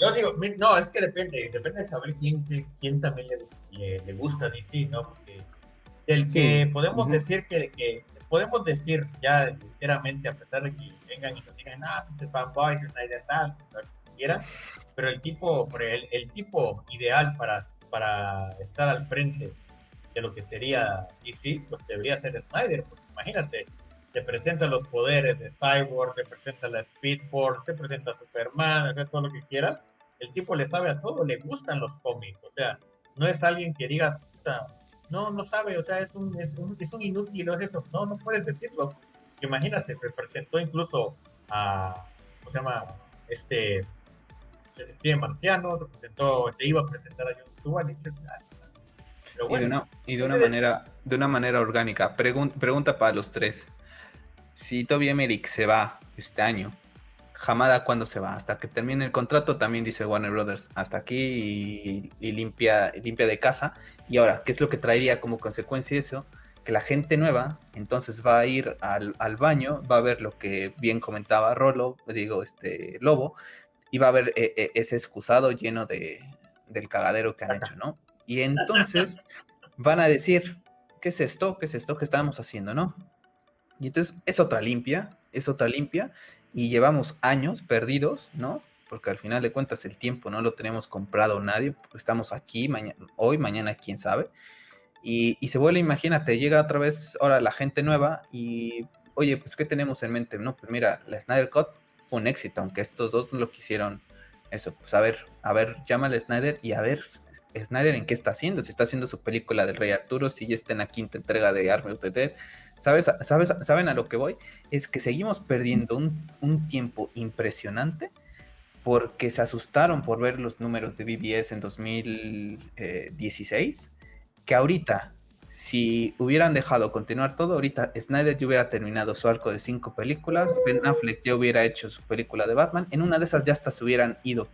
Yo digo, no, es que depende, depende de saber quién, quién también le, le, le gusta DC, ¿no? Porque del que Sí, podemos ujú. decir que, que podemos decir ya enteramente, a pesar de que vengan y nos digan, ah, tú te fanboy, Snyder tal, lo que quieran, pero el tipo, el, el tipo ideal para, para estar al frente de lo que sería DC, pues debería ser Snyder, porque imagínate, te presenta los poderes de Cyborg, te presenta la Speed Force, te presenta Superman, o sea, todo lo que quieras. El tipo le sabe a todo, le gustan los cómics, o sea, no es alguien que digas, "Puta, no, no sabe, o sea, es un, es un, es un inútil, o es eso. No, no puedes decirlo. Imagínate, te presentó incluso a, ¿cómo se llama? Este, Detective Marciano, te presentó, te iba a presentar a John Stewart, "Ah". pero Y de bueno, una, y de una manera, de una manera orgánica. Pregun- pregunta para los tres. Si Toby Emmerich se va este año, Hamada cuándo se va? Hasta que termine el contrato, también dice Warner Brothers, hasta aquí y, y limpia, limpia de casa. Y ahora, ¿qué es lo que traería como consecuencia eso? Que la gente nueva entonces va a ir al, al baño, va a ver lo que bien comentaba Rolo, digo, este Lobo, y va a ver eh, eh, ese excusado lleno de, del cagadero que han hecho, ¿no? Y entonces van a decir, ¿qué es esto? ¿Qué es esto que estamos haciendo, no? Y entonces es otra limpia, es otra limpia, y llevamos años perdidos, ¿no? Porque al final de cuentas el tiempo no lo tenemos comprado nadie, estamos aquí mañana, hoy, mañana, quién sabe. Y, y se vuelve, imagínate, llega otra vez ahora la gente nueva y, oye, pues, ¿qué tenemos en mente? No, pues mira, la Snyder Cut fue un éxito, aunque estos dos no lo quisieron. Eso, pues a ver, a ver, llámale a Snyder y a ver, Snyder en qué está haciendo, si está haciendo su película del Rey Arturo, si ya está en la quinta entrega de Army of the Dead. ¿Sabes, sabes, ¿Saben a lo que voy? Es que seguimos perdiendo un, un tiempo impresionante porque se asustaron por ver los números de BBS en 2016, que ahorita, si hubieran dejado continuar todo, ahorita Snyder ya hubiera terminado su arco de cinco películas, Ben Affleck ya hubiera hecho su película de Batman, en una de esas ya hasta se hubieran ido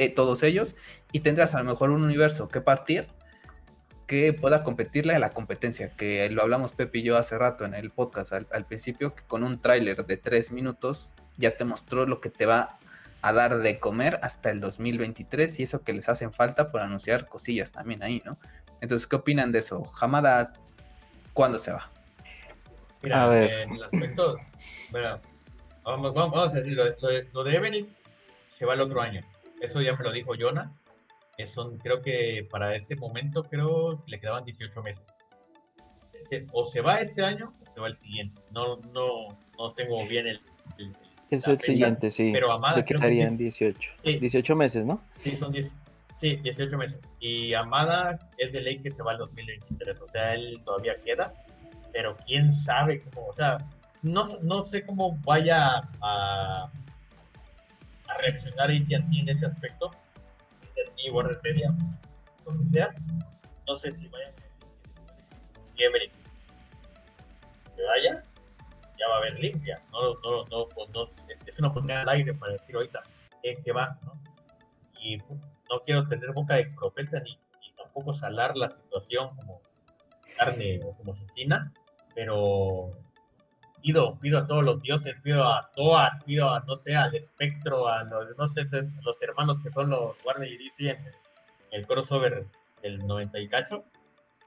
eh, todos ellos y tendrás a lo mejor un universo que partir que pueda competirle a la competencia, que lo hablamos Pepe y yo hace rato en el podcast al, al principio, que con un tráiler de tres minutos ya te mostró lo que te va a dar de comer hasta el 2023 y eso que les hacen falta por anunciar cosillas también ahí, ¿no? Entonces, ¿qué opinan de eso? Hamada, ¿cuándo se va? Mira, A ver. en el aspecto, bueno, vamos, vamos, vamos a decir, lo, lo de, lo de Evelyn se va el otro año. Eso ya me lo dijo Jonah. que son, creo que para ese momento, creo que le quedaban 18 meses. Eh, O se va este año o se va el siguiente. No, no, no tengo bien el. el- Es el fecha, siguiente, sí. Pero Amada Le que quedarían sí. 18. Sí. 18 meses, ¿no? Sí, son 10, sí, 18 meses. Y Amada es de ley que se va al 2023. O sea, él todavía queda. Pero quién sabe cómo. O sea, no, no sé cómo vaya a, a reaccionar AT&T en ese aspecto. AT&T, Media, como sea. No sé si vayan a. Que vaya, ya va a haber limpia. No, no, no, pues es, es una oportunidad al aire para decir ahorita en qué va, ¿no? Y no quiero tener boca de profeta ni, ni tampoco salar la situación como carne o como asesina, pero pido, pido a todos los dioses, pido a Toa, pido a, no sé, al espectro, a los, no sé, los hermanos que son los Warner y DC en el, crossover del 90 y cacho,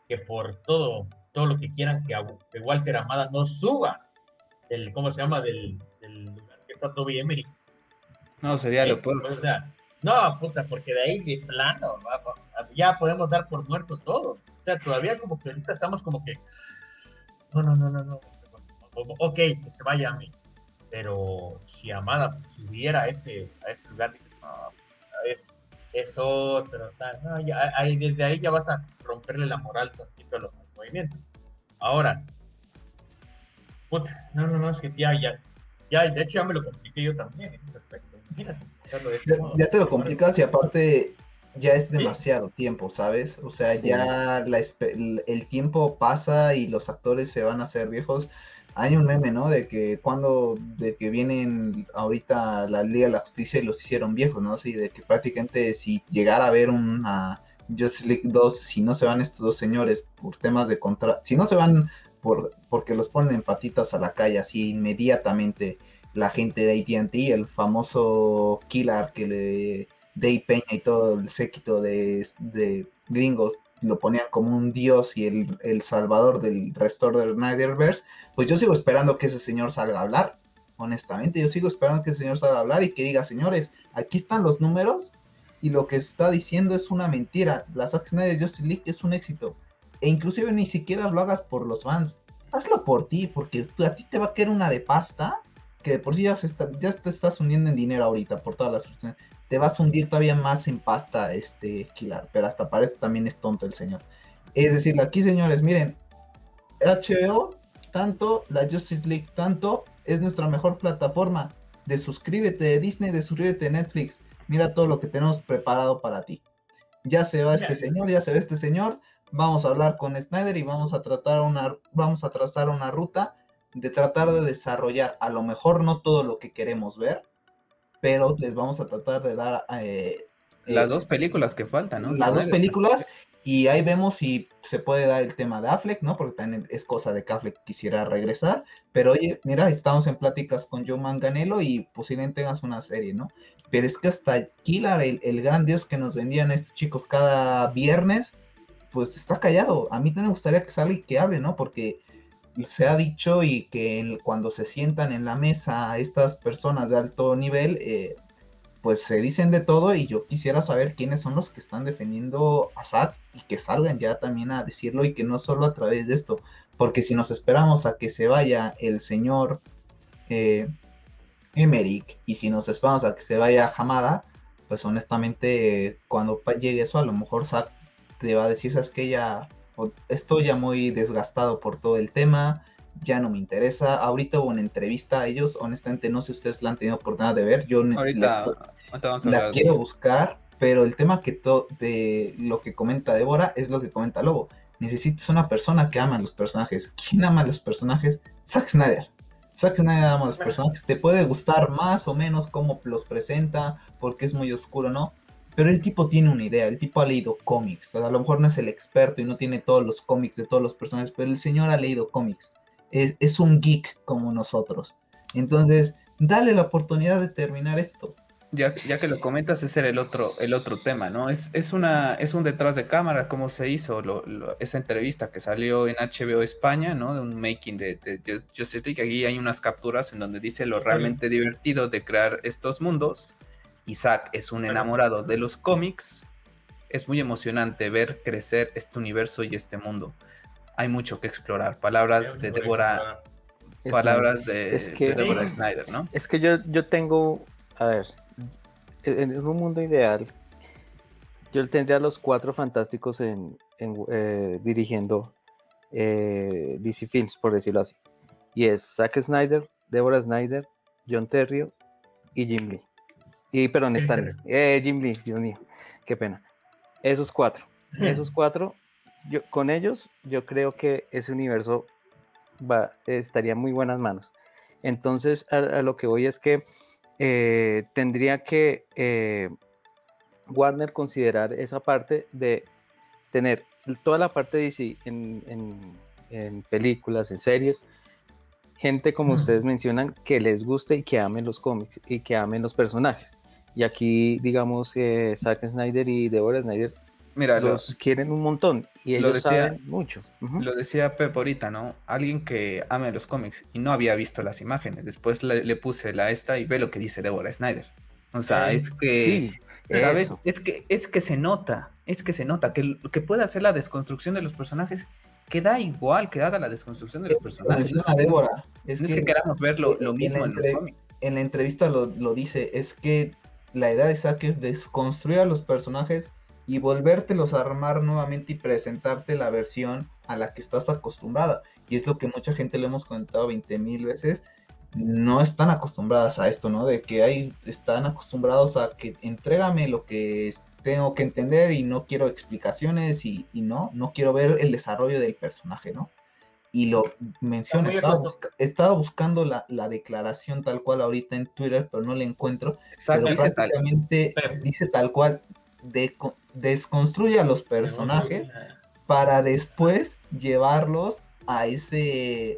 que por todo, todo lo que quieran que, a- que Walter Amada no suba del, ¿cómo se llama? Del, del lugar que está Toby Emery. No, sería lo peor. O sea, no, puta, porque de ahí de plano, ya podemos dar por muerto todo. O sea, todavía como que ahorita estamos como que, no, no, no, no, no. Ok, que se vaya a mí. Pero si Amada subiera a ese, a ese lugar, no, es, es otro, o sea, no, ya, ahí, desde ahí ya vas a romperle la moral tantito a los movimientos. Ahora, puta, no, no, no, es que ya, ya, ya, de hecho ya me lo compliqué yo también en ese aspecto. Ya, te lo complicas y aparte ya es demasiado tiempo, ¿sabes? O sea, Sí. ya la espe- el, el tiempo pasa y los actores se van a hacer viejos. Hay un meme, ¿no? De que cuando, de que vienen ahorita la Liga de la Justicia y los hicieron viejos, ¿no? Así de que prácticamente si llegara a haber una Justice League 2, si no se van estos dos señores por temas de contra, si no se van por porque los ponen en patitas a la calle así inmediatamente la gente de AT&T, el famoso killer que le Dave Peña y todo el séquito de gringos lo ponían como un dios y el, el salvador del restore del Snyderverse, pues yo sigo esperando que ese señor salga a hablar, honestamente, yo sigo esperando que ese señor salga a hablar y que diga, señores, aquí están los números y lo que está diciendo es una mentira, la Zack Snyder Justice League es un éxito, e inclusive ni siquiera lo hagas por los fans, hazlo por ti, porque a ti te va a quedar una de pasta que por sí ya, se está, ya te estás hundiendo en dinero ahorita por todas las te vas a hundir todavía más en pasta, este, Kilar, pero hasta parece también es tonto el señor. Es decir, aquí, señores, miren, HBO, tanto, la Justice League, tanto, es nuestra mejor plataforma. De suscríbete de Disney, de suscríbete de Netflix. Mira todo lo que tenemos preparado para ti. Ya se va este señor, ya se va este señor. Vamos a hablar con Snyder y vamos a tratar una, vamos a trazar una ruta de tratar de desarrollar a lo mejor no todo lo que queremos ver, pero les vamos a tratar de dar... Eh, las eh, dos películas que faltan, ¿no? Las dos películas y ahí vemos si se puede dar el tema de Affleck, ¿no? Porque también es cosa de que Affleck quisiera regresar. Pero oye, mira, estamos en pláticas con Joe Manganello y posiblemente tengas una serie, ¿no? Pero es que hasta Killer, el, el gran dios que nos vendían estos chicos cada viernes, pues está callado. A mí también me gustaría que salga y que hable, ¿no? Porque se ha dicho y que cuando se sientan en la mesa estas personas de alto nivel, eh, pues se dicen de todo y yo quisiera saber quiénes son los que están defendiendo a Sad y que salgan ya también a decirlo y que no solo a través de esto, porque si nos esperamos a que se vaya el señor eh, Emerick y si nos esperamos a que se vaya Hamada, pues honestamente cuando llegue eso a lo mejor Sad te va a decir, sabes que ya estoy ya muy desgastado por todo el tema, ya no me interesa. Ahorita hubo una entrevista a ellos, honestamente no sé si ustedes la han tenido oportunidad de ver, yo ahorita, la quiero buscar, pero el tema que de lo que comenta Débora es lo que comenta Lobo. Necesitas una persona que ama a los personajes. ¿Quién ama a los personajes? Zack Snyder. Zack Snyder ama a los personajes. Te puede gustar más o menos cómo los presenta, porque es muy oscuro, ¿no? Pero el tipo tiene una idea, el tipo ha leído cómics. a lo mejor no es el experto y no tiene todos los cómics de todos los personajes, pero el señor ha leído cómics. Es, es un geek como nosotros. Entonces, dale la oportunidad de terminar esto. Ya, ya, que lo comentas, ese era el otro, el otro tema, ¿no? Es, es, una, es un detrás de cámara, cómo se hizo esa entrevista que salió en HBO España, ¿no? De un making de, de, Justice League. Aquí hay unas capturas en donde dice lo realmente divertido de crear estos mundos Isaac es un enamorado de los cómics. Es muy emocionante ver crecer este universo y este mundo. Hay mucho que explorar. Palabras de Débora. Palabras de, Deborah Snyder, ¿no? Es que yo, yo tengo. A ver. En, un mundo ideal, yo tendría los cuatro fantásticos en, eh, dirigiendo eh, DC Films, por decirlo así. Y es Zack Snyder, Deborah Snyder, John Terrio y Jim Lee. Y, perdón, Stanley. Eh, Jim Lee, Dios mío, qué pena. Esos cuatro. Esos cuatro, yo, con ellos, yo creo que ese universo va, estaría en muy buenas manos. Entonces, a, lo que voy es que eh, tendría que eh, Warner considerar esa parte de tener toda la parte de DC en, en películas, en series, gente como ustedes mencionan que les guste y que amen los cómics y que amen los personajes. Y aquí, digamos, eh, Zack Snyder y Deborah Snyder Mira, los quieren un montón y ellos lo saben mucho. Lo decía Pep ahorita, ¿no? Alguien que ame los cómics y no había visto las imágenes. Después le, puse la esta y ve lo que dice Deborah Snyder. O sea, es que, ¿sabes? Es que, es que se nota, es que se nota que, que puede hacer la desconstrucción de los personajes que da igual que haga la desconstrucción de los personajes. Es, Débora. Es, que, queramos ver lo, mismo en, los cómics. En la entrevista lo, lo dice, es que la idea de Zack es desconstruir a los personajes y volvértelos a armar nuevamente y presentarte la versión a la que estás acostumbrada. Y es lo que mucha gente le hemos comentado 20 mil veces. No están acostumbradas a esto, ¿no? De que hay, están acostumbrados a que entrégame lo que tengo que entender y no quiero explicaciones y, y no, no quiero ver el desarrollo del personaje, ¿no? Y lo menciona, estaba, buscando la, declaración tal cual ahorita en Twitter, pero no la encuentro. Exacto, dice, tal. dice tal cual, desconstruye a los personajes para después llevarlos a ese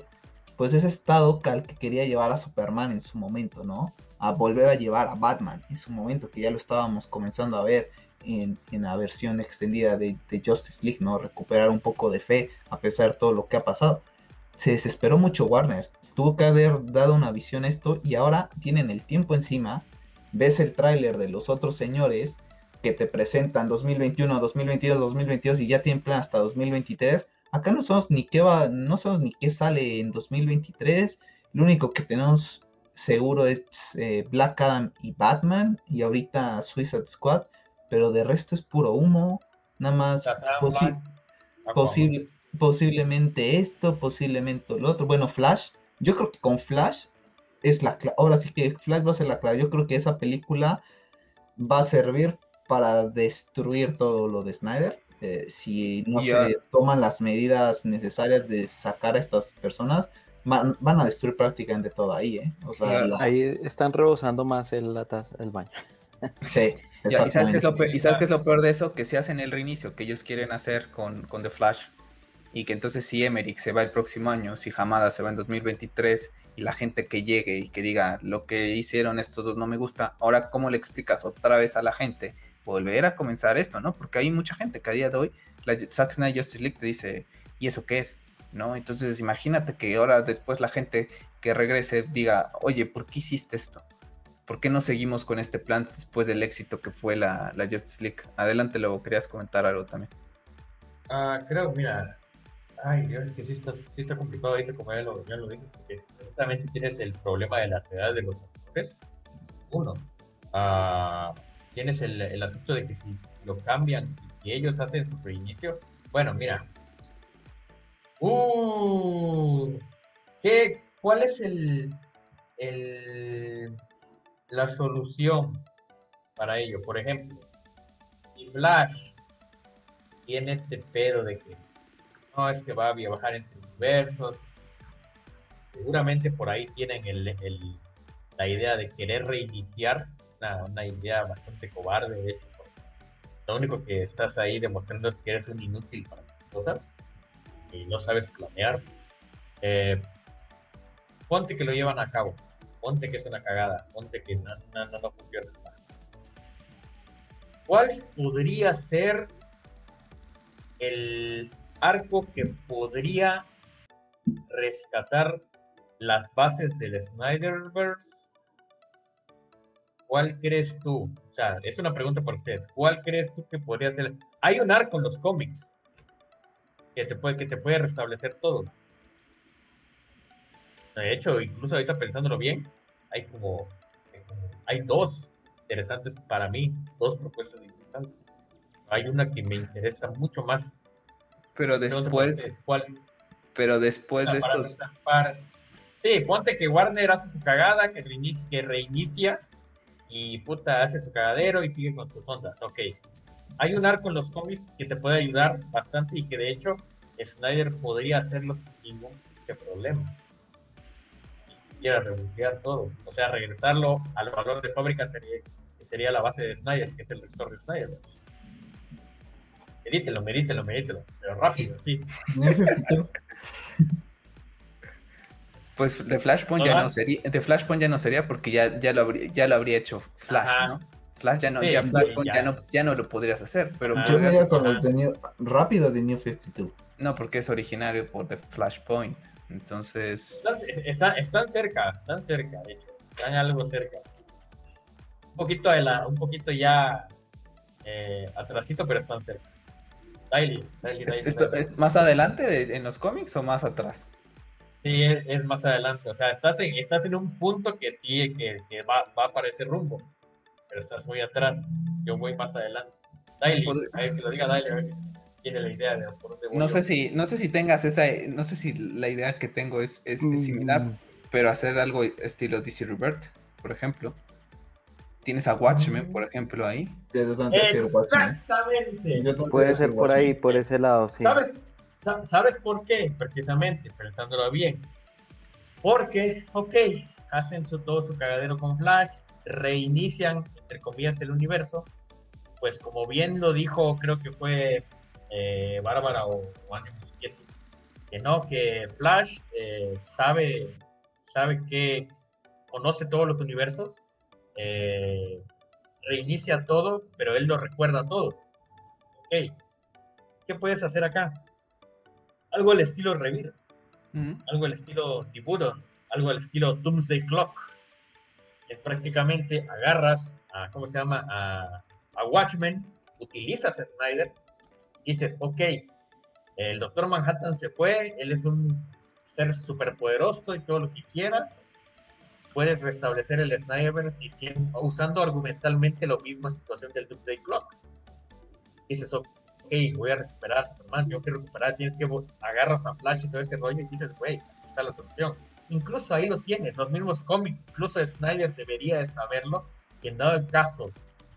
pues ese estado que que quería llevar a Superman en su momento, ¿no? A volver a llevar a Batman en su momento, que ya lo estábamos comenzando a ver en, la versión extendida de, de, Justice League, ¿no? Recuperar un poco de fe a pesar de todo lo que ha pasado. Se desesperó mucho Warner, tuvo que haber dado una visión a esto y ahora tienen el tiempo encima, ves el tráiler de los otros señores que te presentan 2021, 2022, 2022 y ya tienen plan hasta 2023 Acá no sabemos ni qué va, no sabemos ni qué sale en 2023. Lo único que tenemos seguro es eh, Black Adam y Batman y ahorita Suicide Squad, pero de resto es puro humo. Nada más posible, posiblemente esto, posiblemente lo otro. Bueno, Flash, yo creo que con Flash es la Ahora sí que Flash va a ser la clave. Yo creo que esa película va a servir para destruir todo lo de Snyder eh, si no se toman las medidas necesarias de sacar a estas personas, van, a destruir prácticamente todo ahí, ¿eh? Ahí están rebosando más el, la el baño. Sí. ¿y, sabes qué es lo peor, de eso? Que se hacen el reinicio que ellos quieren hacer con, con The Flash. Y que entonces si Emmerich se va el próximo año, si Hamada se va en 2023 y la gente que llegue y que diga lo que hicieron estos dos no me gusta, ahora cómo le explicas otra vez a la gente volver a comenzar esto, ¿no? Porque hay mucha gente que a día de hoy, la Zack Snyder Justice League te dice, ¿y eso qué es? ¿No? Entonces imagínate que ahora después la gente que regrese diga, oye, ¿por qué hiciste esto? ¿Por qué no seguimos con este plan después del éxito que fue la, Justice League? Adelante, luego querías comentar algo también. Ah, creo, mira, ay, Dios, que sí está, sí está complicado ahí, como ya lo, ya dije, porque justamente tienes el problema de la edad de los actores. Uno, ah, tienes el, asunto de que si lo cambian, si ellos hacen su reinicio, bueno, mira. Uh, ¿qué, ¿Cuál es el, el, la solución para ello? Por ejemplo, si Flash tiene este pedo de que no es que va a viajar entre universos, seguramente por ahí tienen el, la idea de querer reiniciar una, idea bastante cobarde, de hecho. Lo único que estás ahí demostrando es que eres un inútil para cosas y no sabes planear. Eh, ponte que lo llevan a cabo, ponte que es una cagada, ponte que no, no, no, no funciona. ¿Cuál podría ser el arco que podría rescatar las bases del Snyderverse ¿cuál crees tú? O sea, es una pregunta para ustedes. ¿Cuál crees tú que podría ser? Hay un arco en los cómics que te puede, que te puede restablecer todo. De hecho, incluso ahorita pensándolo bien, hay como, hay dos interesantes para mí, dos propuestas interesantes. Hay una que me interesa mucho más. Pero después, ¿cuál? Pero después de estos. sí, ponte que Warner hace su cagada, que reinicia, que reinicia y puta, hace su cagadero y sigue con sus ondas. Ok. Hay un arco en los cómics que te puede ayudar bastante y que de hecho Snyder podría hacerlo sin ningún problema. Quiera rebuquear todo. O sea, regresarlo al valor de fábrica sería, sería la base de Snyder, que es el restore de Snyder. Medítelo, medítelo, medítelo. Pero rápido, sí. Pues de Flashpoint ya no sería, de Flashpoint ya no sería porque ya, ya, lo, habría, ya lo habría hecho Flash, ¿no? Flash ya no, ya Flashpoint ya. no, ya no lo podrías hacer. Pero Yo me iría con los de New, rápido de New 52. No, porque es originario por The Flashpoint. Entonces. Están, están, cerca, están cerca, de hecho. Están algo cerca. Un poquito de la, un poquito ya eh, atrasito, pero están cerca. Daily, ¿Es más adelante en los cómics o más atrás? Sí, es, más adelante. O sea, estás en, estás en un punto que sí, que, que va, va, para ese rumbo. Pero estás muy atrás. Yo voy más adelante. Daily, a ver, que lo diga Daily, a ver tiene la idea de por dónde voy No sé si, no sé si tengas esa, no sé si la idea que tengo es, es, similar, mm. pero hacer algo estilo DC Revert, por ejemplo. Tienes a Watchmen, por ejemplo, ahí. Exactamente. Puede ser por ahí, por ese lado, sí. ¿Sabes? ¿Sabes por qué? Precisamente, pensándolo bien. Porque, ok, hacen su, todo su cagadero con Flash, reinician, entre comillas, el universo, pues como bien lo dijo, creo que fue eh, Bárbara o, Juan que no, que Flash eh, sabe, sabe que conoce todos los universos, eh, reinicia todo, pero él lo recuerda todo. Ok, ¿qué puedes hacer acá? Algo al estilo Revir, algo al estilo Tiburon, algo al estilo Doomsday Clock, que prácticamente agarras a, ¿cómo se llama? A, a Watchmen, utilizas a Snyder, dices, ok, el Doctor Manhattan se fue, él es un ser superpoderoso y todo lo que quieras. Puedes restablecer el Snyderverse usando argumentalmente la misma situación del Doomsday Clock. Dices, ok, voy a recuperar a Superman, yo quiero recuperar, tienes que agarras a Flash y todo ese rollo y dices, güey, está la solución. Incluso ahí lo tienes, los mismos cómics, incluso Snyder debería de saberlo, que en dado el caso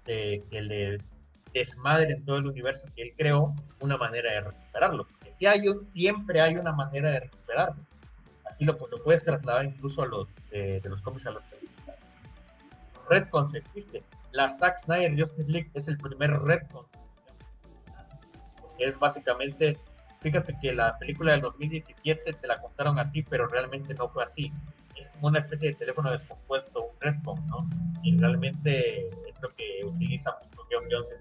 de que le desmadre en todo el universo que él creó, una manera de recuperarlo. Porque si hay un, siempre hay una manera de recuperarlo. Así lo, lo puedes trasladar incluso a los de los cómics a los películas. Redcons existe. La Zack Snyder Justice League es el primer Redcon. Es básicamente, fíjate que la película del 2017 te la contaron así, pero realmente no fue así. Es como una especie de teléfono descompuesto, un Redcon, ¿no? Y realmente es lo que utiliza John Johnson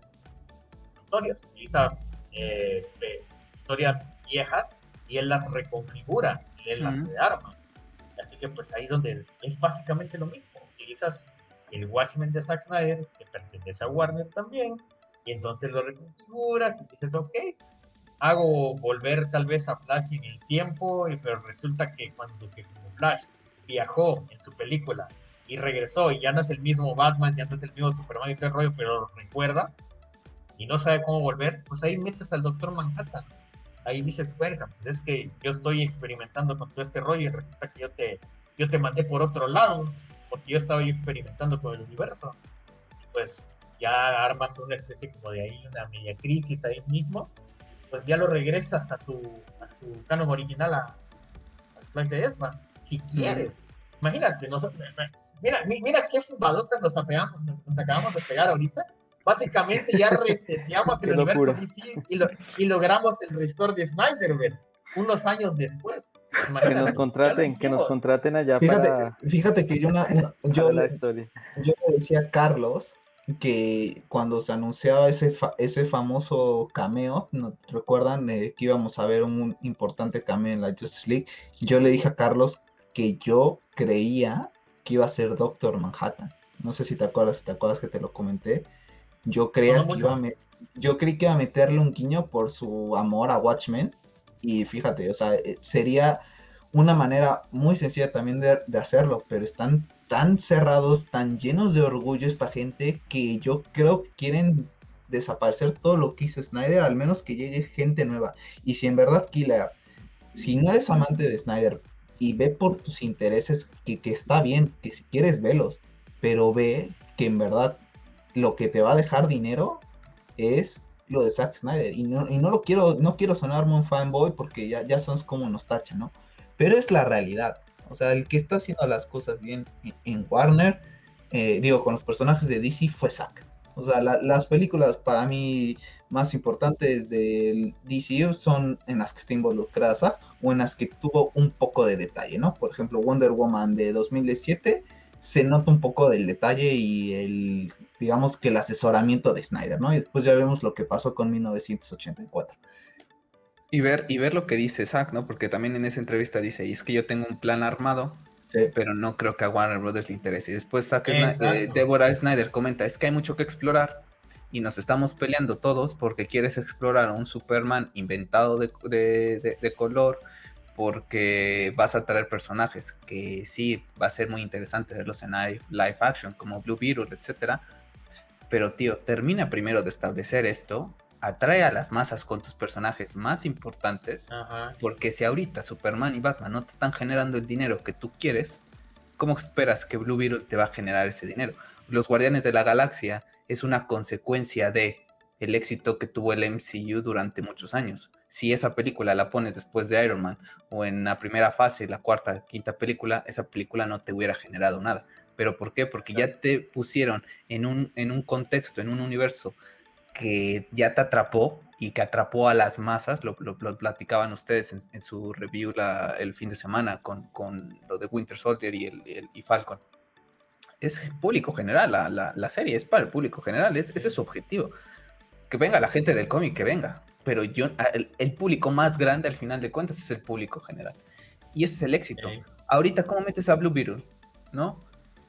historias, utiliza eh, historias viejas y él las reconfigura, y él las rearma. Así que pues ahí donde es básicamente lo mismo, utilizas el Watchmen de Zack Snyder, que pertenece a Warner también, y entonces lo reconfiguras y dices, ok, hago volver tal vez a Flash en el tiempo, pero resulta que cuando que Flash viajó en su película y regresó y ya no es el mismo Batman, ya no es el mismo Superman y todo el rollo, pero recuerda, y no sabe cómo volver, pues ahí metes al Doctor Manhattan. Ahí dices, verga, pues es que yo estoy experimentando con todo este rollo y resulta que yo te, yo te mandé por otro lado, porque yo estaba ahí experimentando con el universo. Pues ya armas una especie como de ahí, una media crisis ahí mismo, pues ya lo regresas a su, a su canon original, a, al plan de Esma, si quieres. Imagínate, mira, mira qué fumadota nos, nos acabamos de pegar ahorita básicamente ya reseteamos el universo DC y, logramos el restore de Snyderverse unos años después. que nos contraten, que nos contraten allá fíjate, para. Fíjate que yo, yo, le, yo le decía a Carlos que cuando se anunciaba ese, ese famoso cameo, ¿no? ¿recuerdan que íbamos a ver un importante cameo en la Justice League? Yo le dije a Carlos que yo creía que iba a ser Doctor Manhattan. No sé si te acuerdas, si te acuerdas que te lo comenté. Yo creía que iba a yo creí que iba a meterle un guiño por su amor a Watchmen. Y fíjate, o sea, eh, sería una manera muy sencilla también de, hacerlo, pero están tan cerrados, tan llenos de orgullo esta gente que yo creo que quieren desaparecer todo lo que hizo Snyder, al menos que llegue gente nueva. Y si en verdad, Killer, si no eres amante de Snyder y ve por tus intereses que, que está bien, que si quieres velos, pero ve que en verdad lo que te va a dejar dinero es lo de Zack Snyder. Y no, y no lo quiero, no quiero sonarme un fanboy porque ya, ya son como nos tachan, ¿no? Pero es la realidad. O sea, el que está haciendo las cosas bien en, Warner, eh, digo, con los personajes de DC fue Zack. O sea, las películas para mí más importantes del DCU son en las que está involucrada Zack o en las que tuvo un poco de detalle, ¿no? Por ejemplo, Wonder Woman de 2017 se nota un poco del detalle y el, digamos que el asesoramiento de Snyder, ¿no? Y después ya vemos lo que pasó con 1984. Y ver, y ver lo que dice Zack, ¿no? Porque también en esa entrevista dice, y es que yo tengo un plan armado, pero no creo que a Warner Brothers le interese. Y después Zack eh, Deborah Snyder comenta, es que hay mucho que explorar y nos estamos peleando todos porque quieres explorar un Superman inventado de, de, de color, porque vas a traer personajes que sí va a ser muy interesante verlos en live, action, como Blue Beetle, etcétera. Pero tío, termina primero de establecer esto, atrae a las masas con tus personajes más importantes, porque si ahorita Superman y Batman no te están generando el dinero que tú quieres, ¿cómo esperas que Blue Beetle te va a generar ese dinero? Los Guardianes de la Galaxia es una consecuencia de el éxito que tuvo el MCU durante muchos años si esa película la pones después de Iron Man o en la primera fase, la cuarta, quinta película, esa película no te hubiera generado nada. ¿Pero por qué? Porque ya te pusieron en un, en un contexto, en un universo que ya te atrapó y que atrapó a las masas, lo, lo, platicaban ustedes en, su review el fin de semana con, con, lo de Winter Soldier y, el, y Falcon. Es público general, la, la, la, serie es para el público general, es, ese es su objetivo. Que venga la gente del cómic, que venga. Pero yo, el, el, público más grande al final de cuentas es el público general. Y ese es el éxito. Ahorita, ¿cómo metes a Blue Beetle? ¿No?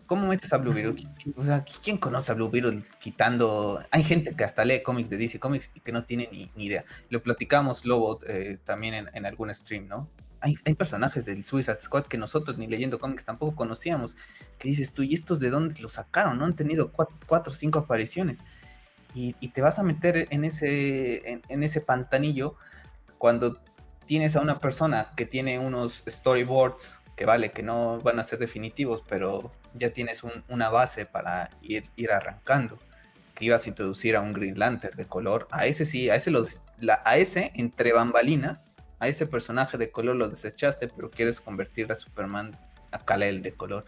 ¿Cómo metes a Blue Beetle? O sea, ¿quién conoce a Blue Beetle quitando? Hay gente que hasta lee cómics de DC Comics y que no tiene ni, idea. Lo platicamos, Lobo, eh, también en, algún stream, ¿no? Hay, personajes del Suicide Squad que nosotros ni leyendo cómics tampoco conocíamos. Que dices tú, ¿y estos de dónde los sacaron? ¿No? Han tenido cuatro o cinco apariciones. Y, te vas a meter en ese, en ese pantanillo cuando tienes a una persona que tiene unos storyboards que vale, que no van a ser definitivos, pero ya tienes una base para ir, ir arrancando. Que ibas a introducir a un Green Lantern de color. A ese sí, a ese, lo, a ese entre bambalinas, a ese personaje de color lo desechaste, pero quieres convertir a Superman a Kal-El de color.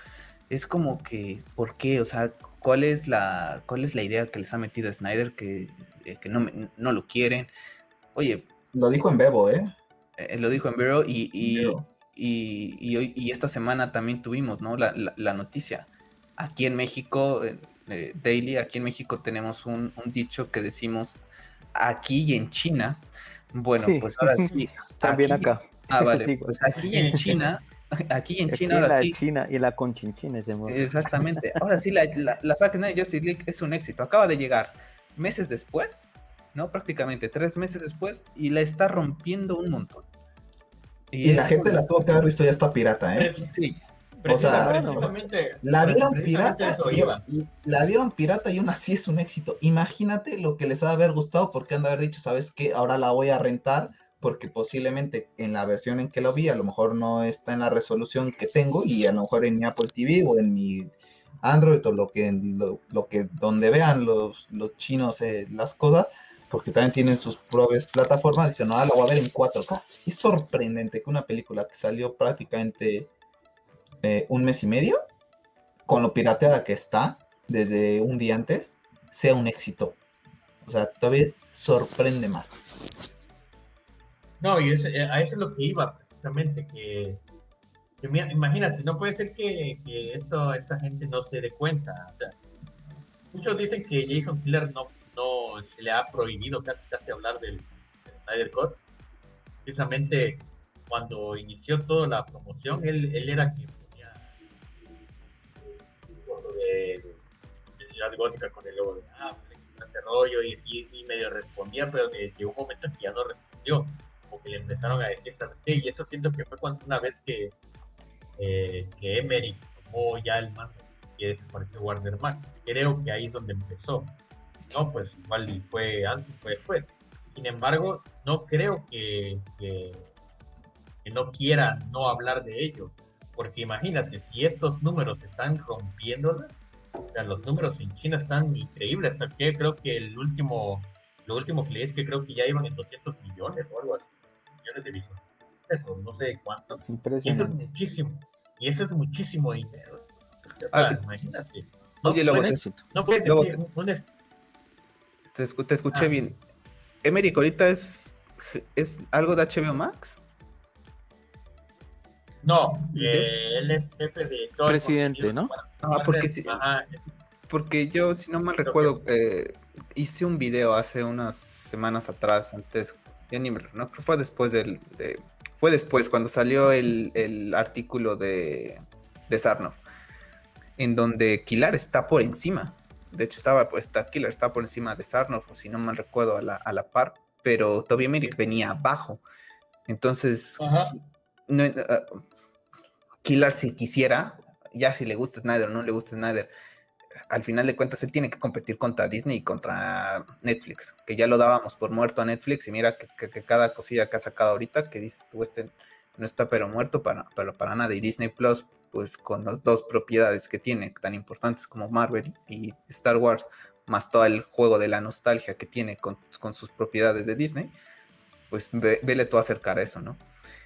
Es como que, ¿por qué? O sea, ¿cuál es la, cuál es la idea que les ha metido Snyder que, eh, que no, no, lo quieren? Oye. Lo dijo en Bebo, ¿eh? eh lo dijo en Bebo y, y, y, hoy, y esta semana también tuvimos ¿no? la, la, noticia. Aquí en México, eh, Daily, aquí en México tenemos un, un, dicho que decimos aquí y en China. Bueno, pues ahora sí. también acá. Ah, vale. Pues aquí en China, aquí en China, ahora sí. China y la conchinchina Exactamente. Ahora sí, la, la, la Zack Justice League es un éxito. Acaba de llegar meses después, ¿no? Prácticamente tres meses después, y la está rompiendo un montón. Y, la gente la tuvo que haber visto ya está pirata, ¿eh? Sí. O sea, la vieron pirata y, la vieron pirata y aún así es un éxito. Imagínate lo que les ha de haber gustado porque han de haber dicho, ¿sabes qué? Ahora la voy a rentar porque posiblemente en la versión en que lo vi a lo mejor no está en la resolución que tengo y a lo mejor en mi Apple TV o en mi Android o lo que, lo, que donde vean los, los chinos eh, las cosas, porque también tienen sus propias plataformas, dicen, no, la voy a ver en 4K. Es sorprendente que una película que salió prácticamente eh, un mes y medio, con lo pirateada que está desde un día antes, sea un éxito. O sea, todavía sorprende más. No, y eh, a eso es lo que iba precisamente, que, imagínate, no puede ser que, esto esta gente no se dé cuenta. O sea, muchos dicen que Jason Killer no no se le ha prohibido casi casi hablar del, Snyder Cut. Precisamente cuando inició toda la promoción, él, él era quien ponía de, de, Ciudad Gótica con el logo de ah, ese rollo y, y, medio respondía, pero llegó un momento en que ya no respondió, porque le empezaron a decir, ¿sabes qué? Y eso siento que fue cuando una vez que, eh, que Emery tomó ya el mando y desapareció Warner Max. Creo que ahí es donde empezó no, pues igual fue antes, fue después. Sin embargo, no creo que, que, no quiera no hablar de ello, porque imagínate, si estos números están rompiéndola, o sea, los números en China están increíbles, hasta que creo que el último, lo último que leí es que creo que ya iban en 200 millones o algo así, millones de visuales. Eso, no sé cuánto. y eso es muchísimo. Y eso es muchísimo dinero. Ah, imagínate. No, Oye, puede, no puedes decir un, te, escuché ah. bien. Emerick, ahorita es, es algo de HBO Max. No, eh, él es jefe de todo Presidente, ¿no? Ah, porque, si, porque yo, si no mal recuerdo, eh, hice un video hace unas semanas atrás, antes, ya ni me no, fue después del, de, fue después, cuando salió el, el artículo de, de Sarnoff, en donde Kilar está por encima de hecho, estaba, pues, está Killer estaba por encima de Sarnoff, o si no mal recuerdo, a la, a la par, pero Toby Merrick venía abajo. Entonces, no, uh, Killer, si quisiera, ya si le gusta Snyder o no le gusta Snyder, al final de cuentas él tiene que competir contra Disney y contra Netflix, que ya lo dábamos por muerto a Netflix y mira que, cada cosilla que ha sacado ahorita que dices tú este no está pero muerto para, pero para nada y Disney Plus pues con las dos propiedades que tiene tan importantes como Marvel y Star Wars, más todo el juego de la nostalgia que tiene con, sus propiedades de Disney, pues vele tú acercar a eso, ¿no?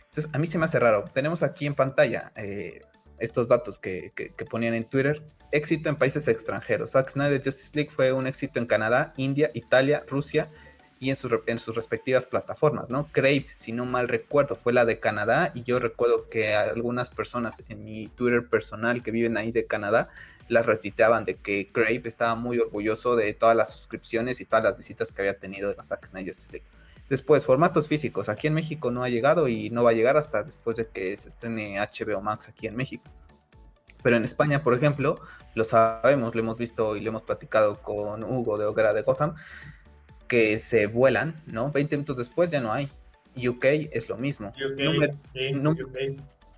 Entonces, a mí se me hace raro. Tenemos aquí en pantalla, eh, estos datos que, ponían en Twitter. Éxito en países extranjeros. Zack Snyder Justice League fue un éxito en Canadá, India, Italia, Rusia y en, en sus respectivas plataformas, ¿no? Crave, si no mal recuerdo, fue la de Canadá y yo recuerdo que algunas personas en mi Twitter personal que viven ahí de Canadá las retiteaban de que Crave estaba muy orgulloso de todas las suscripciones y todas las visitas que había tenido de la Zack Snyder. Después, formatos físicos. Aquí en México no ha llegado y no va a llegar hasta después de que se estrene HBO Max aquí en México. Pero en España, por ejemplo, lo sabemos, lo hemos visto y lo hemos platicado con Hugo de Hoguera de Gotham, que se vuelan, ¿no? 20 minutos después ya no hay. UK es lo mismo.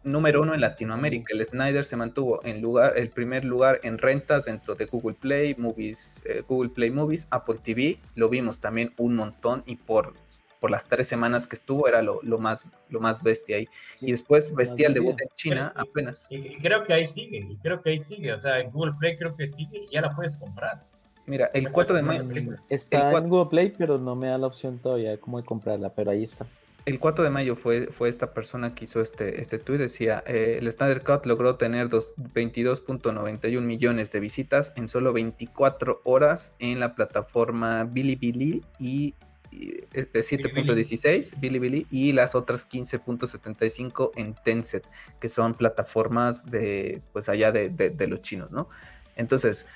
número, uno en Latinoamérica. El Snyder se mantuvo en lugar, el primer lugar en rentas dentro de Google Play, Movies, eh, Google Play Movies, Apple TV. Lo vimos también un montón y por por las tres semanas que estuvo, era lo, más, lo más bestia ahí. y después vestía el debut en China apenas. Y, creo que ahí sigue, y creo que ahí sigue. O sea, en Google Play creo que sigue y ya la puedes comprar. Mira, el 4 de mayo. Está en Google Play, pero no me da la opción todavía de cómo de comprarla, pero ahí está. El 4 de mayo fue, fue esta persona que hizo este, este tweet, decía, eh, el Snyder Cut logró tener 22.91 millones de visitas en solo 24 horas en la plataforma Bilibili y de 7.16 Bilibili y las otras 15.75 en Tencent, que son plataformas de pues allá de, los chinos, ¿no? Entonces,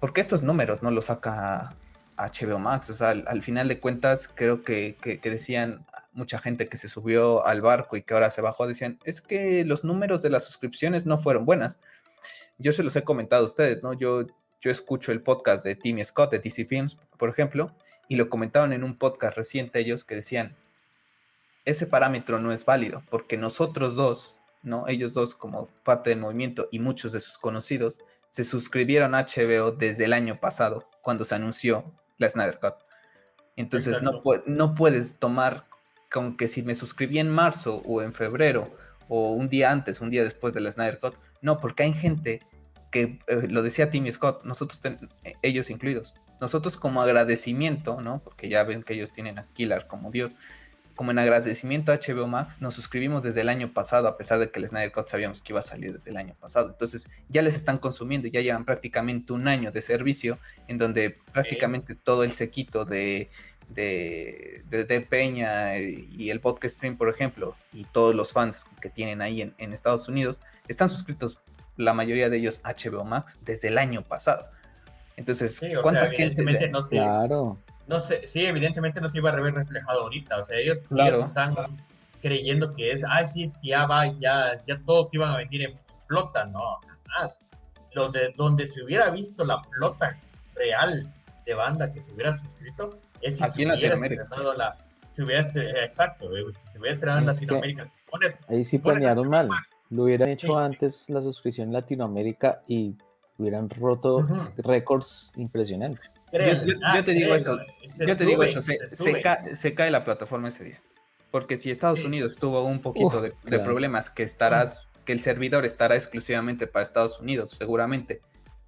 ¿por qué estos números no los saca HBO Max? O sea, al, final de cuentas, creo que, decían mucha gente que se subió al barco y que ahora se bajó, decían, es que los números de las suscripciones no fueron buenas. Yo se los he comentado a ustedes, ¿no? Yo, yo escucho el podcast de Timmy Scott de DC Films, por ejemplo, y lo comentaron en un podcast reciente ellos que decían, ese parámetro no es válido porque nosotros dos, ¿no? Ellos dos como parte del movimiento y muchos de sus conocidos se suscribieron a HBO desde el año pasado cuando se anunció la Snyder Cut. Entonces no, no puedes tomar como que si me suscribí en marzo o en febrero o un día antes, un día después de la Snyder Cut. No, porque hay gente que, eh, lo decía Timmy Scott, nosotros, ellos incluidos, nosotros como agradecimiento, ¿no? Porque ya ven que ellos tienen a Killer como Dios, como en agradecimiento a HBO Max, nos suscribimos desde el año pasado, a pesar de que el Snyder Cut sabíamos que iba a salir desde el año pasado. Entonces ya les están consumiendo, ya llevan prácticamente un año de servicio, en donde prácticamente todo el sequito de, de, de, Peña y el podcast stream, por ejemplo, y todos los fans que tienen ahí en, en Estados Unidos, están suscritos, la mayoría de ellos, a HBO Max desde el año pasado. Entonces, ¿cuánta gente? No claro. No sé, sí, evidentemente no se iba a ver reflejado ahorita. O sea, ellos, están creyendo que es, ah, sí, es que ya va, ya, ya todos iban a venir en flota. No, más. Lo de donde se hubiera visto la flota real de banda que se hubiera suscrito es si Aquí se hubiera estrenado la. Si hubiera exacto, si se hubiera estrenado en Latinoamérica. ahí sí planearon mal. Lo hubieran hecho antes la suscripción en Latinoamérica y hubieran roto récords impresionantes. Yo, ah, te digo esto, yo te digo esto, se, cae la plataforma ese día. Porque si Estados Unidos tuvo un poquito de, problemas que estarás, que el servidor estará exclusivamente para Estados Unidos, seguramente.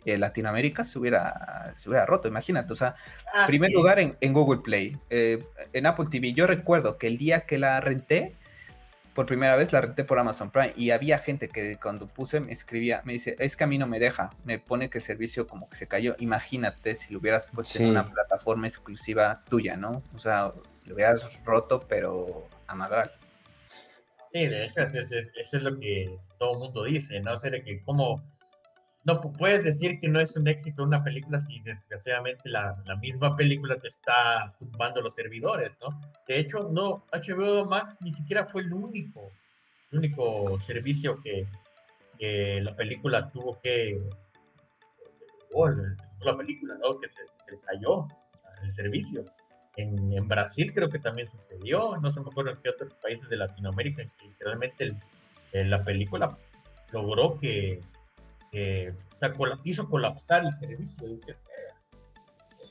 Eh, Latinoamérica se hubiera, se hubiera roto, imagínate, o sea, en primer lugar en, Google Play, eh, en Apple TV, yo recuerdo que el día que la renté, por primera vez la renté por Amazon Prime y había gente que cuando puse me escribía, me dice, es que a mí no me deja, me pone que el servicio como que se cayó. Imagínate si lo hubieras puesto en una plataforma exclusiva tuya, ¿no? O sea, lo hubieras roto, pero a madral. Sí, de hecho, eso, es lo que todo el mundo dice, ¿no? O sea, que como no puedes decir que no es un éxito una película si desgraciadamente la, la, misma película te está tumbando los servidores, ¿no? De hecho, no, HBO Max ni siquiera fue el único, el único servicio que, la película tuvo que, oh, la película, ¿no? Que se, cayó el servicio. En, en, Brasil creo que también sucedió, no se me acuerdo en qué otros países de Latinoamérica, que realmente la película logró que eh, hizo colapsar el servicio.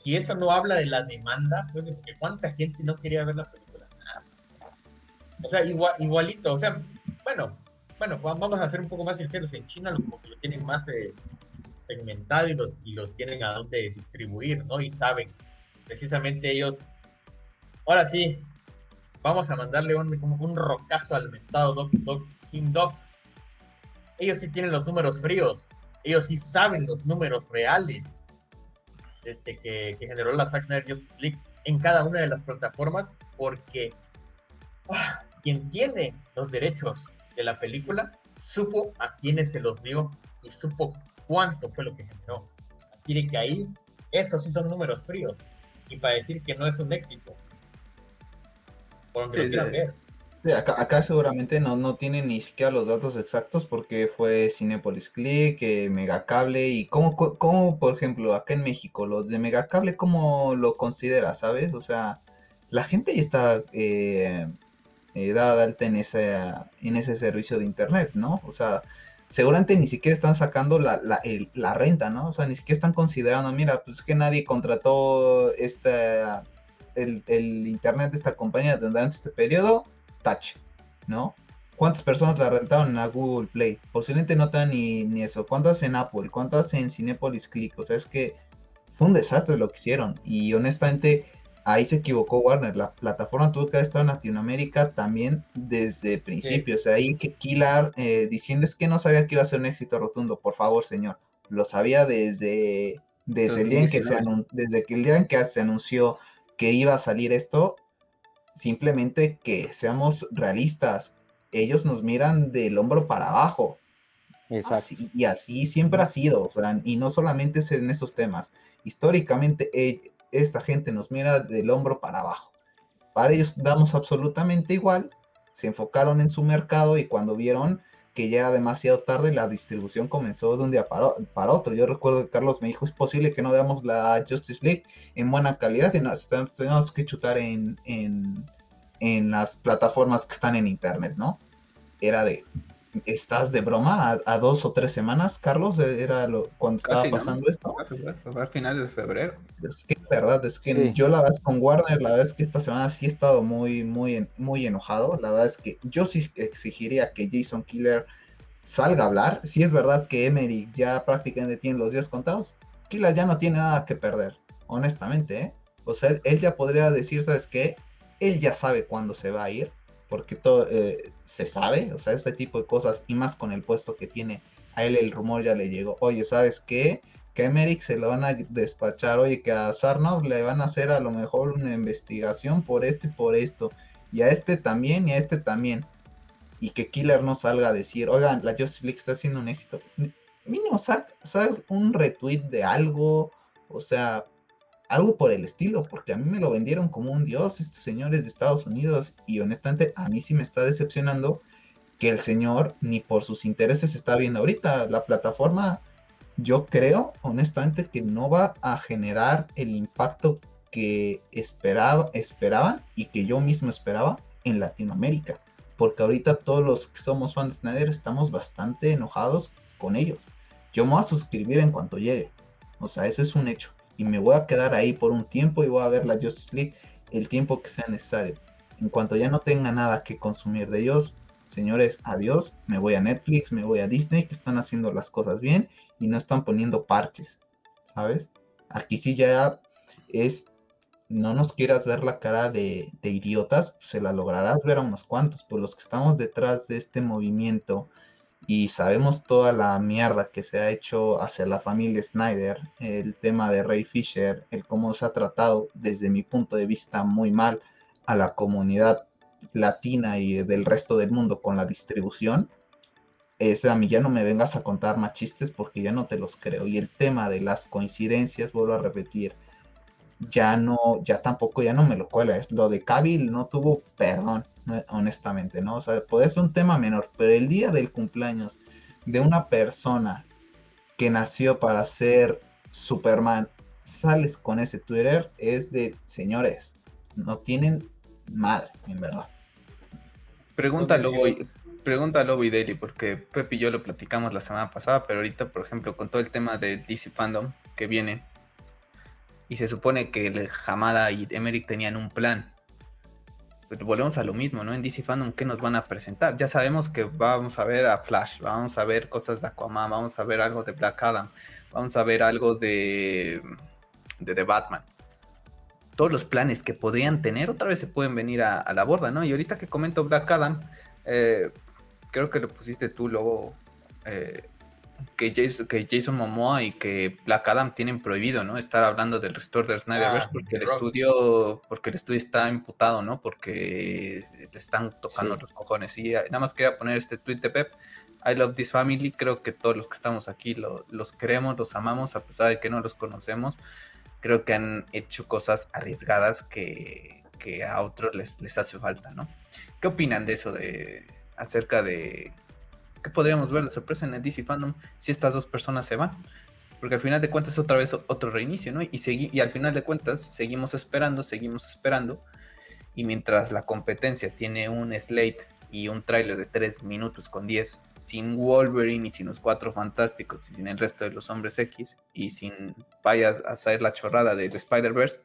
Y eso no habla de la demanda, pues, porque cuánta gente no quería ver la película. O sea, igual, igualito, o sea, bueno, bueno, vamos a ser un poco más sinceros. En China lo, tienen más eh, segmentado y los, tienen a dónde distribuir, ¿no? Y saben, precisamente ellos, ahora sí, vamos a mandarle un, un rocazo al mentado Doc, King Dog ellos sí tienen los números fríos, ellos sí saben los números reales desde que, generó la Zack Snyder Justice League en cada una de las plataformas, porque ah, quien tiene los derechos de la película supo a quiénes se los dio y supo cuánto fue lo que generó. Así de que ahí, estos sí son números fríos. Y para decir que no es un éxito, por donde lo quieran ver acá, seguramente no, no tienen ni siquiera los datos exactos porque fue Cinepolis Click, eh, Megacable y cómo, cómo, por ejemplo, acá en México, los de Megacable, ¿cómo lo considera, sabes? O sea, la gente ya está eh, eh, dada alta en ese, en ese servicio de internet, ¿no? O sea, seguramente ni siquiera están sacando la, la, renta, ¿no? O sea, ni siquiera están considerando, mira, pues que nadie contrató esta, el, el internet de esta compañía durante este periodo Touch, ¿no? ¿Cuántas personas la rentaron en Google Play? Posiblemente no te ni, ni eso. ¿Cuántas en Apple? ¿Cuántas en Cinepolis Click? O sea, es que fue un desastre lo que hicieron. Y honestamente, ahí se equivocó Warner. La plataforma tuvo que haber estado en Latinoamérica también desde el principio. O sea, ahí que Kilar eh, diciendo es que no sabía que iba a ser un éxito rotundo. Por favor, señor. Lo sabía desde, desde el día en que se desde que el día en que se anunció que iba a salir esto, simplemente que seamos realistas. Ellos nos miran del hombro para abajo. Exacto. y así siempre ha sido, o sea, y no solamente es en estos temas. Históricamente, eh, esta gente nos mira del hombro para abajo. Para ellos damos absolutamente igual. Se enfocaron en su mercado y cuando vieron que ya era demasiado tarde, la distribución comenzó de un día para, para, otro. Yo recuerdo que Carlos me dijo, es posible que no veamos la Justice League en buena calidad y nos tenemos que chutar en, en, en, las plataformas que están en internet, ¿no? Era de, ¿estás de broma? ¿A, dos o tres semanas, Carlos? Era lo, cuando estaba pasando esto. A finales de febrero. Es que, verdad, es que yo la verdad es con Warner, la verdad es que esta semana sí he estado muy, muy, muy enojado. La verdad es que yo sí exigiría que Jason Killer salga a hablar. Si es verdad que Emery ya prácticamente tiene los días contados, Killer ya no tiene nada que perder, honestamente, ¿eh? O sea, él, ya podría decir, ¿sabes qué? Él ya sabe cuándo se va a ir, porque todo eh, se sabe, o sea, este tipo de cosas, y más con el puesto que tiene, a él el rumor ya le llegó, oye, ¿sabes qué? Que a Emerick se lo van a despachar, oye, que a Sarnov le van a hacer a lo mejor una investigación por esto y por esto, y a este también, y a este también y que Killer no salga a decir, oigan, la Justice League está haciendo un éxito. Mínimo, sal, sal un retweet de algo, o sea, algo por el estilo, porque a mí me lo vendieron como un dios estos señores de Estados Unidos y honestamente a mí sí me está decepcionando que el señor ni por sus intereses está viendo ahorita la plataforma. Yo creo honestamente que no va a generar el impacto que esperaba, esperaban y que yo mismo esperaba en Latinoamérica porque ahorita todos los que somos fans de Snyder estamos bastante enojados con ellos. Yo me voy a suscribir en cuanto llegue. O sea, eso es un hecho. Y me voy a quedar ahí por un tiempo y voy a ver la Justice League el tiempo que sea necesario. En cuanto ya no tenga nada que consumir de ellos, señores, adiós. Me voy a Netflix, me voy a Disney, que están haciendo las cosas bien y no están poniendo parches. ¿Sabes? Aquí sí ya es no nos quieras ver la cara de, idiotas, pues se la lograrás ver a unos cuantos, por los que estamos detrás de este movimiento y sabemos toda la mierda que se ha hecho hacia la familia Snyder, el tema de Ray Fisher, el cómo se ha tratado desde mi punto de vista muy mal a la comunidad latina y del resto del mundo con la distribución, ese a mí ya no me vengas a contar más chistes porque ya no te los creo. Y el tema de las coincidencias, vuelvo a repetir, ya no, ya tampoco, ya no me lo cuela. Lo de Cavill no tuvo perdón, honestamente, ¿no? O sea, puede ser un tema menor, pero el día del cumpleaños de una persona que nació para ser Superman, sales con ese Twitter, es de señores, no tienen madre, en verdad. Pregúntalo, pregúntalo, Videli, porque Pepe y yo lo platicamos la semana pasada, pero ahorita, por ejemplo, con todo el tema de DC Fandom que viene, y se supone que Hamada y Emmerich tenían un plan. Volvemos a lo mismo, ¿no? En DC Fandom, ¿qué nos van a presentar? Ya sabemos que vamos a ver a Flash, vamos a ver cosas de Aquaman, vamos a ver algo de Black Adam, vamos a ver algo de, de Batman. Todos los planes que podrían tener otra vez se pueden venir a, la borda, ¿no? Y ahorita que comento Black Adam, eh, creo que lo pusiste tú, luego eh, que, Jason, que Jason Momoa y que Black Adam tienen prohibido, ¿no? Estar hablando del restore de Snyderverse Ah, porque el Rock. estudio, porque el estudio está imputado, ¿no? Porque te están tocando Sí. los cojones. Y eh, nada más quería poner este tweet de Pep. I love this family. Creo que todos los que estamos aquí lo- los queremos, los amamos, a pesar de que no los conocemos. Creo que han hecho cosas arriesgadas que, que a otros les, les hace falta, ¿no? ¿Qué opinan de eso? De, acerca de qué podríamos ver de sorpresa en el DC Fandom si estas dos personas se van? Porque al final de cuentas otra vez otro reinicio, ¿no? Y, y al final de cuentas seguimos esperando, seguimos esperando. Y mientras la competencia tiene un slate y un tráiler de 3 minutos con 10, sin Wolverine y sin los cuatro fantásticos y sin el resto de los hombres X y sin vaya a saber la chorrada del Spider-Verse,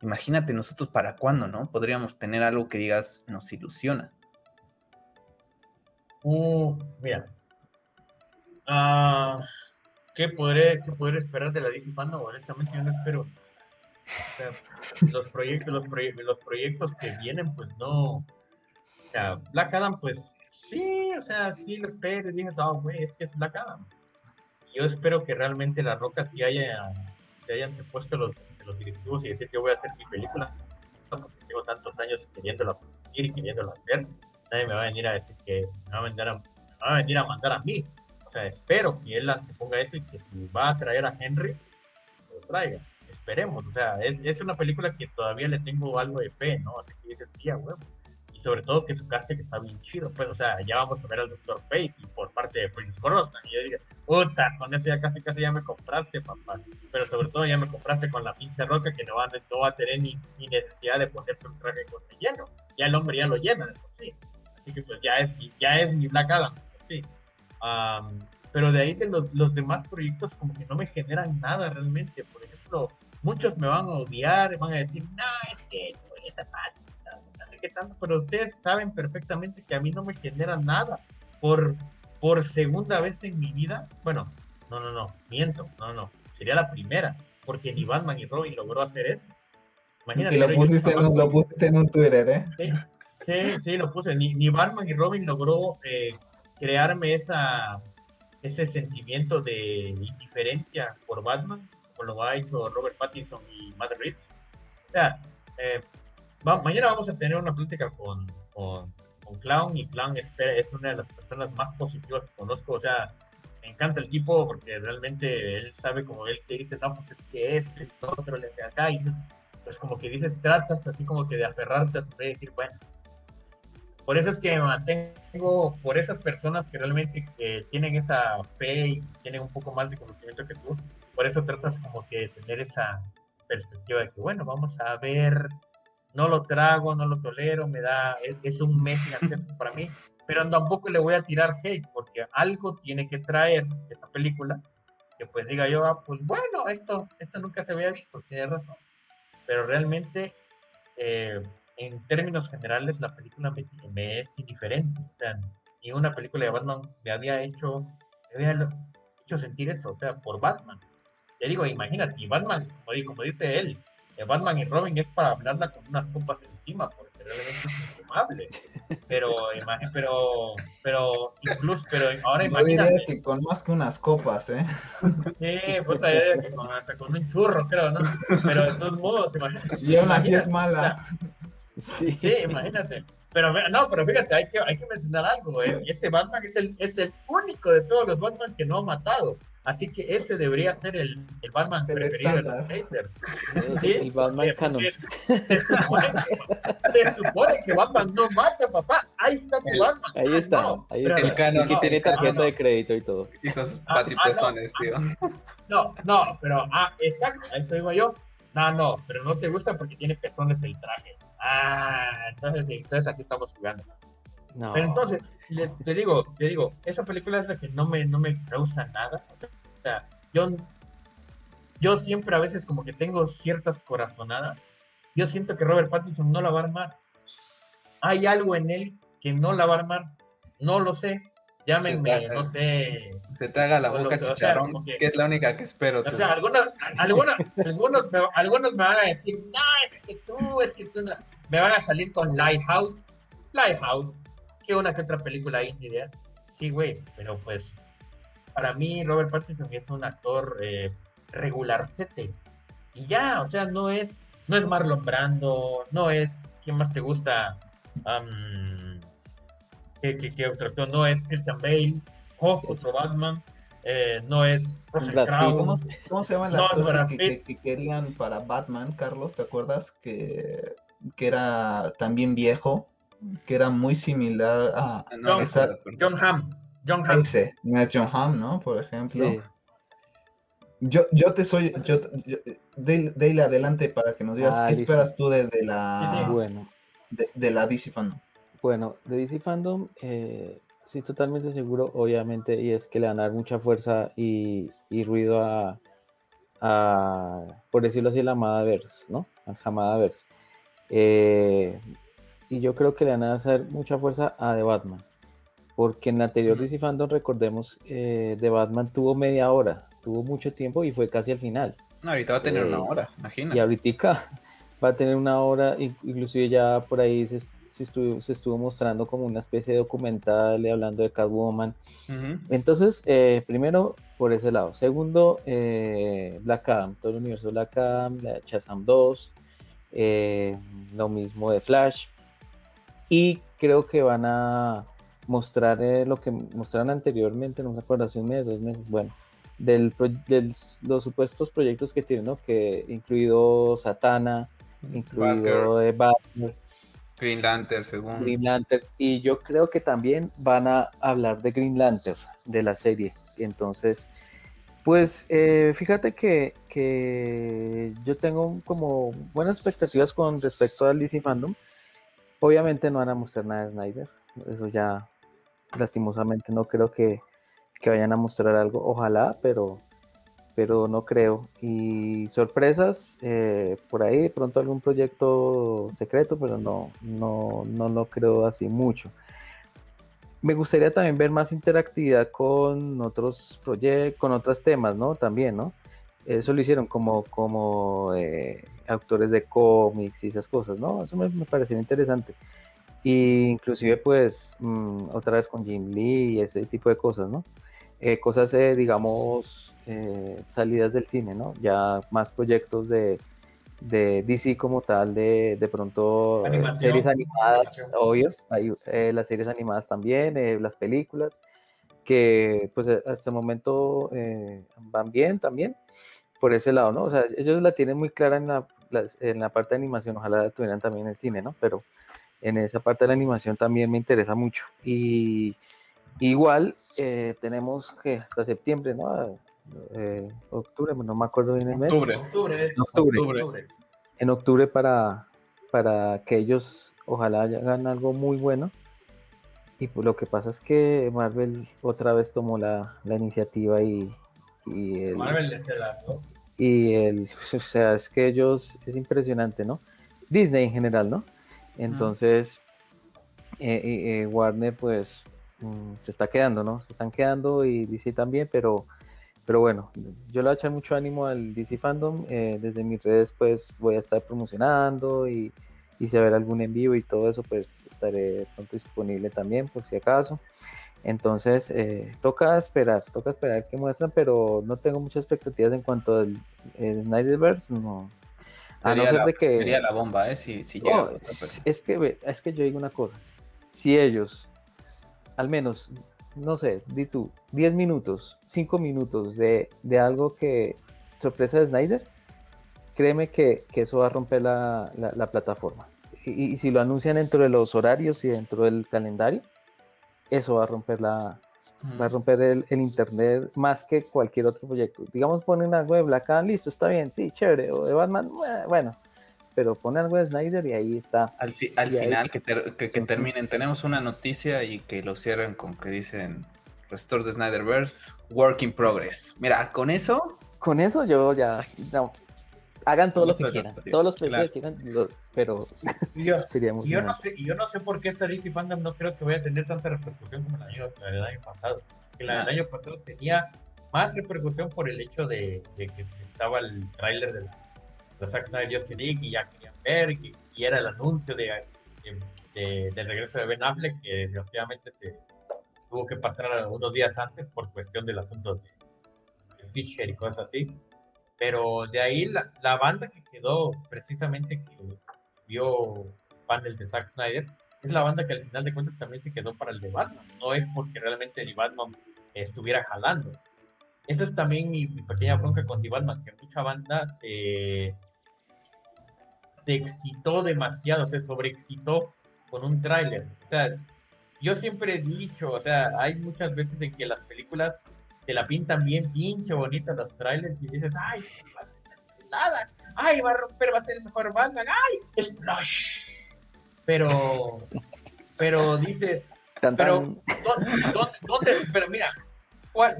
imagínate nosotros para cuándo, ¿no? Podríamos tener algo que digas nos ilusiona. Uh, mira. Ah, ¿qué, podré, ¿Qué podré esperar de la DC Fandom? Honestamente, yo no espero. Los proyectos, los, proye- los proyectos que vienen, pues no. Black Adam, pues sí, o sea, sí lo espero. Y dije, ah, güey, es que es Black Adam. Yo espero que realmente la roca sí haya, se hayan puesto los, directivos y decir que voy a hacer mi película. Porque tengo tantos años queriéndola producir y queriéndola hacer me va a venir a decir que me va a, mandar a, venir a mandar a mí. O sea, espero que él ponga eso y que si va a traer a Henry, lo traiga. Esperemos. O sea, es, es una película que todavía le tengo algo de fe, ¿no? Así que dices, tía, huevo. Y sobre todo que su casting está bien chido. Pues, o sea, ya vamos a ver al Dr. Fate y por parte de Prince Brosnan. Y yo digo, puta, con eso ya casi casi ya me compraste, papá. Pero sobre todo ya me compraste con la pinche roca que no va, no va a tener ni, ni necesidad de ponerse un traje con relleno. Ya el hombre ya lo llena de por sí. Así que pues ya es, mi- ya es mi Black Adam, sí. Am, pero de ahí de los, los demás proyectos como que no me generan nada realmente. Por ejemplo, muchos me van a odiar, van a decir, no, es que no, esa parte, no sé qué tanto, pero ustedes saben perfectamente que a mí no me genera nada. Por, por segunda vez en mi vida, bueno, no, no, no, miento, no, no, sería la primera, porque ni Batman ni Robin logró hacer eso. Imagínate, Y lo pusiste, en un, lo pusiste en un Twitter, ¿eh? Sí, sí, sí, lo puse. Ni, ni Batman y Robin logró eh, crearme esa, ese sentimiento de indiferencia por Batman, como lo ha hecho Robert Pattinson y Matt Reeves. O sea, eh, va- mañana vamos a tener una plática con, con, con Clown y Clown espera, es una de las personas más positivas que conozco. O sea, me encanta el tipo porque realmente él sabe como él te dice, no, pues es que esto y lo otro, le hace acá, y pues como que dices, tratas así como que de aferrarte a su fe y decir, bueno, por eso es que me mantengo por esas personas que realmente eh, tienen esa fe y tienen un poco más de conocimiento que tú, por eso tratas como que de tener esa perspectiva de que, bueno, vamos a ver, no lo trago, no lo tolero, me da, es, es un mes gigantesco para mí, pero tampoco le voy a tirar hate, porque algo tiene que traer esa película, que pues diga yo, ah, pues bueno, esto, esto nunca se había visto, tiene razón, pero realmente eh, en términos generales, la película me, me es indiferente. O sea, ni una película de Batman me había hecho, me había hecho sentir eso, o sea, por Batman. Te digo, imagínate, Batman, como, di- como dice él, Batman y Robin es para hablarla con unas copas encima, porque realmente es infumable. Pero, pero, pero, incluso, pero ahora diría imagínate. que con más que unas copas, ¿eh? Sí, puta, diría que con, hasta con un churro, creo, ¿no? Pero de todos modos, imagínate. Y aún así es mala. Sí. Sí, imagínate. Pero no, pero fíjate, hay que, hay que mencionar algo. eh, Ese Batman es el, es el único de todos los Batman que no ha matado. Así que ese debería ser el, el Batman El preferido de los estándar. haters. El, Sí, el Batman canon. Se supone, que, se supone que Batman no mata, papá. Ahí está tu El- Batman. Ahí Ah, está, no, ahí está. El canon, Y que no, tiene tarjeta no. de crédito y todo. Y con sus Ah, patipezones, ah, tío. No, no, pero, ah, exacto, eso iba yo. No, no, pero no te gusta porque tiene pezones el traje. Ah, entonces, sí, entonces aquí estamos jugando. No. Pero entonces, le- te digo, te digo, esa película es la que no me, no me causa nada. O sea, o sea, yo, yo siempre a veces como que tengo ciertas corazonadas. Yo siento que Robert Pattinson no la va a armar. Hay algo en él que no la va a armar. No lo sé. Llámenme, no sé. Se te haga la boca que- o sea, que- que es la única que espero. O sea, algunos, algunos, algunos, me, algunos me van a decir, no, es que tú, es que tú no. Me van a salir con Lighthouse. Lighthouse. Que una que otra película indie, ¿verdad? Sí, güey, pero pues para mí Robert Pattinson es un actor eh, regular sete. Y ya, o sea, no es, no es Marlon Brando, no es, ¿quién más te gusta? Um, ¿qué, qué, qué, otro actor? No es Christian Bale, Hoff, otro Batman. Eh, no es Russell Crowe. ¿Cómo, ¿Cómo, se llama el actor que, que, que, querían para Batman, Carlos? ¿Te acuerdas? Que, que era también viejo, que era muy similar a... John, esa... John Hamm. John Hamm. Ese, no es John Hamm, ¿no? Por ejemplo. Sí. Yo, yo te soy, yo, yo de, adelante para que nos digas ah, qué DC. esperas tú de, de la, sí, sí. bueno, de, de, la DC Fandom. Bueno, de DC Fandom, eh, sí, totalmente seguro, obviamente, y es que le van a dar mucha fuerza y, y ruido a, a, por decirlo así, la Amadaverse, ¿no? Al Hamadaverse. Eh, y yo creo que le van a hacer mucha fuerza a The Batman, porque en la anterior DC Fandom, recordemos, eh, The Batman tuvo media hora, tuvo mucho tiempo y fue casi al final. No, ahorita va a tener eh, una hora, imagínate. Y ahorita va a tener una hora, inclusive ya por ahí se, se, estuvo, se estuvo mostrando como una especie de documental hablando de Catwoman. Uh -huh. Entonces, eh, primero, por ese lado. Segundo, eh, Black Adam, todo el universo Black Adam, la Shazam 2, eh, lo mismo de Flash. Y creo que van a mostrar lo que mostraron anteriormente, no me acuerdo, hace un mes, dos meses, bueno, de los supuestos proyectos que tienen, ¿no? Que incluido Satana, incluido eh, Batman, Green Lantern, según. Green Lantern, y yo creo que también van a hablar de Green Lantern, de la serie. Entonces, pues eh, fíjate que, que, yo tengo como buenas expectativas con respecto al DC Fandom. Obviamente no van a mostrar nada de Snyder, eso ya lastimosamente no creo que, que vayan a mostrar algo, ojalá, pero, pero no creo. Y sorpresas, eh, por ahí de pronto algún proyecto secreto, pero no, no, no lo creo así mucho. Me gustaría también ver más interactividad con otros proyectos, con otros temas, ¿no? También, ¿no? Eso lo hicieron como, como eh, autores de cómics y esas cosas, ¿no? Eso me, me pareció interesante. Y inclusive, pues, mmm, otra vez con Jim Lee y ese tipo de cosas, ¿no? Eh, cosas, eh, digamos, eh, salidas del cine, ¿no? Ya más proyectos de, de DC como tal, de, de pronto Animación, series animadas, animación. obvio, hay, eh, las series animadas también, eh, las películas, que pues hasta el momento van bien también, por ese lado, ¿no? O sea, ellos la tienen muy clara en la, en la parte de animación, ojalá la tuvieran también en el cine, ¿no? Pero en esa parte de la animación también me interesa mucho. Y Igual eh, tenemos que hasta septiembre, ¿no? Eh, octubre, no me acuerdo bien el mes. Octubre, octubre, octubre. octubre. En octubre para, para que ellos ojalá hagan algo muy bueno. Y pues lo que pasa es que Marvel otra vez tomó la, la iniciativa y, y el, Marvel desde la y el, o sea, es que ellos, es impresionante, ¿no? Disney en general, ¿no? Entonces, mm. eh, eh, Warner pues Se está quedando, ¿no? Se están quedando y DC también, pero, pero bueno, yo le voy a echar mucho ánimo al DC Fandom. Eh, desde mis redes, pues voy a estar promocionando y, y si haber algún en vivo y todo eso, pues estaré pronto disponible también, por si acaso. Entonces, eh, toca esperar, toca esperar que muestran, pero no tengo muchas expectativas en cuanto al Snyderverse, no. A no ser la, de que. Sería la bomba, ¿eh? Si, si llega. No, es, es, que, es que yo digo una cosa. Si ellos al menos, no sé, di tú, 10 minutos, 5 minutos de, de, algo que sorpresa de Snyder, créeme que, que eso va a romper la, la, la plataforma. Y, y, si lo anuncian dentro de los horarios y dentro del calendario, eso va a romper la mm. va a romper el, el, internet más que cualquier otro proyecto. Digamos, ponen algo de Black Adam, listo, está bien, sí, chévere, o de Batman, bueno, pero pone algo de Snyder y ahí está. Al, fi al final, ahí... que, ter que, que, terminen, tenemos una noticia y que lo cierren con que dicen Restore de Snyderverse, Work in Progress. Mira, con eso. Con eso yo ya. No, hagan todo lo que quieran. Todos los proyectos que quieran, lo, pero. Yo, yo, no sé, yo no sé por qué esta DC Fandom no creo que vaya a tener tanta repercusión como el año, el año pasado. Que la del año pasado tenía más repercusión por el hecho de, de que estaba el tráiler de la de Zack Snyder Justice League y ya querían y, y era el anuncio de, de, de, del regreso de Ben Affleck que desgraciadamente se, tuvo que pasar unos días antes por cuestión del asunto de, Fisher y cosas así. Pero de ahí la, la, banda que quedó precisamente que vio panel de Zack Snyder es la banda que al final de cuentas también se quedó para el de Batman. No es porque realmente el Batman estuviera jalando. Esa es también mi, pequeña bronca con The Batman, que mucha banda se, se excitó demasiado, se sobreexcitó con un tráiler. O sea, yo siempre he dicho, o sea, hay muchas veces en que las películas te la pintan bien pinche bonitas los trailers y dices, ay, va a ser nada, ay, va a romper, va a ser el mejor Batman, ay, Splash. Pero, pero dices, pero, ¿dónde, pero mira,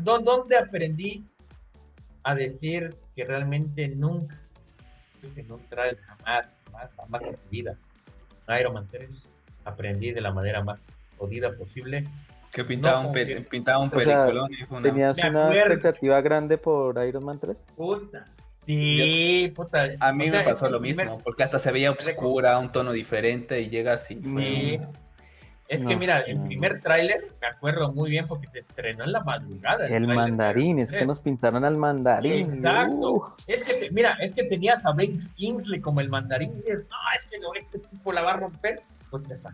¿dónde aprendí a decir que realmente nunca en un trailer jamás, jamás, jamás en mi vida? Iron Man 3 aprendí de la manera más jodida posible. Que pintaba un, pintaba un peliculón. ¿Tenías una expectativa grande por Iron Man 3? Puta. Sí, puta. A mí me pasó lo mismo, porque hasta se veía oscura, un tono diferente y llega así. Sí. Es que mira, el primer tráiler me acuerdo muy bien porque se estrenó en la madrugada. El, mandarín, es que nos pintaron al mandarín. Exacto. Es que mira, es que tenías a Banks Kingsley como el mandarín y dices, no, es que no, este tipo la va a romper. Pues ya está.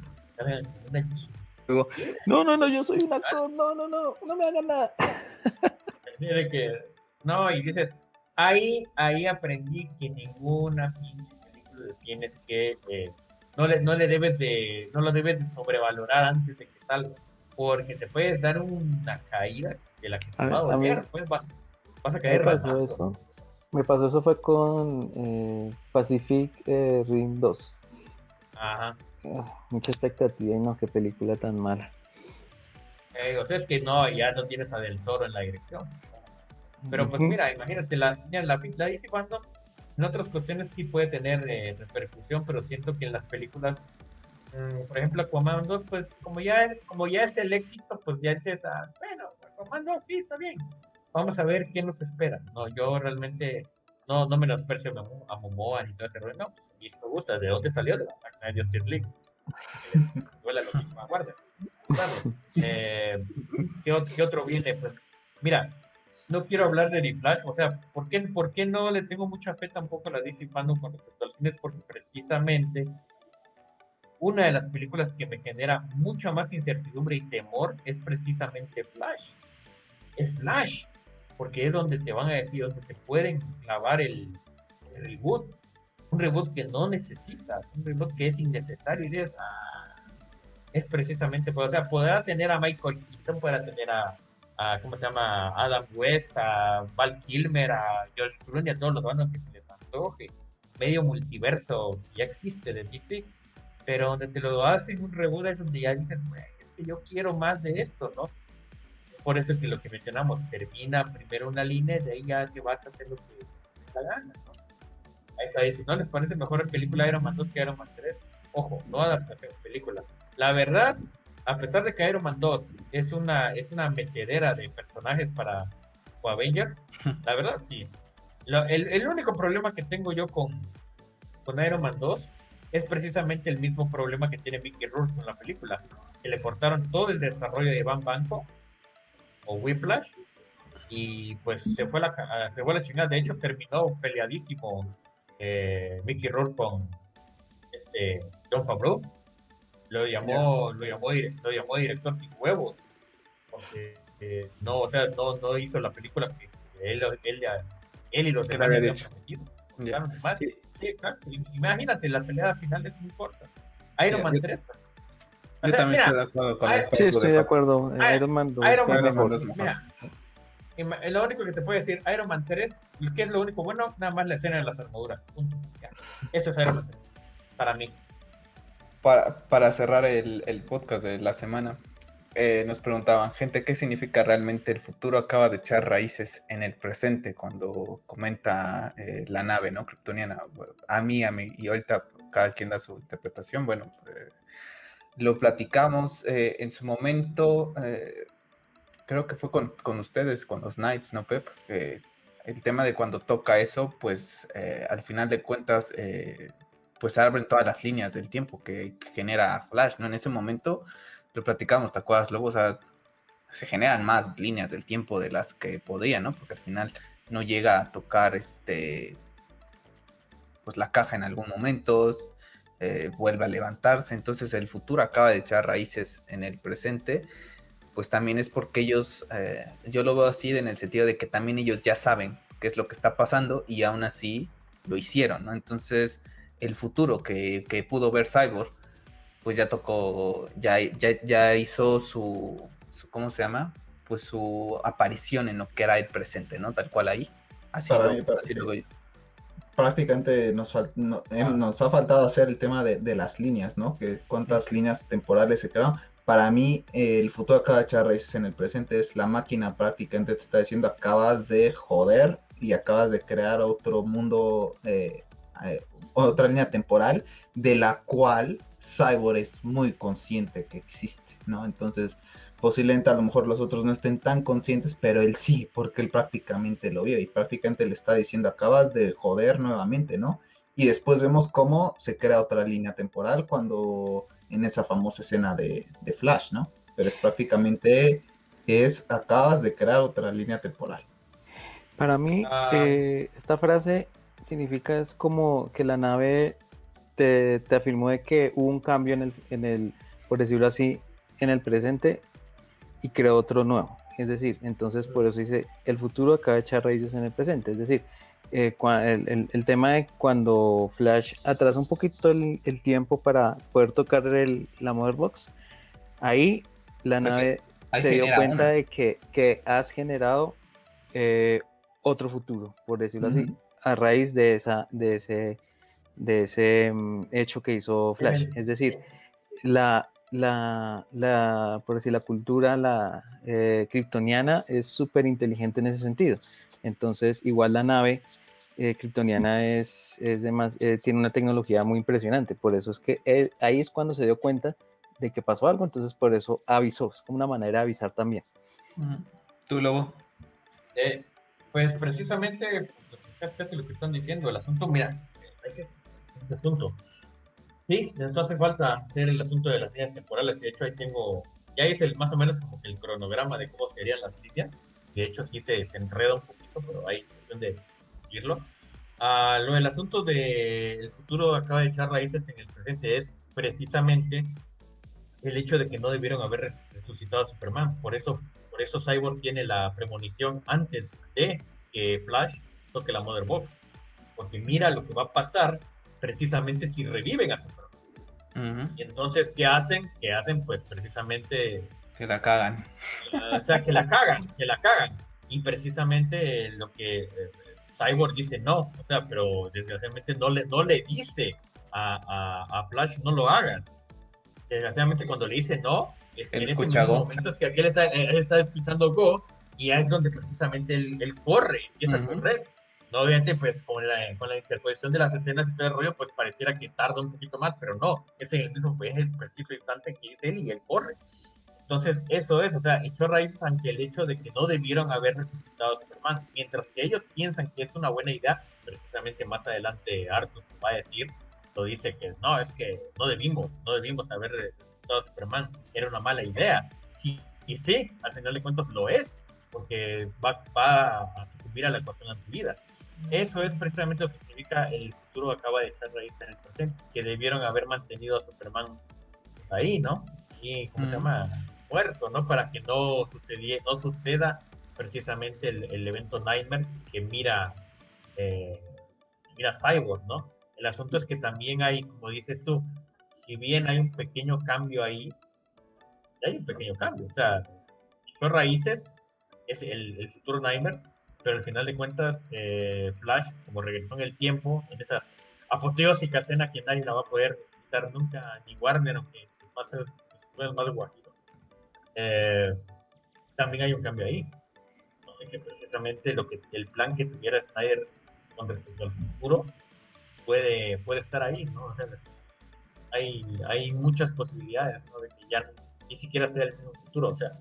No, no, no, yo soy un actor, no, no, no, no me hagan nada. que, no, y dices, ahí, ahí aprendí que ninguna película tienes que eh, no le, no le debes de, no lo debes de sobrevalorar antes de que salga, porque te puedes dar una caída de la que te va a doler, pues vas a caer me pasó, eso. me pasó eso fue con eh, Pacific eh, Rim 2. Ajá. Ah, mucha expectativa y no, qué película tan mala. Eh, o sea, es que no, ya no tienes a Del Toro en la dirección. Pero pues mira, imagínate, la, la, la, la dice cuando en otras cuestiones sí puede tener eh, repercusión, pero siento que en las películas, mm, por ejemplo, Aquaman 2, pues como ya, es, como ya es el éxito, pues ya dices, ah, bueno, Aquaman 2 sí, está bien. Vamos a ver qué nos espera. No, yo realmente no, no menosprecio a Momoa ni todo ese rollo. No, pues a mí me gusta. ¿De dónde salió? De la Justice League. Eh, duele lo que guarda. Claro. Eh, ¿qué, ¿Qué otro viene? Pues mira, no quiero hablar de The Flash, o sea, ¿por qué, ¿por qué no le tengo mucha fe tampoco a la DC con respecto al cine? Es porque precisamente una de las películas que me genera mucha más incertidumbre y temor es precisamente Flash. Es Flash, porque es donde te van a decir, donde te pueden clavar el, reboot. Un reboot que no necesitas, un reboot que es innecesario y dices, ah, es precisamente, o sea, podrá tener a Michael Keaton, podrá tener a ¿cómo se llama? Adam West, a Val Kilmer, a George Clooney, a todos los bandos que se les antoje. Medio multiverso ya existe de DC, pero donde te lo hacen un reboot es donde ya dicen, es que yo quiero más de esto, ¿no? Por eso es que lo que mencionamos, termina primero una línea y de ahí ya que vas a hacer lo que te da gana, ¿no? Ahí está, y no les parece mejor la película Iron Man 2 que Iron Man 3, ojo, no adaptación, película. La verdad, a pesar de que Iron Man 2 es una, es una metedera de personajes para Avengers, la verdad sí. el, único problema que tengo yo con, con Iron Man 2 es precisamente el mismo problema que tiene Mickey Rourke con la película, que le cortaron todo el desarrollo de Van Banco o Whiplash y pues se fue la, se fue la chingada. De hecho, terminó peleadísimo eh, Mickey Rourke con este, John Favreau lo llamó, lo llamó, lo llamó director sin huevos, porque eh, no, o sea, no, no hizo la película que, él, él, él, y los demás habían prometido. sí. sí, claro. Imagínate, la pelea final es muy corta. Iron Man 3. Yo también estoy de acuerdo con él. Sí, estoy de acuerdo. Iron Man 2. Iron Man 2. Mira, lo único que te puedo decir, Iron Man 3, ¿qué es lo único bueno? Nada más la escena de las armaduras. Punto. Eso es Iron Man 3. Para mí para, cerrar el, podcast de la semana, eh, nos preguntaban, gente, ¿qué significa realmente el futuro acaba de echar raíces en el presente cuando comenta eh, la nave, ¿no? Kryptoniana. A mí, a mí, y ahorita cada quien da su interpretación. Bueno, eh, lo platicamos en su momento, creo que fue con, con, ustedes, con los Knights, ¿no, Pep? el tema de cuando toca eso, pues al final de cuentas pues abren todas las líneas del tiempo que, genera Flash, ¿no? En ese momento lo platicamos, ¿te acuerdas, Lobo? O sea, se generan más líneas del tiempo de las que podría, ¿no? Porque al final no llega a tocar este pues la caja en algún momento, eh, vuelve a levantarse, entonces el futuro acaba de echar raíces en el presente, pues también es porque ellos, eh, yo lo veo así en el sentido de que también ellos ya saben qué es lo que está pasando y aún así lo hicieron, ¿no? Entonces el futuro que, que pudo ver Cyborg, pues ya tocó, ya, ya, ya hizo su, ¿cómo se llama? Pues su aparición en lo que era el presente, ¿no? Tal cual ahí. Así, lo, yo. Prácticamente nos, eh, ah. nos ha faltado hacer el tema de, las líneas, ¿no? Que cuántas líneas temporales se crearon. Para mí, el futuro acaba de echar raíces en el presente. Es la máquina prácticamente te está diciendo, acabas de joder y acabas de crear otro mundo, eh, eh, otra línea temporal de la cual Cyborg es muy consciente que existe, ¿no? Entonces, posiblemente a lo mejor los otros no estén tan conscientes, pero él sí, porque él prácticamente lo vio y prácticamente le está diciendo, acabas de joder nuevamente, ¿no? Y después vemos cómo se crea otra línea temporal cuando en esa famosa escena de, Flash, ¿no? Pero es prácticamente, es, acabas de crear otra línea temporal. Para mí, ah. eh, esta frase significa es como que la nave te, te, afirmó de que hubo un cambio en el, en el, por decirlo así, en el presente y creó otro nuevo. Es decir, entonces por eso dice, el futuro acaba de echar raíces en el presente. Es decir, eh, el, tema de cuando Flash atrasa un poquito el, tiempo para poder tocar el, la Motherbox, ahí la pues nave se dio cuenta de que, que, has generado eh, otro futuro, por decirlo así, a raíz de, esa, de ese, de ese mm, hecho que hizo Flash. Es decir, la, la, la, por decir, la cultura la eh, kryptoniana es súper inteligente en ese sentido. Entonces, igual la nave eh, kryptoniana es, es eh, tiene una tecnología muy impresionante. Por eso es que ahí es cuando se dio cuenta de que pasó algo. Entonces, por eso avisó. Es como una manera de avisar también. ¿Tú, Lobo? Eh, pues precisamente lo que están diciendo. El asunto, mira, hay que. Este asunto Sí, eso hace falta hacer el asunto de las líneas temporales. De hecho, ahí tengo, ya hice el, más o menos como que el cronograma de cómo serían las líneas. De hecho, sí se, se enreda un poquito, pero hay cuestión de seguirlo. Ah, lo del asunto del futuro acaba de echar raíces en el presente es precisamente el hecho de que no debieron haber resucitado a Superman. Por eso, por eso Cyborg tiene la premonición antes de que Flash toque la Mother Box. Porque mira lo que va a pasar precisamente si reviven a Superman. Y entonces, ¿qué hacen? ¿Qué hacen? Pues precisamente... Que la cagan. o sea, que la cagan, que la cagan. Y precisamente lo que eh, Cyborg dice, no, o sea, pero desgraciadamente no le, no le dice a, a, Flash, no lo hagas. Desgraciadamente cuando le dice no, es en escucha Go. momentos que aquí él está, está, escuchando Go y es donde precisamente él, él corre, empieza a correr obviamente, pues con la, con la interposición de las escenas y todo el rollo, pues pareciera que tarda un poquito más, pero no, es en el mismo pues, el preciso instante que dice él y él corre. Entonces, eso es, o sea, echó raíces ante el hecho de que no debieron haber resucitado a Superman, mientras que ellos piensan que es una buena idea, precisamente más adelante Arthur va a decir, lo dice que no, es que no debimos, no debimos haber resucitado a Superman, era una mala idea. Y, y sí, al final de cuentas lo es, porque va, va a sucumbir a la ecuación vida eso es precisamente lo que significa el futuro acaba de echar raíz en el presente, que debieron haber mantenido a Superman ahí, ¿no? Y, ¿cómo se llama? Muerto, ¿no? Para que no, no suceda precisamente el, evento Nightmare que mira, eh, mira Cyborg, ¿no? El asunto es que también hay, como dices tú, si bien hay un pequeño cambio ahí, hay un pequeño cambio, o sea, raíces, es el, el futuro Nightmare, pero al final de cuentas, eh, Flash, como regresó en el tiempo, en esa apoteósica escena que nadie la va a poder quitar nunca, ni Warner, aunque se pase los más guajitos, eh, también hay un cambio ahí. No sé que precisamente lo que, el plan que tuviera Snyder con respecto al futuro puede, puede estar ahí, ¿no? hay, hay muchas posibilidades, ¿no? De que ya ni siquiera sea el mismo futuro, o sea,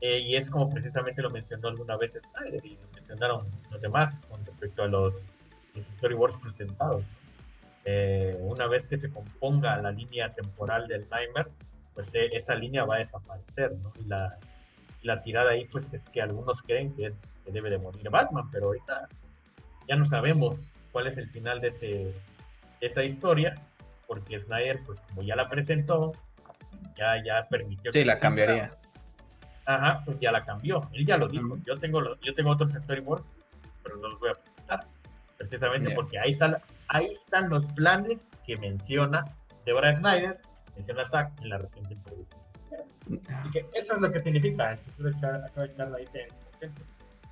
eh, y es como precisamente lo mencionó alguna vez Snyder y lo mencionaron los demás con respecto a los, storyboards presentados. Eh, una vez que se componga la línea temporal del timer, pues eh, esa línea va a desaparecer, ¿no? Y la, la tirada ahí pues es que algunos creen que es que debe de morir Batman, pero ahorita ya no sabemos cuál es el final de ese de esa historia, porque Snyder pues como ya la presentó, ya ya permitió Sí, que la cambiaría. Ajá, pues ya la cambió. Él ya lo dijo. Yo tengo lo- yo tengo otros storyboards, pero no los voy a presentar. Precisamente porque ahí están ahí están los planes que menciona Deborah Snyder, menciona Zack en la reciente introducción. Así que eso es lo que significa. Futuro de ahí te-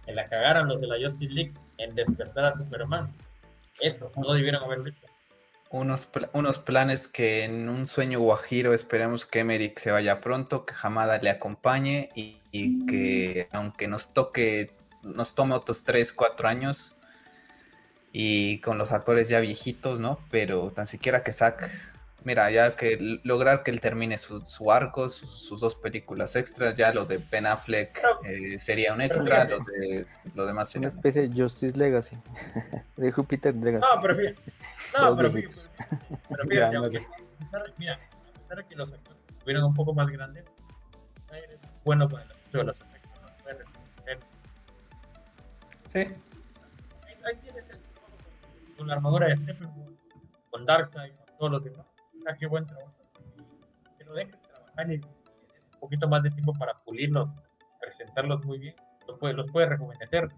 Que la cagaron los de la Justice League en despertar a Superman. Eso, no debieron haberlo hecho. Unos, unos planes que en un sueño guajiro esperemos que Emmerich se vaya pronto, que Hamada le acompañe y, y que aunque nos toque, nos tome otros 3, 4 años y con los actores ya viejitos, ¿no? Pero tan siquiera que Zack, mira, ya que lograr que él termine su, su arco, sus, sus dos películas extras, ya lo de Ben Affleck eh, sería un extra, lo, de, lo demás sería Una un especie de Justice Legacy. de Júpiter Legacy. No, pero fíjate. No, pero fíjate. Pero fíjate, aunque- mira, a pesar de que los actores estuvieran un poco más grandes, bueno para aspecto de los efectos. ¿no? Sí, Ahí, ahí tienes el con la armadura de Steppenwolf, con Darkseid, con todos los demás. Sea, qué buen trabajo. Que lo dejes trabajar y un poquito más de tiempo para pulirlos, presentarlos muy bien. Los puede, los puede rejuvenecer.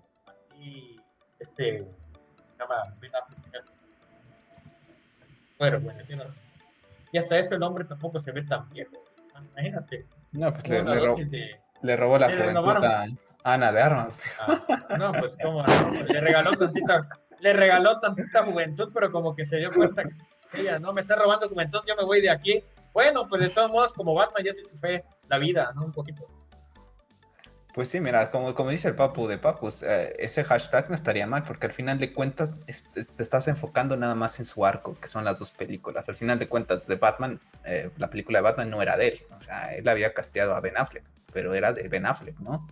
Y este se llama Ben puede rejuvenecerlos. Y hasta eso el hombre tampoco se ve tan viejo. Imagínate, no, pues le, le de, le robó la juventud a Ana de Armas. Ah, no, pues como le regaló tantita, le regaló tantita juventud, pero como que se dio cuenta que ella no me está robando juventud, yo me voy de aquí. Bueno, pues de todos modos, como Batman ya te chupé la vida, ¿no? Un poquito. Pues sí, mira, como, como dice el Papu de Papus, eh, ese hashtag no estaría mal, porque al final de cuentas es- te estás enfocando nada más en su arco, que son las dos películas. Al final de cuentas, de Batman, eh, la película de Batman no era de él, o sea, él había casteado a Ben Affleck, pero era de Ben Affleck, ¿no?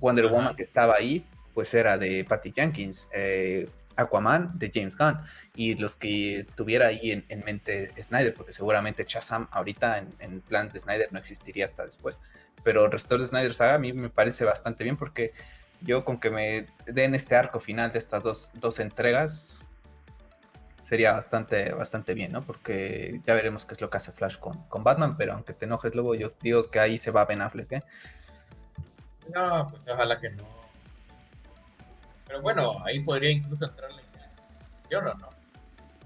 Wonder. Woman que estaba ahí, pues era de Patty Jenkins, eh, Aquaman de James Gunn, y los que tuviera ahí en, en mente Snyder, porque seguramente Shazam ahorita en, en plan de Snyder no existiría hasta después pero Restore de Snyder Saga a mí me parece bastante bien porque yo con que me den este arco final de estas dos, dos entregas sería bastante, bastante bien, ¿no? Porque ya veremos qué es lo que hace Flash con, con Batman, pero aunque te enojes luego, yo digo que ahí se va Ben Affleck, ¿eh? No, pues ojalá que no. Pero bueno, ahí podría incluso entrar la intención, ¿o no?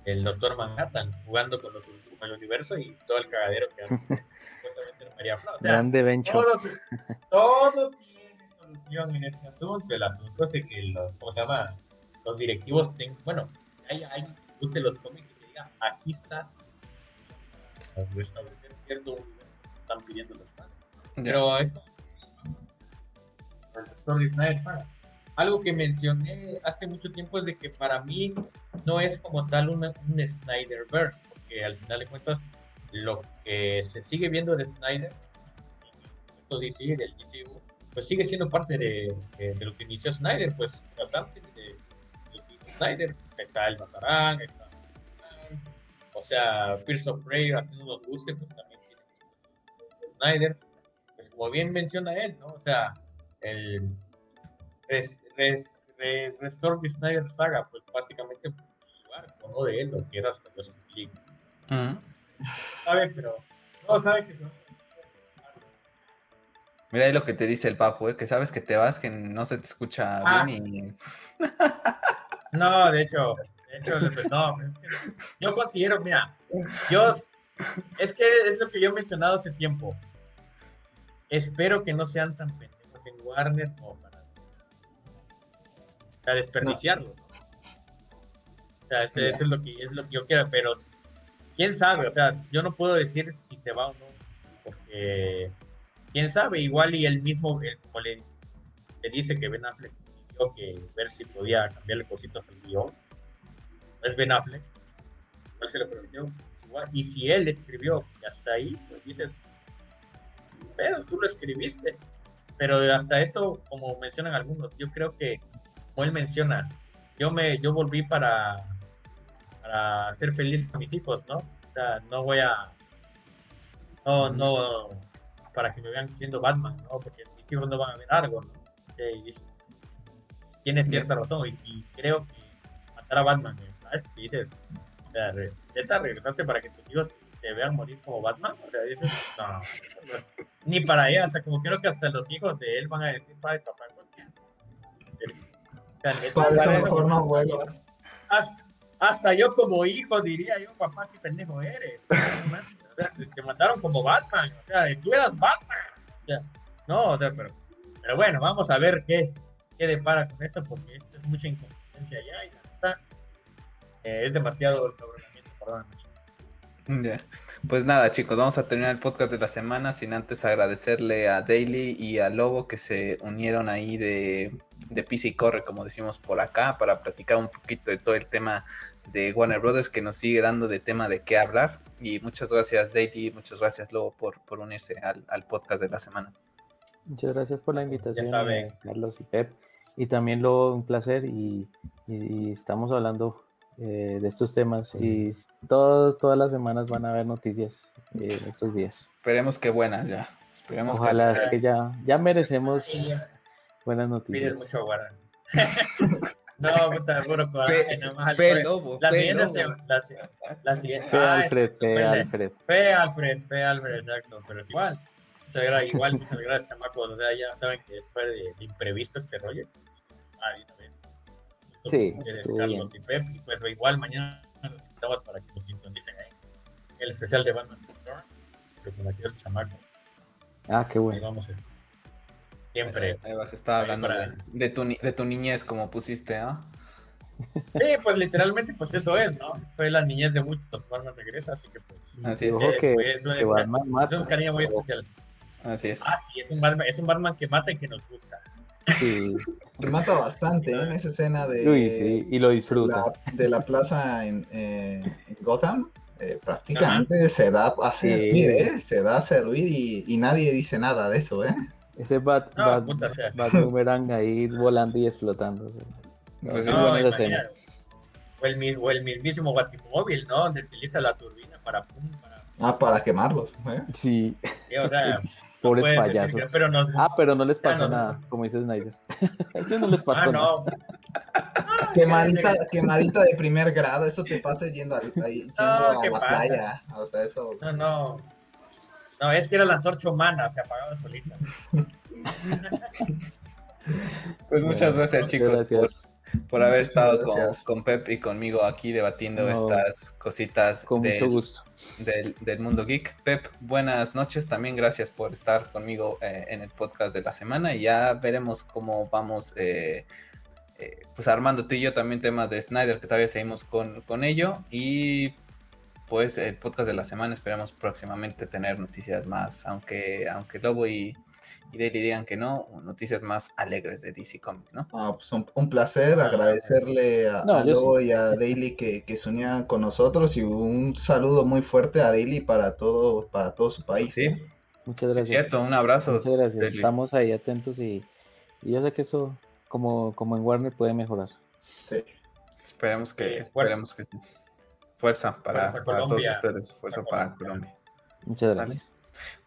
El Doctor Manhattan jugando con, los, con el universo y todo el cagadero que hace. supuestamente no María Fla. O sea, Grande Bencho. todo, todo tiene solución en este asunto. El asunto es de que los, ¿cómo se llama? Los directivos, ten- bueno, hay, hay, use los cómics que digan, aquí está, para restablecer cierto universo están pidiendo los fans. Pero es como el doctor de Snyder paga. Algo que mencioné hace mucho tiempo es de que para mí no es como tal una, un Snyderverse, porque al final de cuentas lo que se sigue viendo de Snyder, esto DC, del DCU, pues sigue siendo parte de, lo que inició Snyder, pues tratando de, de Snyder, está el Batarang, está o sea, Pierce of Prey haciendo unos boosters, pues también tiene Snyder, pues como bien menciona él, ¿no? O sea, el res, res, res- Restore the Snyder Saga, pues básicamente lugar, ¿no? de él, lo que era hasta los. ¿Sabe? Pero no sabe que son Mira ahí lo que te dice el Papu, ¿eh? Que sabes que te vas, que no se te escucha Ah. bien y... No, de hecho, de hecho, no, es que yo considero, mira, yo, es que es lo que yo he mencionado hace tiempo. Espero que no sean tan pendejos en Warner como para desperdiciarlo. O sea, eso es lo que es lo que yo quiero, pero quién sabe, o sea, yo no puedo decir si se va o no, porque quién sabe, igual y él mismo, él, como le, le dice que Ben Affleck pidió que ver si podía cambiarle cositas al guion. Es Ben Affleck, igual se lo prometió. Igual, y si él escribió y hasta ahí, pues dices, pero tú lo escribiste. Pero hasta eso, como mencionan algunos, yo creo que, como él menciona, yo me yo volví para, para hacer feliz a mis hijos, ¿no? O sea, no voy a. No, no. Para que me vean siendo Batman, ¿no? Porque mis hijos no van a ver algo, ¿no? Y tiene cierta razón, y, creo que matar a Batman, ¿sabes? Y dices, o sea, neta, regresaste para que tus hijos te vean morir como Batman, o sea, dices, no, ni para ella, hasta como creo que hasta los hijos de él van a decir, padre, papá, para mejor no vuelvas. Hasta, hasta, yo como hijo diría yo, papá, qué pendejo eres. o sea, te mataron como Batman, o sea, tú eras Batman. O sea, no, o sea, pero, pero bueno, vamos a ver qué, qué depara con esto, porque esto es mucha incompetencia ya y está, eh, es demasiado el perdón. Pues nada, chicos, vamos a terminar el podcast de la semana sin antes agradecerle a Daily y a Lobo que se unieron ahí de, de PC Corre, como decimos por acá, para platicar un poquito de todo el tema de Warner Brothers que nos sigue dando de tema de qué hablar. Y muchas gracias, Daily, muchas gracias, Lobo, por, por unirse al, podcast de la semana. Muchas gracias por la invitación, eh, Carlos y Pep. Y también, Lobo, un placer. y estamos hablando eh, de estos temas y todos, todas las semanas van a haber noticias eh, estos días. Esperemos que buenas ya. Esperemos Ojalá que, es que ya, ya merecemos buenas noticias. mucho no, puta, puro coraje, nomás. Fe, lobo, la siguiente la, siguiente. Fe Alfred, fe Alfred. Fe Alfred, fe Alfred, exacto, pero es igual. Muchas gracias, igual, muchas gracias, chamacos. O sea, ya saben que es fue de, imprevisto este rollo. Ah, Sí, Carlos y Pep, y pues igual mañana estamos para que nos sintonicen ahí. El especial de Batman que con aquellos chamacos. Ah, qué bueno. Ahí vamos siempre. Ahí vas a estar hablando de, tu, de tu niñez, como pusiste, ¿no? Sí, pues literalmente, pues eso es, ¿no? Fue la niñez de muchos, Batman regresa, así que pues. Así es. que, pues, es, un cariño muy especial. Así es. Ah, y es un, Batman, es un Batman que mata y que nos gusta. Sí. mata bastante ¿eh? en esa escena de. sí, y lo disfruta. de la plaza en, eh, Gotham. Eh, prácticamente se da a servir, ¿eh? Se da a servir y, nadie dice nada de eso, ¿eh? Ese Bat, Boomerang ahí volando y explotando. Pues no, es escena. O el, o el mismísimo Batimóvil, ¿no? Donde utiliza la turbina para, para... Ah, para quemarlos, ¿eh? Sí. sí o sea, Pobres payasos. ah, pero no les pasó nada, como dice Snyder. A no les pasó ah, no. nada. quemadita, quemadita de primer grado, eso te pasa yendo, a, yendo a la playa. O sea, eso. No, no. No, es que era la antorcha humana, se apagaba solita. pues muchas gracias, chicos. Gracias por haber estado con, Pep y conmigo aquí debatiendo estas cositas con del, mucho gusto. Del, mundo geek. Pep, buenas noches, también gracias por estar conmigo eh, en el podcast de la semana. Y ya veremos cómo vamos eh, eh, pues armando tú y yo también temas de Snyder que todavía seguimos con, con ello. Y pues el podcast de la semana esperamos próximamente tener noticias más, aunque, aunque Lobo y y Daily digan que no, noticias más alegres de DC Comics, ¿no? Ah, pues un, placer agradecerle a, Lobo y a Daily que, que, se unían con nosotros y un saludo muy fuerte a Daily para todo, para todo su país. Sí, muchas gracias. cierto, un abrazo. Muchas gracias, estamos ahí atentos y, yo sé que eso, como, como en Warner, puede mejorar. Sí. Esperemos que, esperemos que Fuerza para, para todos ustedes, fuerza para Colombia. Muchas gracias.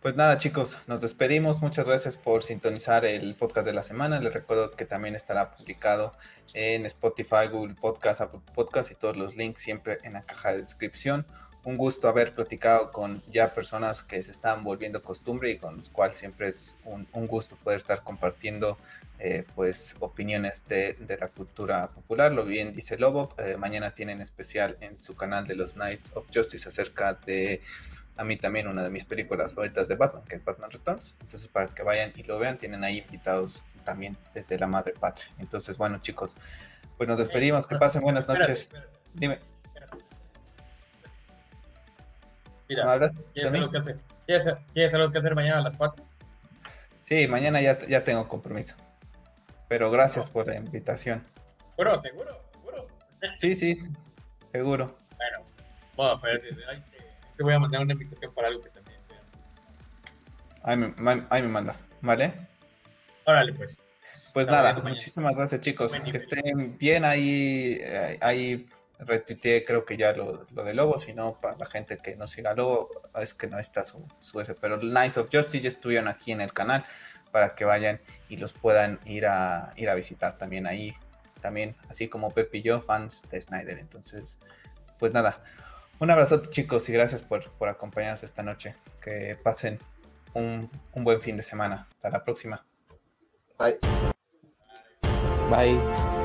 Pues nada, chicos, nos despedimos. Muchas gracias por sintonizar el podcast de la semana. Les recuerdo que también estará publicado en Spotify, Google Podcast, Apple Podcast y todos los links siempre en la caja de descripción. Un gusto haber platicado con ya personas que se están volviendo costumbre y con los cuales siempre es un, gusto poder estar compartiendo eh, pues opiniones de, la cultura popular. Lo bien dice Lobo, eh, mañana tienen especial en su canal de los Night of Justice acerca de a mí también una de mis películas favoritas de Batman, que es Batman Returns. Entonces, para que vayan y lo vean, tienen ahí invitados también desde la madre patria. Entonces, bueno, chicos, pues nos despedimos. Que pasen buenas noches. Dime. Mira, ¿quieres algo, que hacer? ¿Quieres, algo que hacer mañana a las 4? Sí, mañana ya, ya tengo compromiso. Pero gracias por la invitación. ¿Seguro? ¿Seguro? ¿Seguro? Sí, sí, seguro. Bueno, bueno, pero te voy a mandar una invitación para algo que también Ahí me, ahí me mandas, ¿vale? Órale, pues. Pues nada, muchísimas gracias chicos. Que estén bien ahí. Eh, ahí retuiteé creo que ya lo, lo de Lobo, si no, para la gente que no siga Lobo, es que no está su, su ese. Pero Nice of Justice ya estuvieron aquí en el canal. para que vayan y los puedan ir a, ir a visitar también ahí, también, así como Pepe y yo, fans de Snyder. Entonces, pues nada, un abrazote chicos y gracias por, por acompañarnos esta noche. Que pasen un, un buen fin de semana. Hasta la próxima. Bye. Bye.